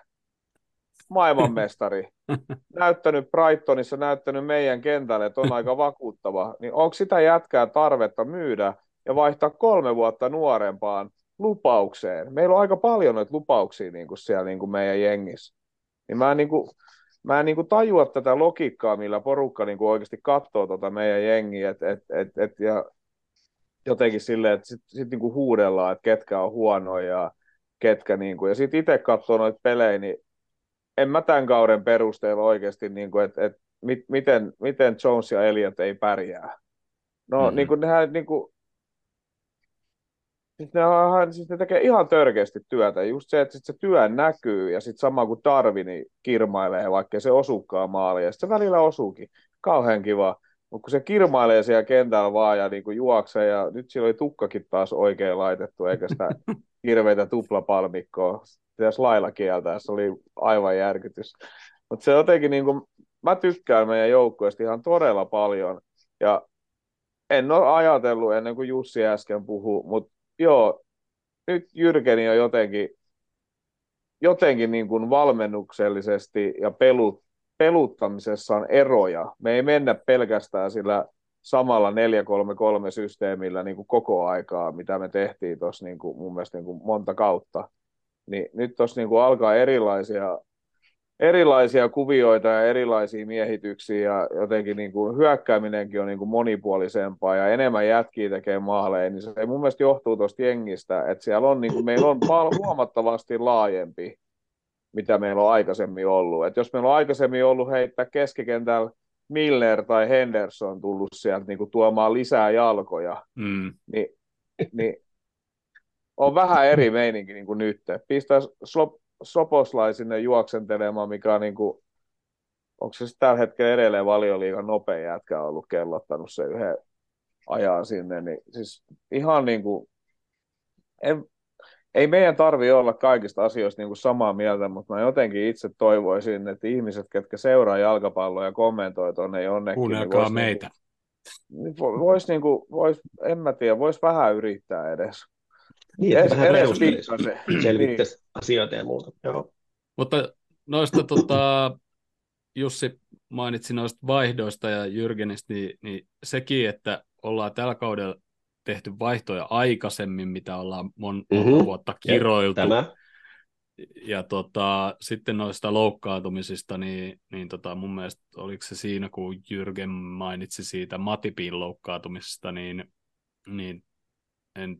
maailmanmestari. Näyttänyt Brightonissa, näyttänyt meidän kentälle, että on aika vakuuttava. Niin onko sitä jätkää tarvetta myydä ja vaihtaa kolme vuotta nuorempaan lupaukseen. Meillä on aika paljon noita lupauksia niin kuin siellä niin kuin meidän jengissä. Niin mä en, niin kuin, mä en niin kuin tajua tätä logiikkaa, millä porukka niin kuin oikeasti katsoo tota meidän jengiä, et, et, et, et, ja jotenkin silleen, että sitten sit niin kuin huudellaan, että ketkä on huonoja ja ketkä, niin kuin, ja sitten itse katsoo noita pelejä, niin en mä tämän kauden perusteella oikeasti, niin kuin, että, että mit, miten, miten Jones ja Elliot ei pärjää. No mm-hmm. niin kuin, nehän, niin kuin, Siis ne, on, siis ne tekee ihan törkeästi työtä. Just se, että sit se työ näkyy ja sitten sama kuin Darwini niin kirmailee, vaikka se osuukaan maali. Ja se välillä osuukin. Kauhean kiva. Mutta kun se kirmailee siellä kentällä vaan ja niinku juoksee ja nyt sillä oli tukkakin taas oikein laitettu, eikä sitä hirveitä tuplapalmikkoa. Pitäisi lailla kieltää, se oli aivan järkytys. Mutta se jotenkin, niin kuin, mä tykkään meidän joukkueesta ihan todella paljon. Ja en ole ajatellut ennen kuin Jussi äsken puhui, mutta joo, nyt Jyrkeni on jotenkin, jotenkin niin kuin valmennuksellisesti ja pelut, peluttamisessa on eroja. Me ei mennä pelkästään sillä samalla 4-3-3 systeemillä niin kuin koko aikaa, mitä me tehtiin tuossa niin kuin, mun mielestä niin kuin monta kautta. Niin nyt tuossa niin kuin alkaa erilaisia erilaisia kuvioita ja erilaisia miehityksiä ja jotenkin niin kuin hyökkääminenkin on niin kuin monipuolisempaa ja enemmän jätkiä tekee maaleja, niin se mun mielestä johtuu tuosta jengistä, että siellä on, niin kuin, meillä on huomattavasti laajempi, mitä meillä on aikaisemmin ollut. Et jos meillä on aikaisemmin ollut heittää keskikentällä Miller tai Henderson tullut sieltä niin kuin tuomaan lisää jalkoja, mm. niin, niin on vähän eri meininki niin kuin nyt. Pistää slop, Soposlai sinne juoksentelemaan, mikä on niin kuin, onko se tällä hetkellä edelleen valioliigan nopein jätkä ollut kellottanut se yhden ajan sinne, niin siis ihan niin kuin, en, ei meidän tarvi olla kaikista asioista niin kuin samaa mieltä, mutta mä jotenkin itse toivoisin, että ihmiset, ketkä seuraa jalkapalloa ja kommentoi tuonne jonnekin, Kuunnelkaa niin meitä. Niin, vois, niin kuin, vois, en mä tiedä, vois vähän yrittää edes. Niin, että vähän perustelisi, selvittäisi niin. asioita ja muuta. Joo. Mutta noista tota, Jussi mainitsi noista vaihdoista ja Jyrgenistä, niin, niin sekin, että ollaan tällä kaudella tehty vaihtoja aikaisemmin, mitä ollaan mon, mm-hmm. vuotta kiroiltu. Tämä. Ja tota, sitten noista loukkaantumisista, niin, niin tota, mun mielestä oliko se siinä, kun Jyrgen mainitsi siitä Matipin loukkaantumisesta, niin, niin en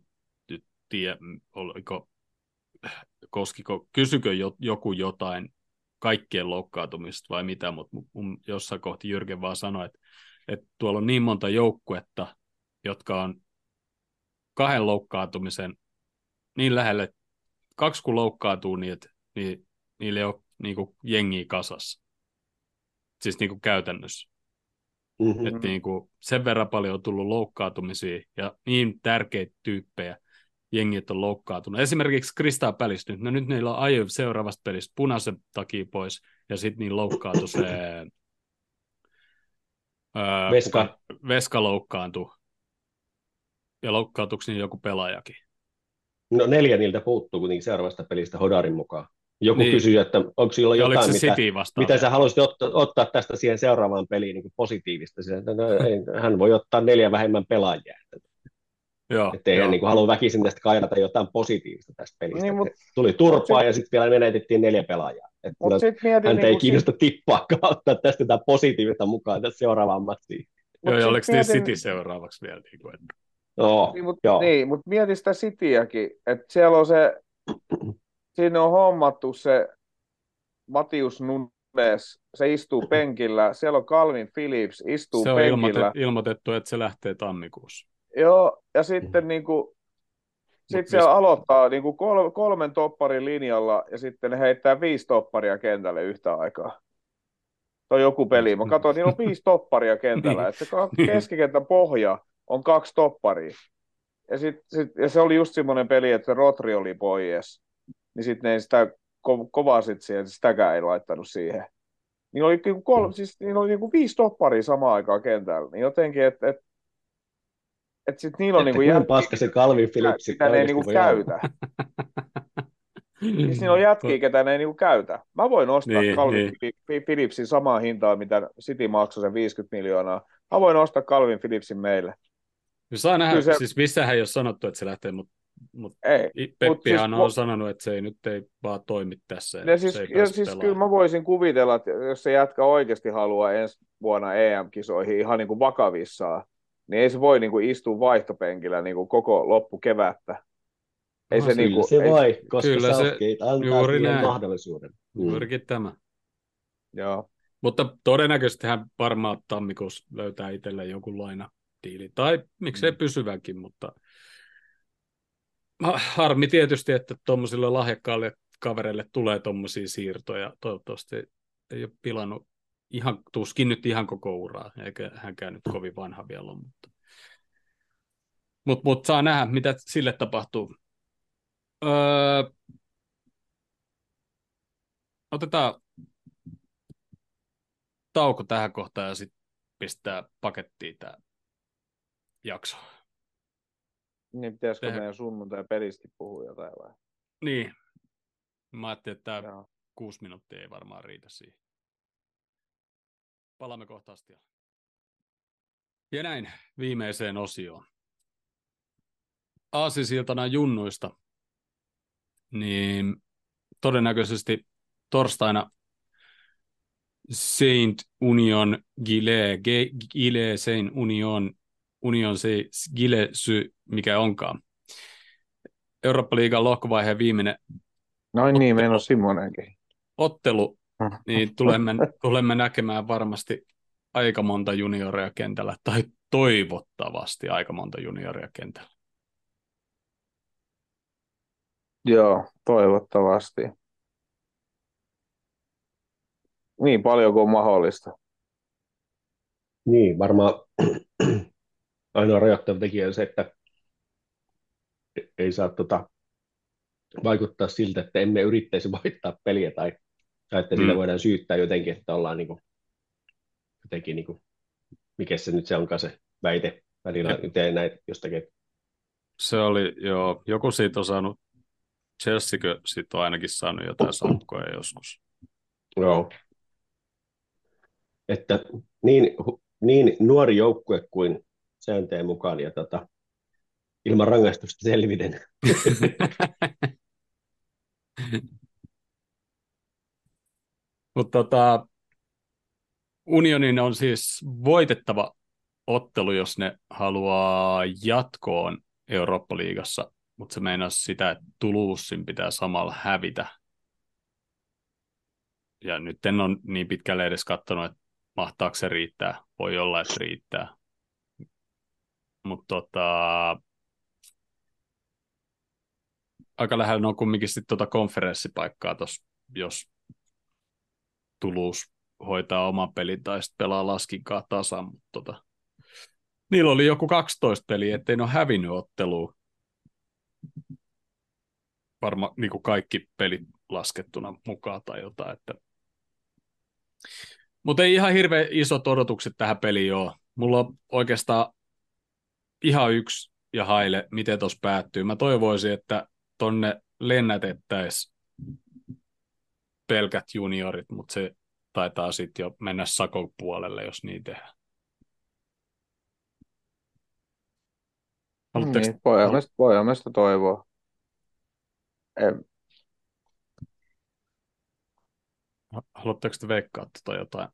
tiedä, oliko, koskiko, kysykö joku jotain kaikkien loukkaantumista vai mitä, mutta jossain kohti Jyrken vaan sanoi, että, että tuolla on niin monta joukkuetta, jotka on kahden loukkaantumisen niin lähelle, kaksi kun loukkaantuu, niin, että, niin niille ei ole niin kuin jengiä kasassa. Siis niin kuin käytännössä. Mm-hmm. Että niin kuin sen verran paljon on tullut loukkaantumisia ja niin tärkeitä tyyppejä, jengit on loukkaantunut. Esimerkiksi Krista Pälis no nyt niillä on ajo seuraavasta pelistä punaisen takia pois, ja sitten niin loukkaantui se... Ää, Veska. Kuka, Veska loukkaantui. Ja loukkaantuiko niin joku pelaajakin? No neljä niiltä puuttuu kuitenkin seuraavasta pelistä Hodarin mukaan. Joku niin. kysyy, että onko sillä jotain, mitä, mitä sä haluaisit ottaa, ottaa tästä siihen seuraavaan peliin niin positiivista. no, ei, hän voi ottaa neljä vähemmän pelaajia. Joo, että ei niin kuin halua väkisin tästä kairata jotain positiivista tästä pelistä. Niin, mut, tuli turpaa ja sitten vielä menetettiin neljä pelaajaa. Että mut sit mietin, häntä niin ei kiinnosta sit... tippaa ottaa tästä jotain positiivista mukaan tässä seuraavaan matsiin. Joo, ja oliko mietin... City seuraavaksi vielä? Niin kuin, että... No, niin, mutta niin, mut mieti sitä Cityäkin, että siellä on se, siinä on hommattu se Matius Nunes, se istuu penkillä, siellä on Calvin Phillips, istuu se penkillä. Se on ilmoitettu, että se lähtee tammikuussa. Joo, ja sitten mm. niin kuin, sit se aloittaa niin kuin kol, kolmen topparin linjalla ja sitten ne heittää viisi topparia kentälle yhtä aikaa. Tai joku peli. Mä katsoin, niin on viisi topparia kentällä. niin. että se keskikentän pohja on kaksi topparia. Ja, sit, sit, ja se oli just semmoinen peli, että Rotri oli pois. Niin sitten ne sitä ko- kovaa sit siihen, sitäkään ei laittanut siihen. Niin oli, niinku kolme, mm. siis, niin oli niinku viisi topparia samaan aikaan kentällä. Niin jotenkin, että et, että sit niillä on niinku jätkiä, paska se Calvin Phillips. Sitä ne ei niinku käytä. siis niillä on jätkiä, ketä ne ei niinku käytä. Mä voin ostaa niin, Calvin niin. Phillipsin samaa hintaa, mitä City maksoi sen 50 miljoonaa. Mä voin ostaa Calvin Phillipsin meille. No saa nähdä, se... siis missähän ei ole sanottu, että se lähtee, mutta mut ei, Peppihan mut siis, on sanonut, että se ei nyt ei vaan toimi tässä. Ja siis, ja siis kyllä mä voisin kuvitella, että jos se jätkä oikeasti haluaa ensi vuonna EM-kisoihin ihan niin kuin vakavissaan, niin ei se voi niin kuin istua vaihtopenkillä niin kuin koko loppukevättä. Ei no, se, niin kuin, se ei, voi, koska kyllä se, antaa juuri näin. mahdollisuuden. Mm. Juurikin tämä. Joo. Mutta todennäköisesti hän varmaan tammikuussa löytää itselleen jonkun lainatiili. Tai miksei mm. pysyväkin, mutta harmi tietysti, että tuommoisille lahjakkaille kavereille tulee tuommoisia siirtoja. Toivottavasti ei ole pilannut ihan, tuskin nyt ihan koko uraa, eikä hänkään nyt kovin vanha vielä ole, mutta, mutta, mutta saa nähdä, mitä sille tapahtuu. Öö, otetaan tauko tähän kohtaan ja sitten pistää pakettiin tämä jakso. Niin pitäisikö Tehdään. meidän sunnuntai pelisti puhua jotain vai? Niin. Mä ajattelin, että tämä kuusi minuuttia ei varmaan riitä siihen. Palaamme kohta asti. Ja näin viimeiseen osioon. Aasisiltana junnuista. Niin todennäköisesti torstaina Saint Union Gile, Gile Saint Union, Union se Gile Sy, mikä onkaan. Eurooppa-liigan lohkovaiheen viimeinen Noin niin, meillä on Simonenkin. ottelu, niin tulemme, tulemme näkemään varmasti aika monta junioria kentällä, tai toivottavasti aika monta junioria kentällä. Joo, toivottavasti. Niin paljon kuin mahdollista. Niin, varmaan ainoa rajoittava tekijä on se, että ei saa tota, vaikuttaa siltä, että emme yrittäisi voittaa peliä tai, tai että Mm. voidaan syyttää jotenkin, että ollaan niin kuin, jotenkin, niin kuin, mikä se nyt se onkaan se väite välillä, tee näitä jostakin, Se oli jo, joku siitä on saanut, Chelseakö siitä on ainakin saanut jotain sakkoja joskus. Joo. Että niin, niin nuori joukkue kuin sääntöjen mukaan ja tota, ilman rangaistusta selviden. Mutta tota, Unionin on siis voitettava ottelu, jos ne haluaa jatkoon Eurooppa-liigassa, mutta se meinaa sitä, että Toulousein pitää samalla hävitä. Ja nyt en ole niin pitkälle edes katsonut, että mahtaako se riittää. Voi olla, että riittää. Mutta tota, aika lähellä on kumminkin sitten tota konferenssipaikkaa tuossa, jos Toulouse hoitaa oman pelin tai sitten pelaa laskinkaa tasan, mutta tota, niillä oli joku 12 peliä, ettei ne ole hävinnyt ottelua. Varmaan niin kaikki pelit laskettuna mukaan tai jotain. Että... Mutta ei ihan hirveän isot odotukset tähän peliin ole. Mulla on oikeastaan ihan yksi ja haile, miten tuossa päättyy. Mä toivoisin, että tonne lennätettäisiin pelkät juniorit, mutta se taitaa sitten jo mennä sakon puolelle, jos niin tehdään. Haluatteko, Niin, me sitä toivoa. En, haluatteko te veikkaa tota jotain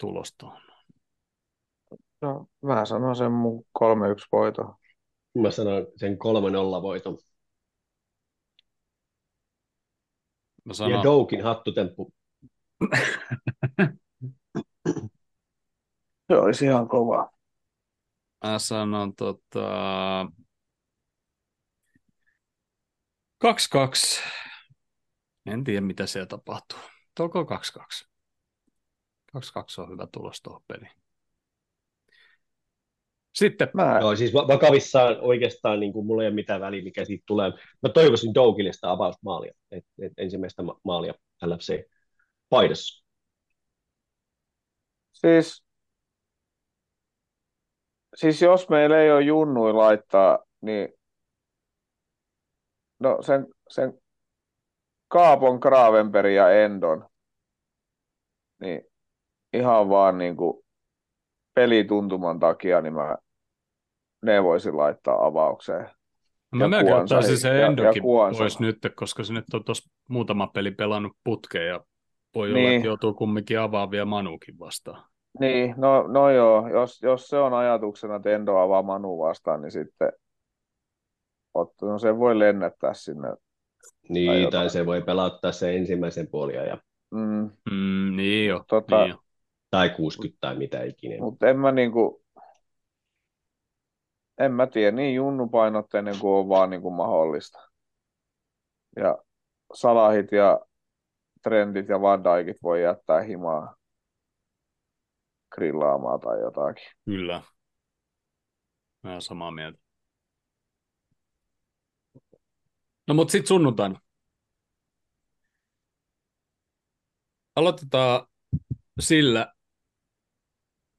tulosta? no, mä sanon sen mun 3-1 voiton. Mä sanon sen 3-0 voiton. Mä Ja sanon, Doukin hattutemppu. Se olisi ihan kova. mä sanon tota... 2-2. En tiedä, mitä siellä tapahtuu. Toko 2-2. 2-2 on hyvä tulos tuohon peliin. Sitten Mä, Joo, siis va- vakavissaan oikeastaan niin kuin mulla ei ole mitään väliä, mikä siitä tulee. Mä toivoisin Doukille sitä avausmaalia, et, et ensimmäistä ma- maalia LFC paidassa. siis, siis jos meillä ei ole junnui laittaa, niin no sen, sen Kaapon, Gravenberg ja Endon, niin ihan vaan niin kuin pelituntuman takia, niin mä ne voisin laittaa avaukseen. Mä melkein ottaisin ei- se Endokin pois nyt, koska se nyt on tuossa muutama peli pelannut putkeen ja voi olla, Niin. että joutuu kumminkin avaavia Manukin vastaan. Niin, no, no joo, jos, jos se on ajatuksena, että Endo avaa Manu vastaan, niin sitten Otto, no se voi lennättää sinne. Tai Niin, tai, jotain. se voi pelauttaa sen ensimmäisen puolia, ja, Mm, Mm, niin jo, Tota- niin jo. tai 60 tai mitä ikinä. mutta en mä niinku, en mä tiedä, niin junnupainotteinen kuin on vaan niinku mahdollista. Ja Salahit ja Trendit ja Van Dijkit voi jättää himaa grillaamaan tai jotakin. Kyllä. Mä oon samaa mieltä. No mutta sitten sunnuntaina. Aloitetaan sillä,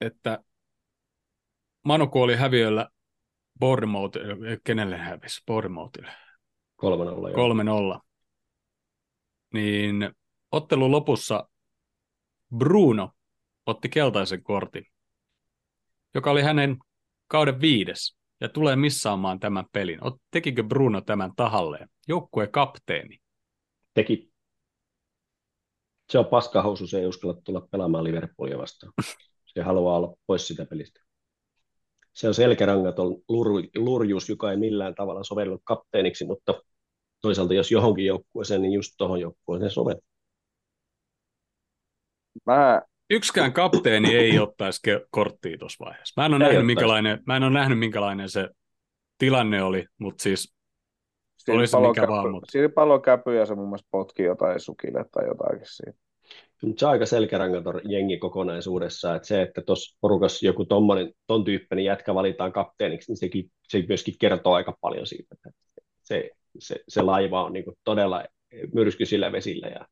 että Manu kuoli häviöllä Bournemouthille, kenelle hävisi? Bournemouthille. 3-0. 3-0. Niin ottelun lopussa Bruno otti keltaisen kortin, joka oli hänen kauden viides ja tulee missaamaan tämän pelin. Tekikö Bruno tämän tahalleen? Joukkueen kapteeni. Teki. Se on paskahousu, se ei uskalla tulla pelaamaan Liverpoolia vastaan. Se haluaa olla pois sitä pelistä. Se on selkärangaton lur, lurjuus, joka ei millään tavalla sovellu kapteeniksi, mutta toisaalta jos johonkin joukkueeseen, niin just tuohon joukkueeseen soveltuu. Mä, Yksikään kapteeni ei ottaisi ke- korttia tuossa vaiheessa. Mä en, ole nähnyt, ottaisi. minkälainen, mä en ole nähnyt, minkälainen se tilanne oli, mutta siis Oli se mikä vaan, mutta- Siinä pallokäpy ja se mun mielestä potki jotain sukille tai jotakin siinä. Mutta se on aika selkärangaton jengi kokonaisuudessaan, että se, että tuossa porukassa joku tommonen, ton tyyppinen jätkä valitaan kapteeniksi, niin sekin, se myöskin kertoo aika paljon siitä, että se, se, se laiva on niinku todella myrskyisillä vesillä ja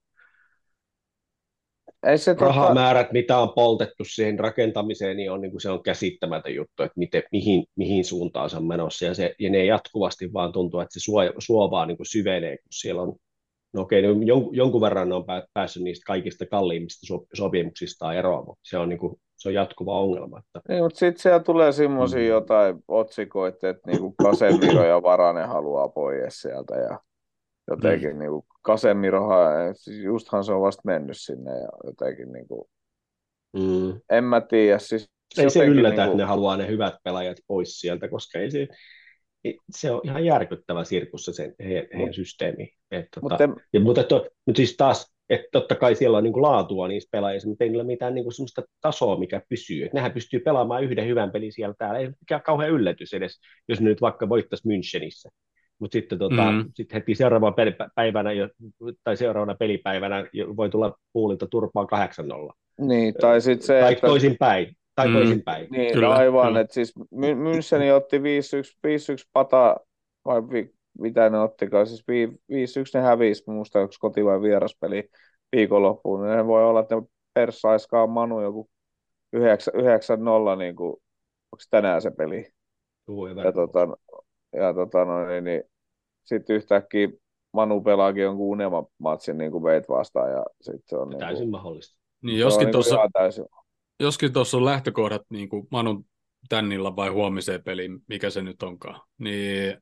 Ei se tota, rahamäärät, mitä on poltettu siihen rakentamiseen, niin on, niin kuin se on käsittämätön juttu, että miten, mihin, mihin suuntaan se on menossa. Ja, se, ja ne jatkuvasti vaan tuntuu, että se suo, suo vaan niin kuin syvenee, kun siellä on, no okei, no jon, jonkun verran on pää, päässyt niistä kaikista kalliimmista so, sopimuksista eroon, mutta se on, niin kuin, se on jatkuva ongelma. Että, Niin, mutta sitten siellä tulee semmoisia Mm. jotain otsikoita, että niinku Casemiro ja Varanen haluaa pois sieltä ja jotenkin mm. niinku Casemirohan, siis justhan se on vasta mennyt sinne ja jotenkin niinku, mm, en mä tiedä. Siis ei se yllätä, niinku- että ne haluaa ne hyvät pelaajat pois sieltä, koska ei se, se on ihan järkyttävä sirkus se sen, heidän, heidän systeemi. Et, tota, Mutta Ja, mutta, to, mutta siis taas, että totta kai siellä on niin kuin laatua niissä pelaajissa, mutta ei niillä ole mitään niin kuin sellaista tasoa, mikä pysyy. Että nehän pystyy pelaamaan yhden hyvän pelin siellä täällä. Ei mikään kauhean yllätys edes, jos ne nyt vaikka voittaisi Münchenissä. Mutta sitten tota, Mm. sit heti seuraavana päivänä tai seuraavana pelipäivänä voi tulla puulilta turpaan 8-0. niin, tai sitten se, tai että toisinpäin. Tai Mm. toisinpäin. Niin, Kyllä, no aivan, kyllä. että siis My- Müncheni otti 5-1, 5-1 pata, vai vi, mitä ne ottikaan, siis vi, 5-1 ne hävisi, muista onko koti- vai vieraspeli viikonloppuun, niin ne voi olla, että ne perssaiskaa Manu joku 9, 9-0, niin kuin, onko tänään se peli, hyvä. ja, tota, ja tota, no, niin, niin, sitten yhtäkkiä Manu pelaakin jonkun unelmamatsin niin kuin veit vastaan, ja sitten se on, niin Täysin kuin, mahdollista. niin joskin niin tuossa täysin, joskin tuossa on lähtökohdat niin kuin Manun tännillä vai huomiseen peliin, mikä se nyt onkaan, niin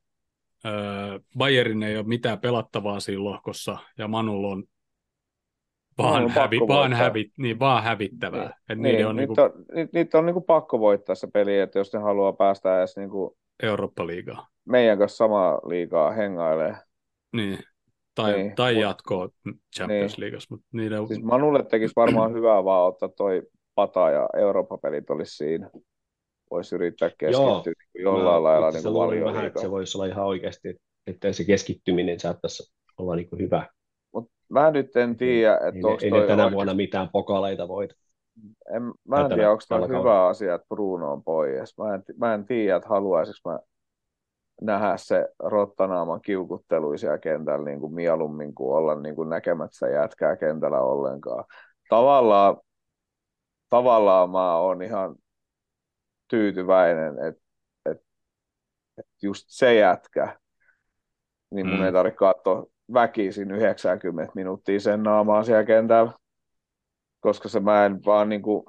öö, Bayerin ei ole mitään pelattavaa siinä lohkossa, ja Manulla on vaan, on hävi, vaan, hävi, niin, vaan hävittävää. Niin, Et niin, on nyt, niin on, niitä on niin kuin pakko voittaa se peli, että jos ne haluaa päästä edes niin kuin Eurooppa-liigaa. meidän kanssa samaa liigaa hengailee. Niin. Tai, Niin, tai jatkoa Champions Niin. Leagueassa, mutta niiden, Siis Manulle tekisi varmaan hyvää vaan ottaa toi pata ja Eurooppa-pelit olisi siinä. Voisi yrittää keskittyä Joo, jollain Mä lailla niin kuin luulen vähän, että se voisi olla ihan oikeasti, että se keskittyminen saattaisi olla niin kuin hyvä. Mut mä nyt en tiedä, että onko ei tänä oikein- vuonna mitään pokaleita voita. en, mä en tänä- tiedä, onko tällä hyvä asia, että Bruno on pois. Mä en, mä en tiedä, että haluaisinko mä nähdä se rottanaaman kiukuttelu siellä kentällä niin kuin mieluummin kuin olla niin kuin näkemättä jätkää kentällä ollenkaan. Tavallaan, tavallaan mä oon ihan tyytyväinen, että, että, että just se jätkä, niin mun Mm. ei tarvitse katsoa väkisin 90 minuuttia sen naamaa siellä kentällä, koska se mä en vaan niin kuin,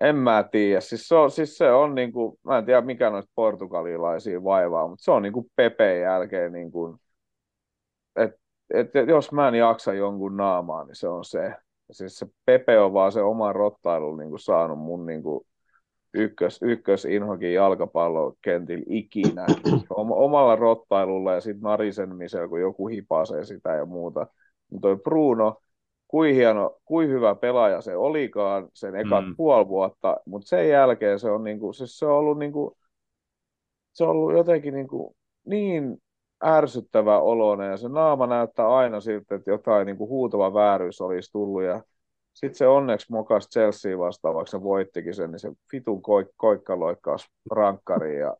en mä tiedä. Siis se on, siis se on niin kuin, mä en tiedä mikä noista portugalilaisia vaivaa, mutta se on niin kuin Pepe jälkeen niin kuin, että et, jos mä en jaksa jonkun naamaa, niin se on se. Siis se Pepe on vaan se oma rottailu niin kuin saanut mun niin kuin ykkös, ykkös inhokin jalkapallokentillä ikinä. Om, omalla rottailulla ja sitten narisemisella, kun joku hipasee sitä ja muuta. Mutta toi Bruno, kuin hieno, kuin hyvä pelaaja se olikaan sen ekat Mm. mm. puoli vuotta, mutta sen jälkeen se on, niinku, siis se on ollut, niinku, se on ollut jotenkin niinku, niin ärsyttävä oloinen ja se naama näyttää aina siltä, että jotain niinku huutava vääryys olisi tullut ja sitten se onneksi mokas Chelsea vastaan, vaikka se voittikin sen, niin se vitun koik- koikka loikkaus rankkariin ja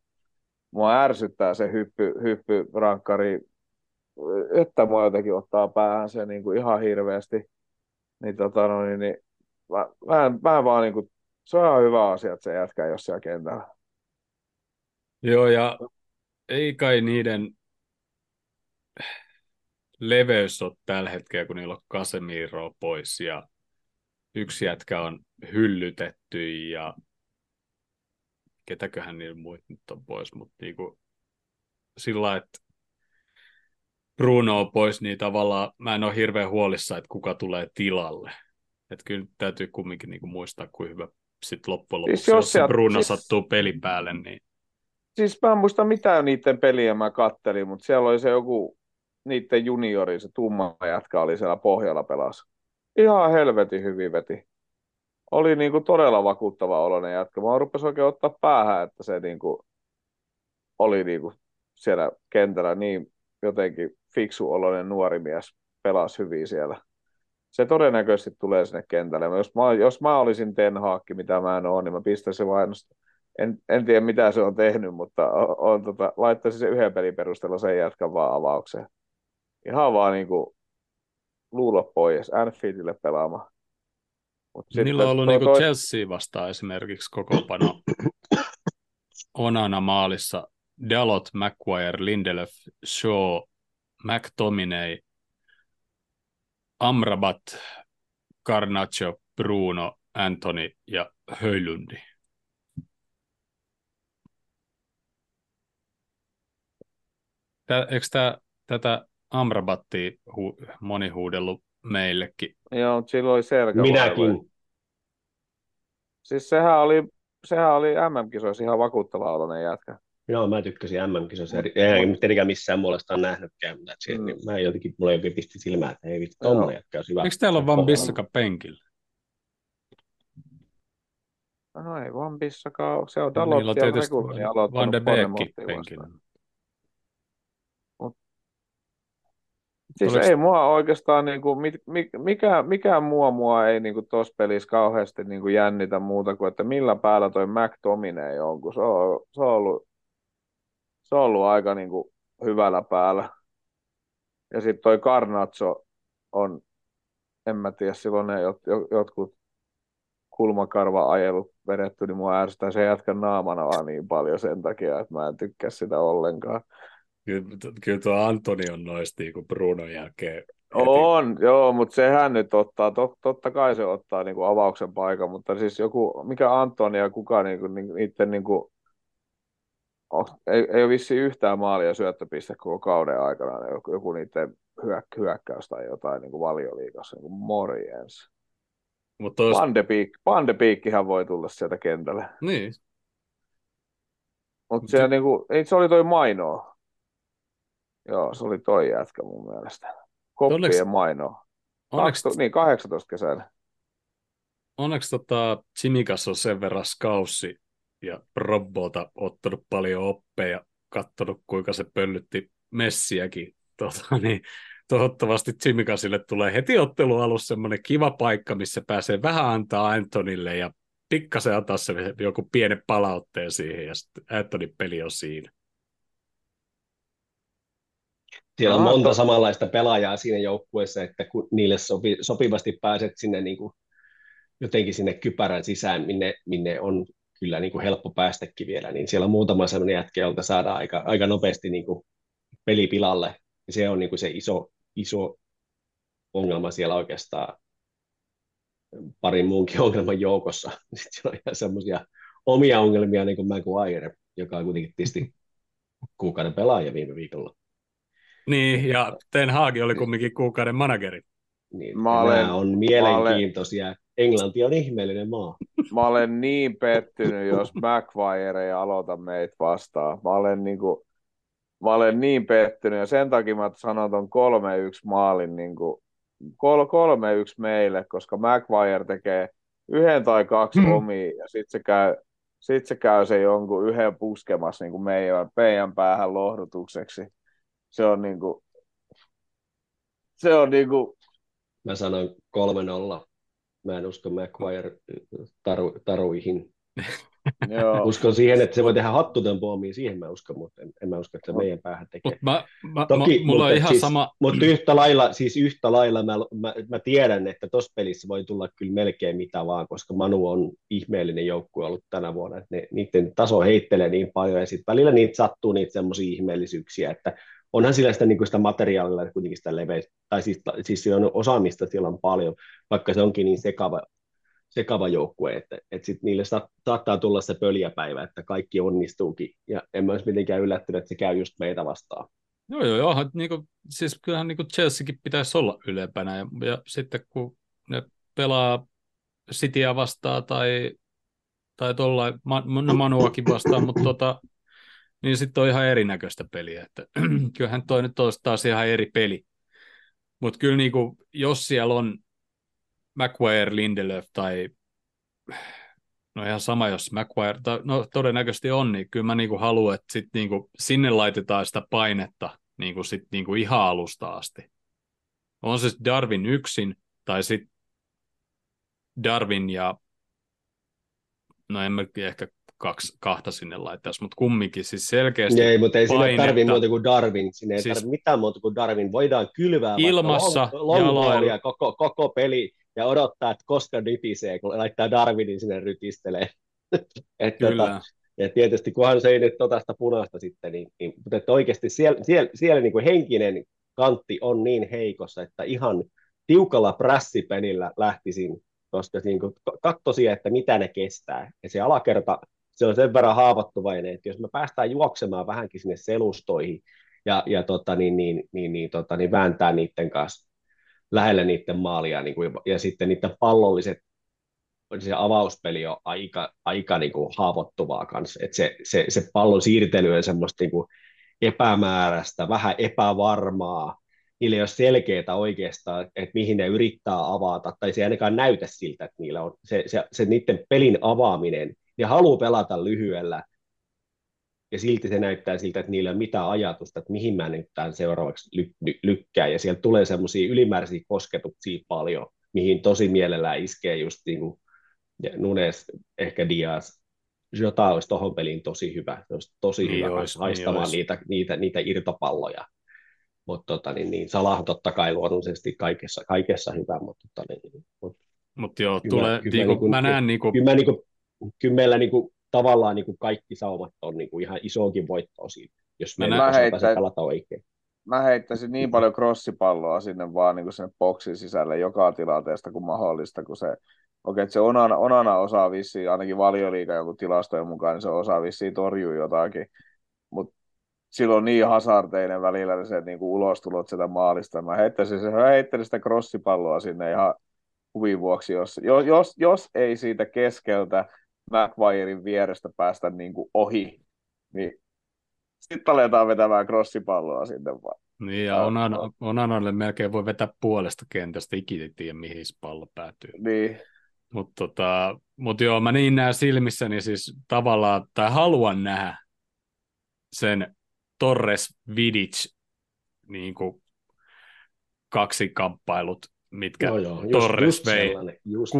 mua ärsyttää se hyppy, hyppyrankkari, että mua jotenkin ottaa päähän se niin kuin ihan hirveästi. Niin, tota, no, niin, niin mä, mä, en, mä en vaan niin kuin, se on hyvä asia, että se jätkää jossain kentällä. Joo, ja ei kai niiden leveys ole tällä hetkellä, kun niillä on Casemiro pois ja yksi jätkä on hyllytetty ja ketäköhän niillä muut nyt on pois, mutta niinku, sillä että Bruno on pois, niin tavallaan mä en ole hirveän huolissa, että kuka tulee tilalle. Että kyllä täytyy kumminkin niinku muistaa, kuin hyvä sitten loppujen lopuksi, siis jos, jos Bruno siis... sattuu pelin päälle, niin... Siis mä en muista mitään niiden peliä mä kattelin, mutta siellä oli se joku niiden juniori, se tumma jätkä oli siellä pohjalla pelas. Ihan helvetin hyvin veti. Oli niin kuin todella vakuuttava oloinen jätkä. Mä rupesin oikein ottaa päähän, että se niin kuin oli niin kuin siellä kentällä niin jotenkin fiksu oloinen nuori mies pelasi hyvin siellä. Se todennäköisesti tulee sinne kentälle. Jos mä, jos mä olisin Ten Haakki, mitä mä en ole, niin mä pistäisin vain en, en tiedä mitä se on tehnyt, mutta on, on, tota, laittaisin se yhden pelin perusteella sen jätkän vaan avaukseen ihan vaan niin kuin luulla pois Anfieldille pelaamaan. Mut Niillä on ollut niin toi... Chelsea vastaan esimerkiksi kokoonpano Onana maalissa Dalot, McGuire, Lindelöf, Shaw, McTominay, Amrabat, Carnaccio, Bruno, Anthony ja Höjlundi. Tää, eikö tää, tätä Amrabatti hu, moni huudellut meillekin. Joo, silloin oli selkä. Minäkin. Siis sehän oli, sehän oli MM-kisoissa ihan vakuuttava oloinen jätkä. Joo, mä tykkäsin MM-kisoissa. En tietenkään missään muualestaan nähnytkään, mutta se, mm. niin mä jotenkin, mulla jotenkin pisti silmään, että ei vittu, tommoinen jätkä olisi hyvä. Eikö täällä ole Van Bissaka penkillä? No ei Van Bissaka, se on Dalot ja Regulani aloittanut Van de Beekki penkillä. Siis Oliko... ei mua oikeastaan, niin kuin, mikä, mikään mua mua ei niin tuossa pelissä kauheasti niin kuin jännitä muuta kuin, että millä päällä toi McTominay on, kun se on, se on, ollut, se on ollut aika niin kuin, hyvällä päällä. Ja sitten toi Carnazzo on, en mä tiedä, silloin ne jot, jotkut kulmakarva-ajelut vedetty, niin mua ärsyttää se jätkä naamana vaan niin paljon sen takia, että mä en tykkää sitä ollenkaan. Kyllä, kyllä tuo Antoni on noista niin kuin Brunon jälkeen. Heti. On, joo, mutta sehän nyt ottaa, tot, totta kai se ottaa niin kuin avauksen paikan, mutta siis joku, mikä Antoni ja kuka niin kuin, niin, niiden niin kuin, oh, ei, ei ole vissi yhtään maalia syöttöpiste koko kauden aikana, joku, joku niiden hyök, hyökkäys tai jotain niin kuin valioliikassa, niin kuin morjens. Mutta tos... Pandepiikkihän voi tulla sieltä kentälle. Niin. Mutta se, niin kuin, ei, se oli toi Mainoa. Joo, se oli toi jätkä mun mielestä. Koppien onneksi, maino. Onneksi, Kakto, niin, 18 kesällä. Onneksi tota, Chimikas on sen verran skaussi ja Robbolta ottanut paljon oppeja, katsonut kuinka se pöllytti messiäkin. Tota, niin, toivottavasti Chimikasille tulee heti ottelu alussa semmoinen kiva paikka, missä pääsee vähän antaa Antonille ja pikkasen antaa se joku pienen palautteen siihen ja sitten Antonin peli on siinä. Siellä on monta samanlaista pelaajaa siinä joukkueessa, että kun niille sopi, sopivasti pääset sinne niin kuin, jotenkin sinne kypärän sisään, minne, minne on kyllä niin kuin helppo päästäkin vielä, niin siellä on muutama sellainen jätkä, jolta saadaan aika, aika nopeasti niin kuin pelipilalle. Ja se on niin kuin se iso, iso ongelma siellä oikeastaan parin muunkin ongelman joukossa. Sitten siellä on ihan semmoisia omia ongelmia, niin kuin Maguire, joka on kuitenkin tietysti kuukauden pelaaja viime viikolla. Niin, ja Ten Hagi oli kumminkin kuukauden manageri. Niin, mä olen, on mielenkiintoisia. Olen, Englanti on ihmeellinen maa. Mä olen niin pettynyt, jos Maguire ei aloita meitä vastaan. Mä olen, niin kuin, mä olen niin pettynyt, ja sen takia mä sanon ton 3-1 maalin niin kuin, 3-1 meille, koska Maguire tekee yhden tai kaksi mm. omia, ja sitten se käy sitten se käy se jonkun yhden puskemassa niin kuin meidän, meidän päähän lohdutukseksi se on niinku, se on niinku... Mä sanoin 3-0. Mä en usko McGuire taru, taruihin. Joo. Uskon siihen, että se voi tehdä hattutempomia, siihen mä uskon, mutta en, en mä usko, että se meidän päähän tekee. Mutta mä, mä, Toki, mä, mulla on mutta ihan siis, sama, Mutta yhtä lailla, siis yhtä lailla mä, mä, mä tiedän, että tuossa pelissä voi tulla kyllä melkein mitä vaan, koska Manu on ihmeellinen joukkue ollut tänä vuonna. Että ne, niiden taso heittelee niin paljon ja sitten välillä niitä sattuu niitä semmoisia ihmeellisyyksiä, että onhan sillä sitä, niin sitä materiaalilla kuitenkin sitä leveistä, tai siis, siis on osaamista siellä on paljon, vaikka se onkin niin sekava, sekava joukkue, että, että sit niille sa- saattaa tulla se pöljäpäivä, että kaikki onnistuukin, ja en mä olisi mitenkään yllättynyt, että se käy just meitä vastaan. Joo, joo, joo. Niin kuin, siis kyllähän niin kuin Chelseakin pitäisi olla ylempänä. Ja, ja sitten kun ne pelaa Cityä vastaan tai, tai tuolla no Manuakin vastaan, mutta tota, niin sitten on ihan erinäköistä peliä. Että, kyllähän toi nyt olisi taas ihan eri peli. Mutta kyllä niin kuin, jos siellä on McWire, Lindelöf tai no ihan sama, jos McWire, tai, no todennäköisesti on, niin kyllä mä niin kuin haluan, että sit niin kuin sinne laitetaan sitä painetta niin kuin sit niin kuin ihan alusta asti. On se Darwin yksin, tai sitten Darwin ja, no en mä ehkä kaksi, kahta sinne laittaisi, mutta kumminkin siis selkeästi Ei, mutta ei painetta. sinne tarvitse muuta kuin Darwin. Sinne ei Siis- tarvitse mitään muuta kuin Darwin. Voidaan kylvää Ilmassa, long, koko, koko peli ja odottaa, että koska dypisee, kun laittaa Darwinin sinne rytistelee. että Kyllä. Tota, ja tietysti kunhan se ei nyt ota sitä punaista sitten, niin, niin mutta että oikeasti siellä, siellä, siellä niin kuin henkinen kantti on niin heikossa, että ihan tiukalla prässipenillä lähtisin, koska niin kuin katsoisin, että mitä ne kestää. Ja se alakerta, se on sen verran haavoittuvainen, että jos me päästään juoksemaan vähänkin sinne selustoihin ja, ja tota, niin, niin, niin, niin, tota, niin vääntää niiden kanssa lähelle niiden maalia, niin kuin, ja sitten niiden pallolliset se avauspeli on aika, aika niin kuin haavoittuvaa kanssa. että se, se, se pallon siirtely on semmoista niin kuin epämääräistä, vähän epävarmaa, niillä ei ole selkeää oikeastaan, että mihin ne yrittää avata, tai se ei ainakaan näytä siltä, että niillä on se, se, se niiden pelin avaaminen, ne haluaa pelata lyhyellä, ja silti se näyttää siltä, että niillä ei ole mitään ajatusta, että mihin mä nyt tämän seuraavaksi ly, ly, lykkään, ja sieltä tulee semmoisia ylimääräisiä kosketuksia paljon, mihin tosi mielellään iskee just niin kuin ja Nunes, ehkä Diaz, Jota olisi tuohon peliin tosi hyvä, se olisi tosi Niin hyvä olisi, niin haistamaan olisi. niitä, niitä, niitä irtopalloja. Mutta tota, niin, niin, Salah totta kai luonnollisesti kaikessa, kaikessa hyvä, mutta tota, niin, mut, Mutta joo, Kyllä, tulee, kyllä niinku, niin kuin- mä näen niinku, kyllä, mä, niin kuin, kyllä meillä niin kuin, tavallaan niin kuin kaikki saumat on niin kuin ihan isokin voitto siitä, jos Mä me heittäin- se pelata oikein. Mä heittäisin niin paljon crossipalloa sinne vaan niin kuin sinne boksin sisälle joka tilanteesta kuin mahdollista, kun se, okei, että se Onana, Onana osaa vissiin, ainakin valioliiga joku tilastojen mukaan, niin se osaa vissiin torjua jotakin, mutta silloin niin hasarteinen välillä se niin kuin ulostulot sieltä maalista. Mä heittäisin, se, mä heittäisin sitä crossipalloa sinne ihan huvin vuoksi, jos, jos, jos, jos ei siitä keskeltä McGuirein vierestä päästä niin kuin ohi, niin sitten aletaan vetämään crossipalloa sinne vaan. niin ja ah. Onanalle melkein voi vetää puolesta kentästä, ikinä tiedä mihin pallo päätyy. Niin, Mutta tota, mut joo, mä niin näen silmissäni siis tavallaan, tai haluan nähdä sen Torres Vidic niin kuin kaksi kamppailut, mitkä Joo, joo, just, Torres just vei just 6-0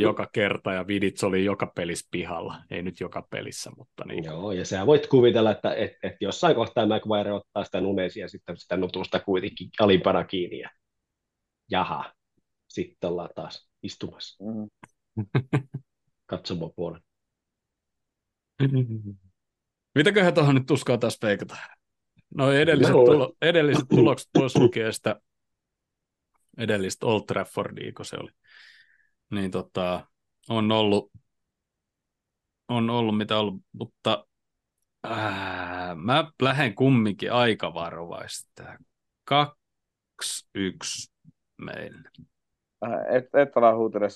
joka kerta ja Vidic oli joka pelissä pihalla. Ei nyt joka pelissä, mutta niin. Joo, ja sä voit kuvitella, että et, et jossain kohtaa McGuire ottaa sitä numesia ja sitten sitä nutusta kuitenkin alimpana kiinni ja jaha, sitten ollaan taas istumassa mm. katsomapuolella. Mitäköhän tuohon nyt uskaa taas peikata? No edelliset, tulo, edelliset tulokset pois lukee sitä edellistä Old Traffordia, kun se oli. Niin tota, on ollut, on ollut mitä ollut, mutta ää, mä lähden kumminkin aika varovaista. 2-1 meille. Äh, Et, et ala huutele 7-0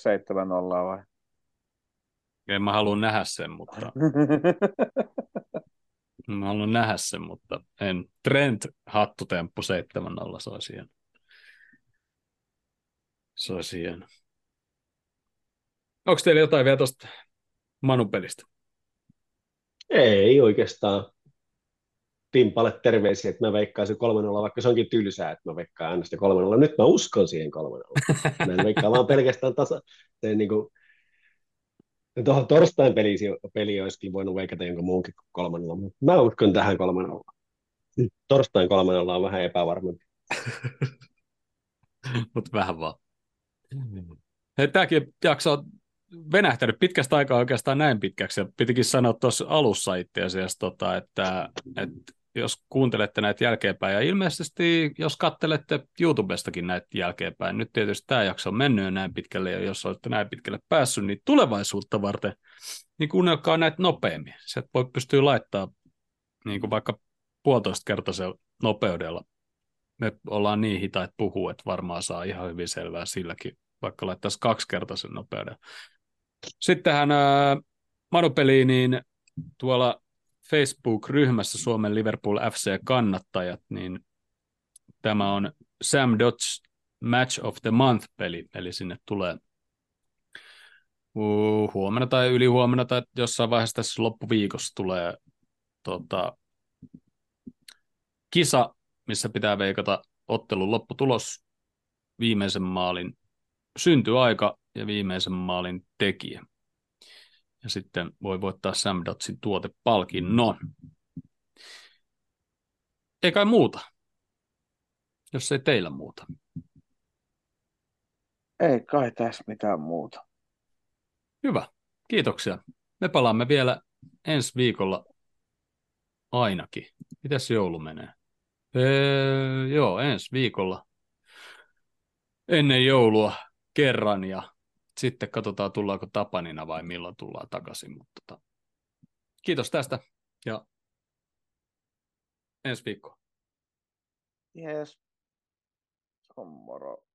vai? En mä halua nähdä sen, mutta mä haluan nähdä sen, mutta en. Trent hattutemppu 7-0, se olisi hieno. Se olisi hieno. Onko teillä jotain vielä tuosta Manupelistä? Ei oikeastaan. Timpalle terveisiä, että mä veikkaisin 3-0, vaikka se onkin tylsää, että mä veikkaan äänestä 3-0. Nyt mä uskon siihen 3-0. Mä en veikkaa vaan pelkästään tasa, se, niin kuin, Tuohon torstain peli, peli olisikin voinut veikata jonkun muunkin kuin kolmannella, mutta mä uskon tähän kolmannella. Torstain kolmannella on vähän epävarmempi. mutta vähän vaan. Tämäkin jakso on venähtänyt pitkästä aikaa oikeastaan näin pitkäksi, ja pitikin sanoa tuossa alussa itse asiassa, tota, että, että jos kuuntelette näitä jälkeenpäin, ja ilmeisesti jos kattelette YouTubestakin näitä jälkeenpäin, nyt tietysti tämä jakso on mennyt jo näin pitkälle, ja jos olette näin pitkälle päässyt, niin tulevaisuutta varten, niin kuunnelkaa näitä nopeammin. Sieltä voi pystyä laittaa niin kuin vaikka puolitoista kertaisella nopeudella. Me ollaan niin hitaat puhua, että varmaan saa ihan hyvin selvää silläkin, vaikka laittaisi kaksikertaisen nopeuden. Sittenhän äh, Manupeliin, niin tuolla Facebook-ryhmässä Suomen Liverpool FC-kannattajat, niin tämä on Sam Dodds Match of the Month-peli, eli sinne tulee uh, huomenna tai ylihuomenna tai jossain vaiheessa tässä loppuviikossa tulee tota, kisa, missä pitää veikata ottelun lopputulos, viimeisen maalin syntyaika ja viimeisen maalin tekijä. Ja sitten voi voittaa Sam Dotsin tuotepalkinnon. Ei kai muuta, jos ei teillä muuta. Ei kai tässä mitään muuta. Hyvä, kiitoksia. Me palaamme vielä ensi viikolla ainakin. Mitäs joulu menee? Öö, joo, ensi viikolla ennen joulua kerran ja sitten katsotaan tullaanko Tapanina vai milloin tullaan takaisin. Mutta tota, kiitos tästä ja ensi viikko. Yes. On moro.